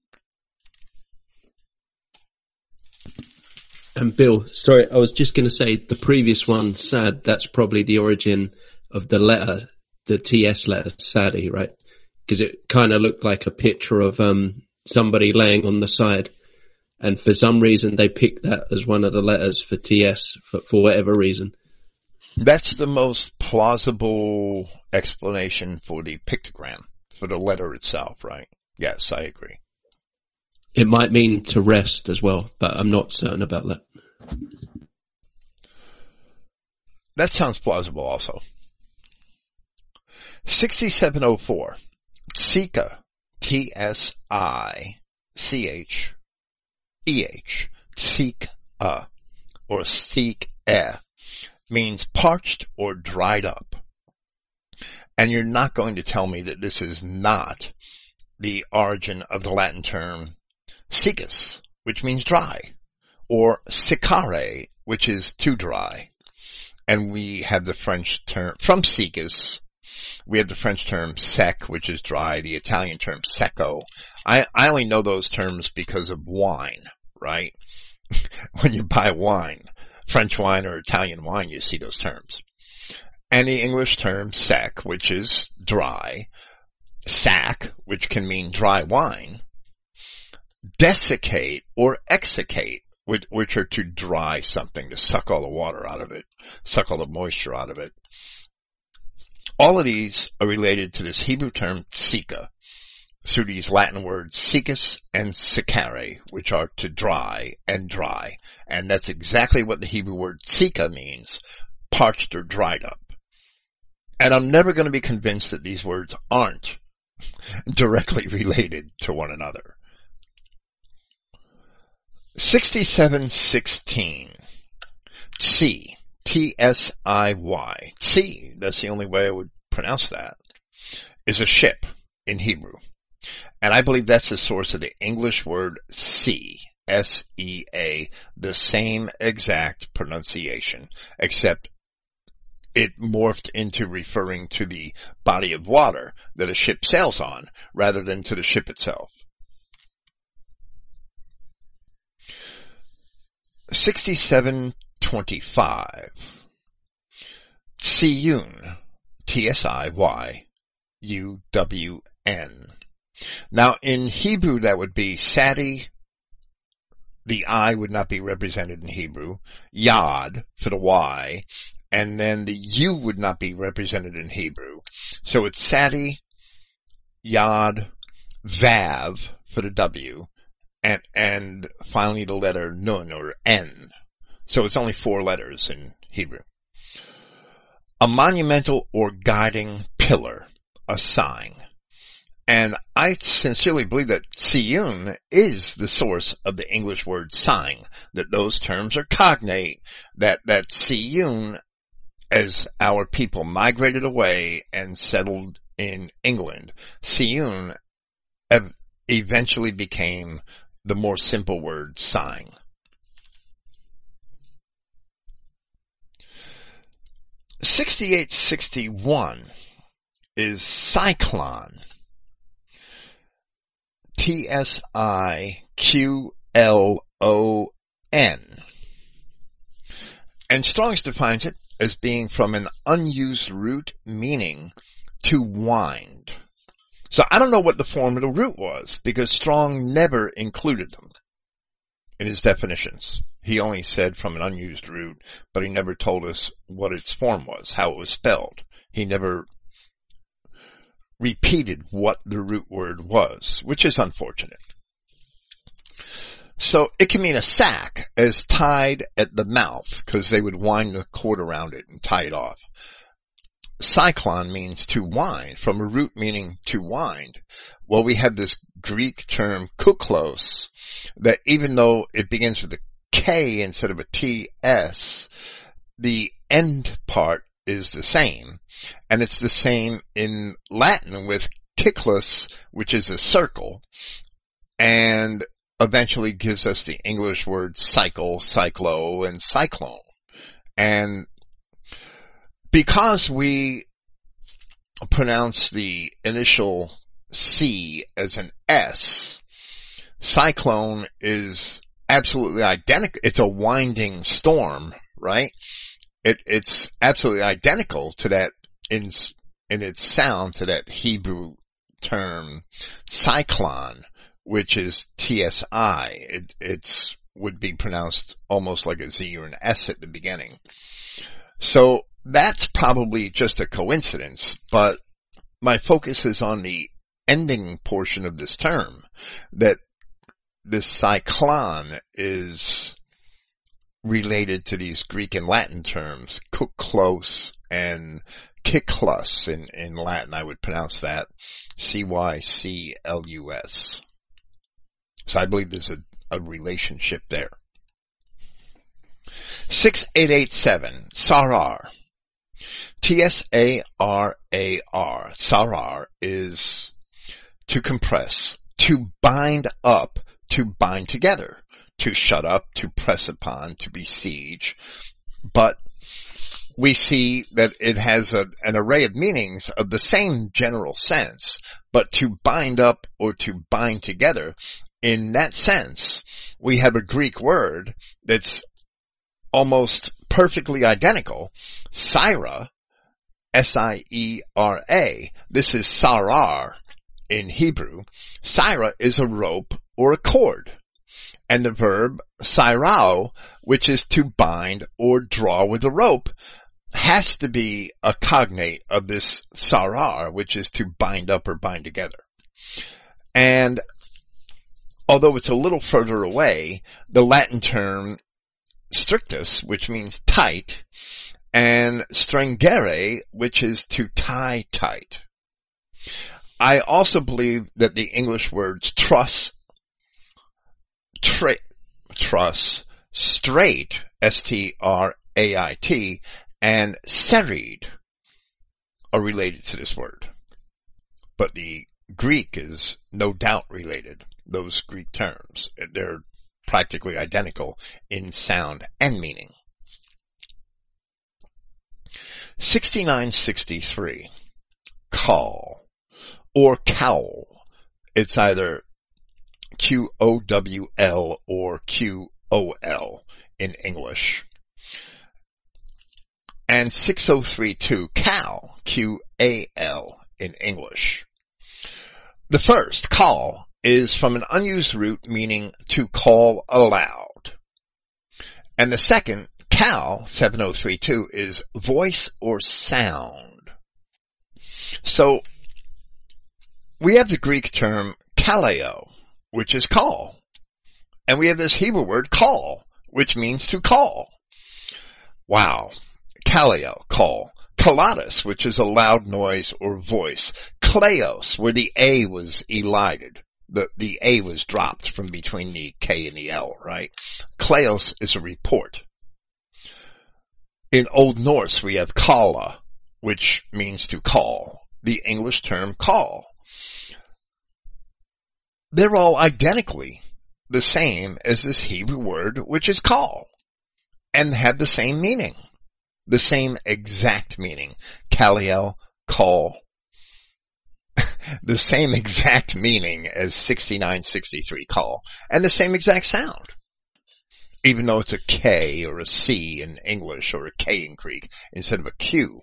And Bill, sorry, I was just going to say the previous one, sad, that's probably the origin of the letter, the TS letter, Sadie, right? Because it kind of looked like a picture of um, somebody laying on the side. And for some reason, they picked that as one of the letters for TS for, for whatever reason. That's the most plausible explanation for the pictogram, for the letter itself, right? Yes, I agree. It might mean to rest as well, but I'm not certain about that. That sounds plausible also. 6704. Tsika. T-S-I-C-H-E-H. Tsika. Or seek means parched or dried up. And you're not going to tell me that this is not the origin of the Latin term Siccus, which means dry, or siccare, which is too dry. And we have the French term from Siccus, We have the French term sec, which is dry, the Italian term secco. I, I only know those terms because of wine, right? when you buy wine, French wine or Italian wine, you see those terms. And the English term sec, which is dry, sack, which can mean dry wine, desiccate or exsiccate, which, which are to dry something, to suck all the water out of it, suck all the moisture out of it. All of these are related to this Hebrew term sika, through these Latin words siccus and siccare, which are to dry and dry. And that's exactly what the Hebrew word sika means, parched or dried up. And I'm never going to be convinced that these words aren't directly related to one another. 6716. Tsi. T-S-I-Y. Tsi, that's the only way I would pronounce that, is a ship in Hebrew. And I believe that's the source of the English word sea. S-E-A, the same exact pronunciation, except it morphed into referring to the body of water that a ship sails on rather than to the ship itself. 6725. Tsiyun. T-S-I-Y-U-W-N. Now in Hebrew that would be Sadi. The I would not be represented in Hebrew. Yad for the Y. And then the U would not be represented in Hebrew. So it's Sadi, Yad, Vav for the W and, and finally the letter nun or n. So it's only four letters in Hebrew. A monumental or guiding pillar, a sign. And I sincerely believe that Siyun is the source of the English word sign, that those terms are cognate, that, that Siyun, as our people migrated away and settled in England, Siyun eventually became the more simple word sign. Sixty-eight sixty-one is cyclone. T S I Q L O N. And Strong's defines it as being from an unused root meaning to wind. So I don't know what the form of the root was because Strong never included them in his definitions. He only said from an unused root, but he never told us what its form was, how it was spelled. He never repeated what the root word was, which is unfortunate. So it can mean a sack as tied at the mouth because they would wind the cord around it and tie it off cyclone means to wind, from a root meaning to wind. Well, we have this Greek term kuklos that even though it begins with a K instead of a TS, the end part is the same. And it's the same in Latin with cyclus, which is a circle, and eventually gives us the English word cycle, cyclo, and cyclone. And because we pronounce the initial C as an S, cyclone is absolutely identical. It's a winding storm, right? It, it's absolutely identical to that in, in its sound to that Hebrew term cyclone, which is TSI. It, it's, would be pronounced almost like a Z or an S at the beginning. So that's probably just a coincidence, but my focus is on the ending portion of this term, that this cyclone is related to these Greek and Latin terms, kuklos and cyclus in, in Latin. I would pronounce that C-Y-C-L-U-S. So I believe there's a, a relationship there. 6887, Sarar. T-S-A-R-A-R. Sarar is to compress, to bind up, to bind together, to shut up, to press upon, to besiege. But we see that it has a, an array of meanings of the same general sense, but to bind up or to bind together, in that sense, we have a Greek word that's almost perfectly identical, Syra, S-I-E-R-A. This is sarar in Hebrew. Syra is a rope or a cord. And the verb syrao, which is to bind or draw with a rope, has to be a cognate of this sarar, which is to bind up or bind together. And although it's a little further away, the Latin term strictus, which means tight, and stringere, which is to tie tight. I also believe that the English words truss, tra- truss, straight, S-T-R-A-I-T, and serried are related to this word. But the Greek is no doubt related, those Greek terms. They're practically identical in sound and meaning. 6963. Call. Or cowl. It's either Q-O-W-L or Q-O-L in English. And 6032, cal, Q-A-L in English. The first, call, is from an unused root meaning to call aloud. And the second, cal, 7032, is voice or sound. So, we have the Greek term kaleo, which is call. And we have this Hebrew word call, which means to call. Wow. Kaleo, call. Kalatus, which is a loud noise or voice. Kleos, where the A was elided the, the A was dropped from between the K and the L, right? Kleos is a report. In Old Norse, we have kalla, which means to call. The English term call. They're all identically the same as this Hebrew word, which is call, and have the same meaning. The same exact meaning. Kaleo, call, the same exact meaning as 6963 call and the same exact sound. Even though it's a K or a C in English or a K in Greek instead of a Q,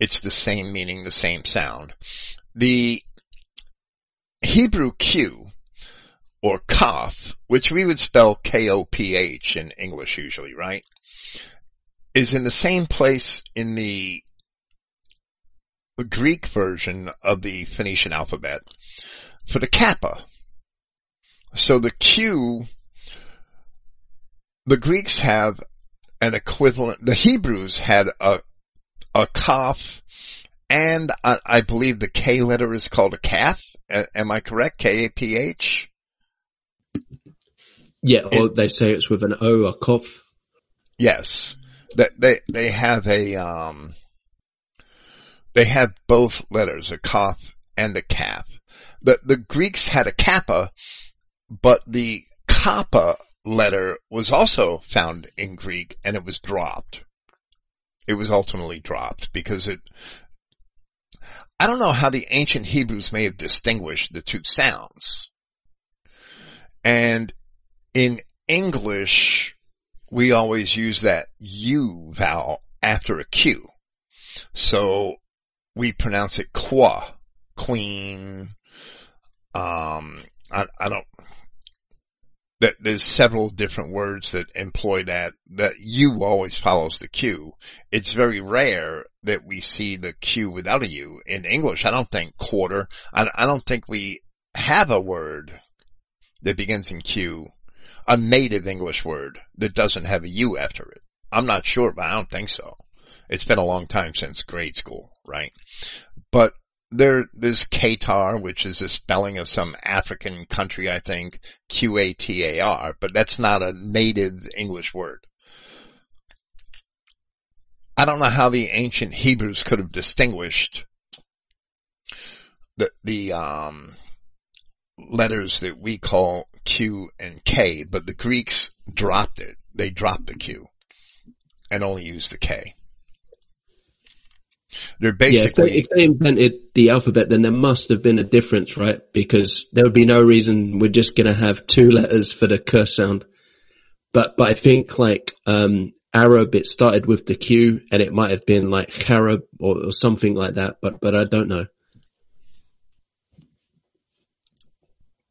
it's the same meaning, the same sound. The Hebrew Q or koph, which we would spell K-O-P-H in English usually, right? Is in the same place in the Greek version of the Phoenician alphabet for the koppa. So the Q, the Greeks have an equivalent, the Hebrews had a, a kaf and I, I believe the K letter is called a kaph. am I correct? K-A-P-H? Yeah, or they say it's with an O, a koph. Yes. That they, they have a, um, they had both letters, a kaf and a kaf. The, the Greeks had a kappa, but the koppa letter was also found in Greek and it was dropped. It was ultimately dropped because it, I don't know how the ancient Hebrews may have distinguished the two sounds. And in English, we always use that U vowel after a Q. So we pronounce it qua, queen. Um, I, I don't, that there's several different words that employ that, that U always follows the Q. It's very rare that we see the Q without a U. In English, I don't think quarter, I, I don't think we have a word that begins in Q, a native English word that doesn't have a U after it. I'm not sure, but I don't think so. It's been a long time since grade school, right? But there, there's Qatar, which is a spelling of some African country, I think, Q-A-T-A-R, but that's not a native English word. I don't know how the ancient Hebrews could have distinguished the, the, um, letters that we call Q and K, but the Greeks dropped it. They dropped the Q and only used the K. They're basically. Yeah, if they, if they invented the alphabet, then there must have been a difference, right? Because there would be no reason we're just going to have two letters for the k sound. But, but I think like, um, Arab, it started with the Q and it might have been like Harab or, or something like that, but, but I don't know.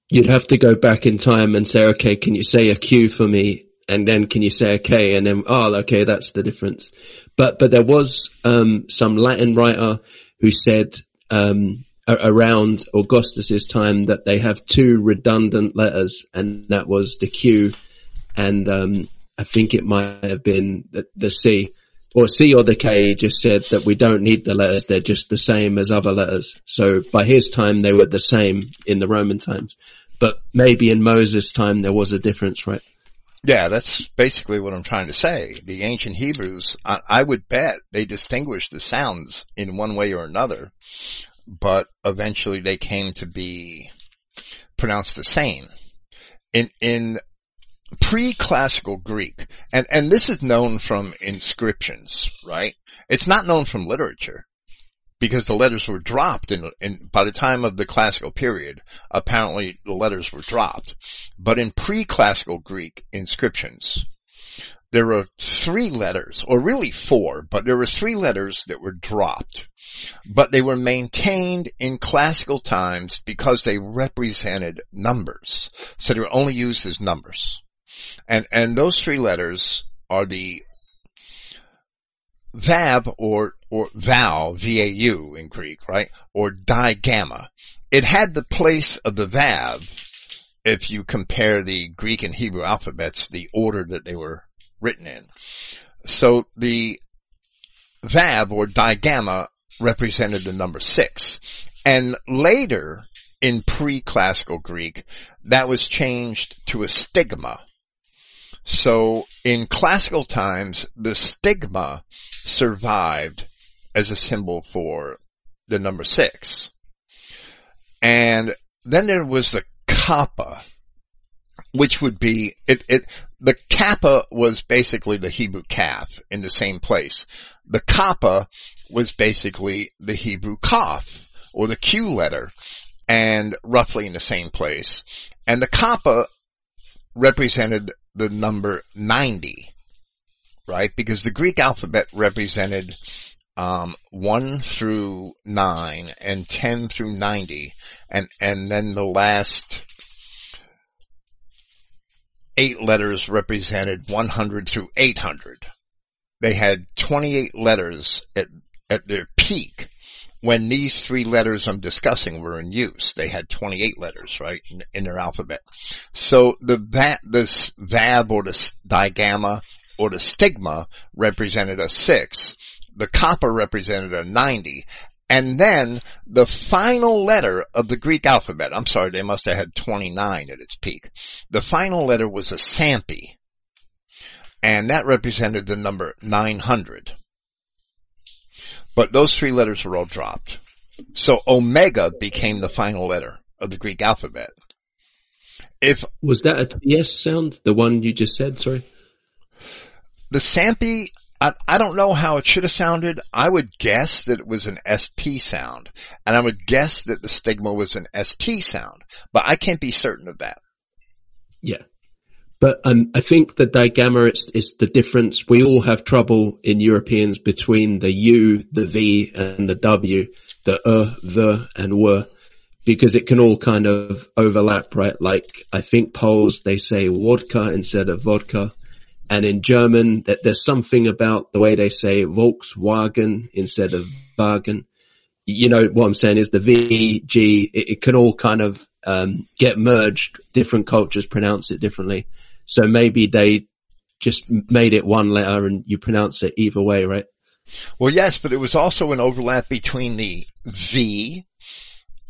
You'd have to go back in time and say, okay, can you say a Q for me? And then can you say a K? And then, oh, okay, that's the difference. But, but there was, um, some Latin writer who said, um, around Augustus's time that they have two redundant letters and that was the Q and, um, I think it might have been the, the C or C or the K just said that we don't need the letters. They're just the same as other letters. So by his time, they were the same in the Roman times, but maybe in Moses' time, there was a difference, right? Yeah, that's basically what I'm trying to say. The ancient Hebrews, I, I would bet they distinguished the sounds in one way or another, but eventually they came to be pronounced the same. In, in pre-classical Greek, and, and this is known from inscriptions, right? It's not known from literature because the letters were dropped in, in, by the time of the classical period, apparently the letters were dropped. But in pre-classical Greek inscriptions, there were three letters, or really four, but there were three letters that were dropped. But they were maintained in classical times because they represented numbers. So they were only used as numbers. And, and those three letters are the Vav or, or Vau, V-A-U in Greek, right? Or digamma. It had the place of the Vav if you compare the Greek and Hebrew alphabets, the order that they were written in. So the Vav or digamma represented the number six. And later in pre-classical Greek, that was changed to a stigma. So in classical times, the stigma survived as a symbol for the number six. And then there was the koppa, which would be, it, it, the koppa was basically the Hebrew kaf in the same place. The koppa was basically the Hebrew kaf or the Q letter and roughly in the same place. And the koppa represented the number 90, right? Because the Greek alphabet represented um, 1 through 9 and 10 through 90 and, and then the last eight letters represented 100 through 800. They had 28 letters at, at their peak when these three letters I'm discussing were in use. They had 28 letters, right, in, in their alphabet. So the this vav or the digamma or the stigma represented a six. The koppa represented a 90. And then the final letter of the Greek alphabet, I'm sorry, they must have had 29 at its peak. The final letter was a sampi. And that represented the number 900. But those three letters were all dropped. So omega became the final letter of the Greek alphabet. If was that a yes sound, the one you just said? Sorry. The Sampi, I, I don't know how it should have sounded. I would guess that it was an SP sound, and I would guess that the stigma was an ST sound, but I can't be certain of that. Yeah. But um, I think the digamma is, is the difference. We all have trouble in Europeans between the U, the V, and the W, the uh, the, and were, because it can all kind of overlap, right? Like I think Poles they say vodka instead of vodka, and in German that there's something about the way they say Volkswagen instead of Wagen. You know what I'm saying is the V, G, it, it can all kind of um, get merged. Different cultures pronounce it differently. So maybe they just made it one letter and you pronounce it either way, right? Well, yes, but it was also an overlap between the V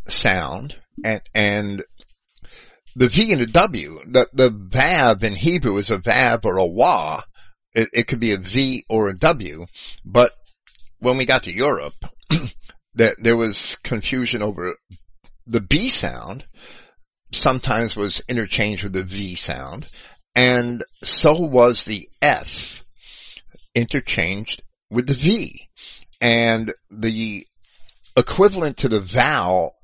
sound and, and the V and the W. The, the Vav in Hebrew is a Vav or a Wa. It, it could be a V or a W, but when we got to Europe, there, there was confusion over the B sound sometimes was interchanged with the V sound and so was the F interchanged with the V. And the equivalent to the vowel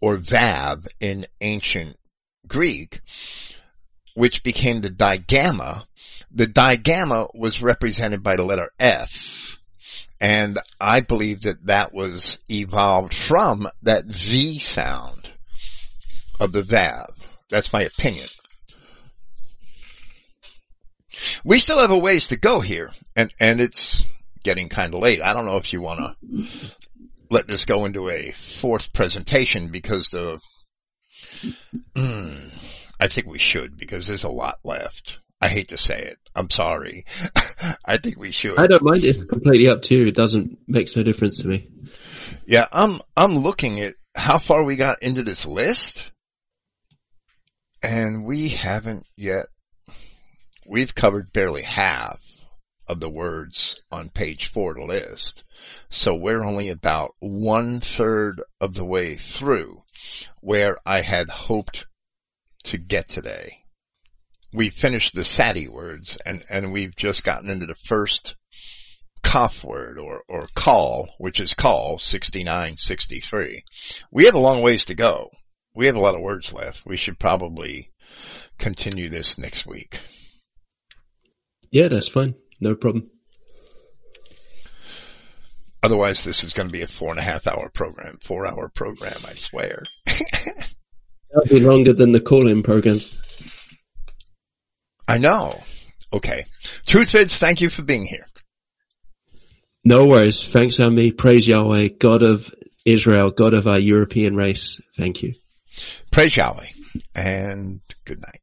or vav in ancient Greek, which became the digamma, the digamma was represented by the letter F. And I believe that that was evolved from that V sound of the vav. That's my opinion. We still have a ways to go here and, and it's getting kind of late. I don't know if you want to let this go into a fourth presentation because the, mm, I think we should because there's a lot left. I hate to say it. I'm sorry. I think we should. I don't mind. It's completely up to you. It doesn't makes no difference to me. Yeah, I'm I'm looking at how far we got into this list, and we haven't yet. We've covered barely half of the words on page four of the list, so we're only about one third of the way through where I had hoped to get today we finished the SATI words and, and we've just gotten into the first koph word or, or call, which is call 6963. We have a long ways to go. We have a lot of words left. We should probably continue this next week. Yeah, that's fine. No problem. Otherwise, this is going to be a four and a half hour program, four hour program, I swear. That'll be longer than the call-in program. I know. Okay. Truth Truthvids, thank you for being here. No worries. Thanks, Ami. Praise Yahweh, God of Israel, God of our European race. Thank you. Praise Yahweh and good night.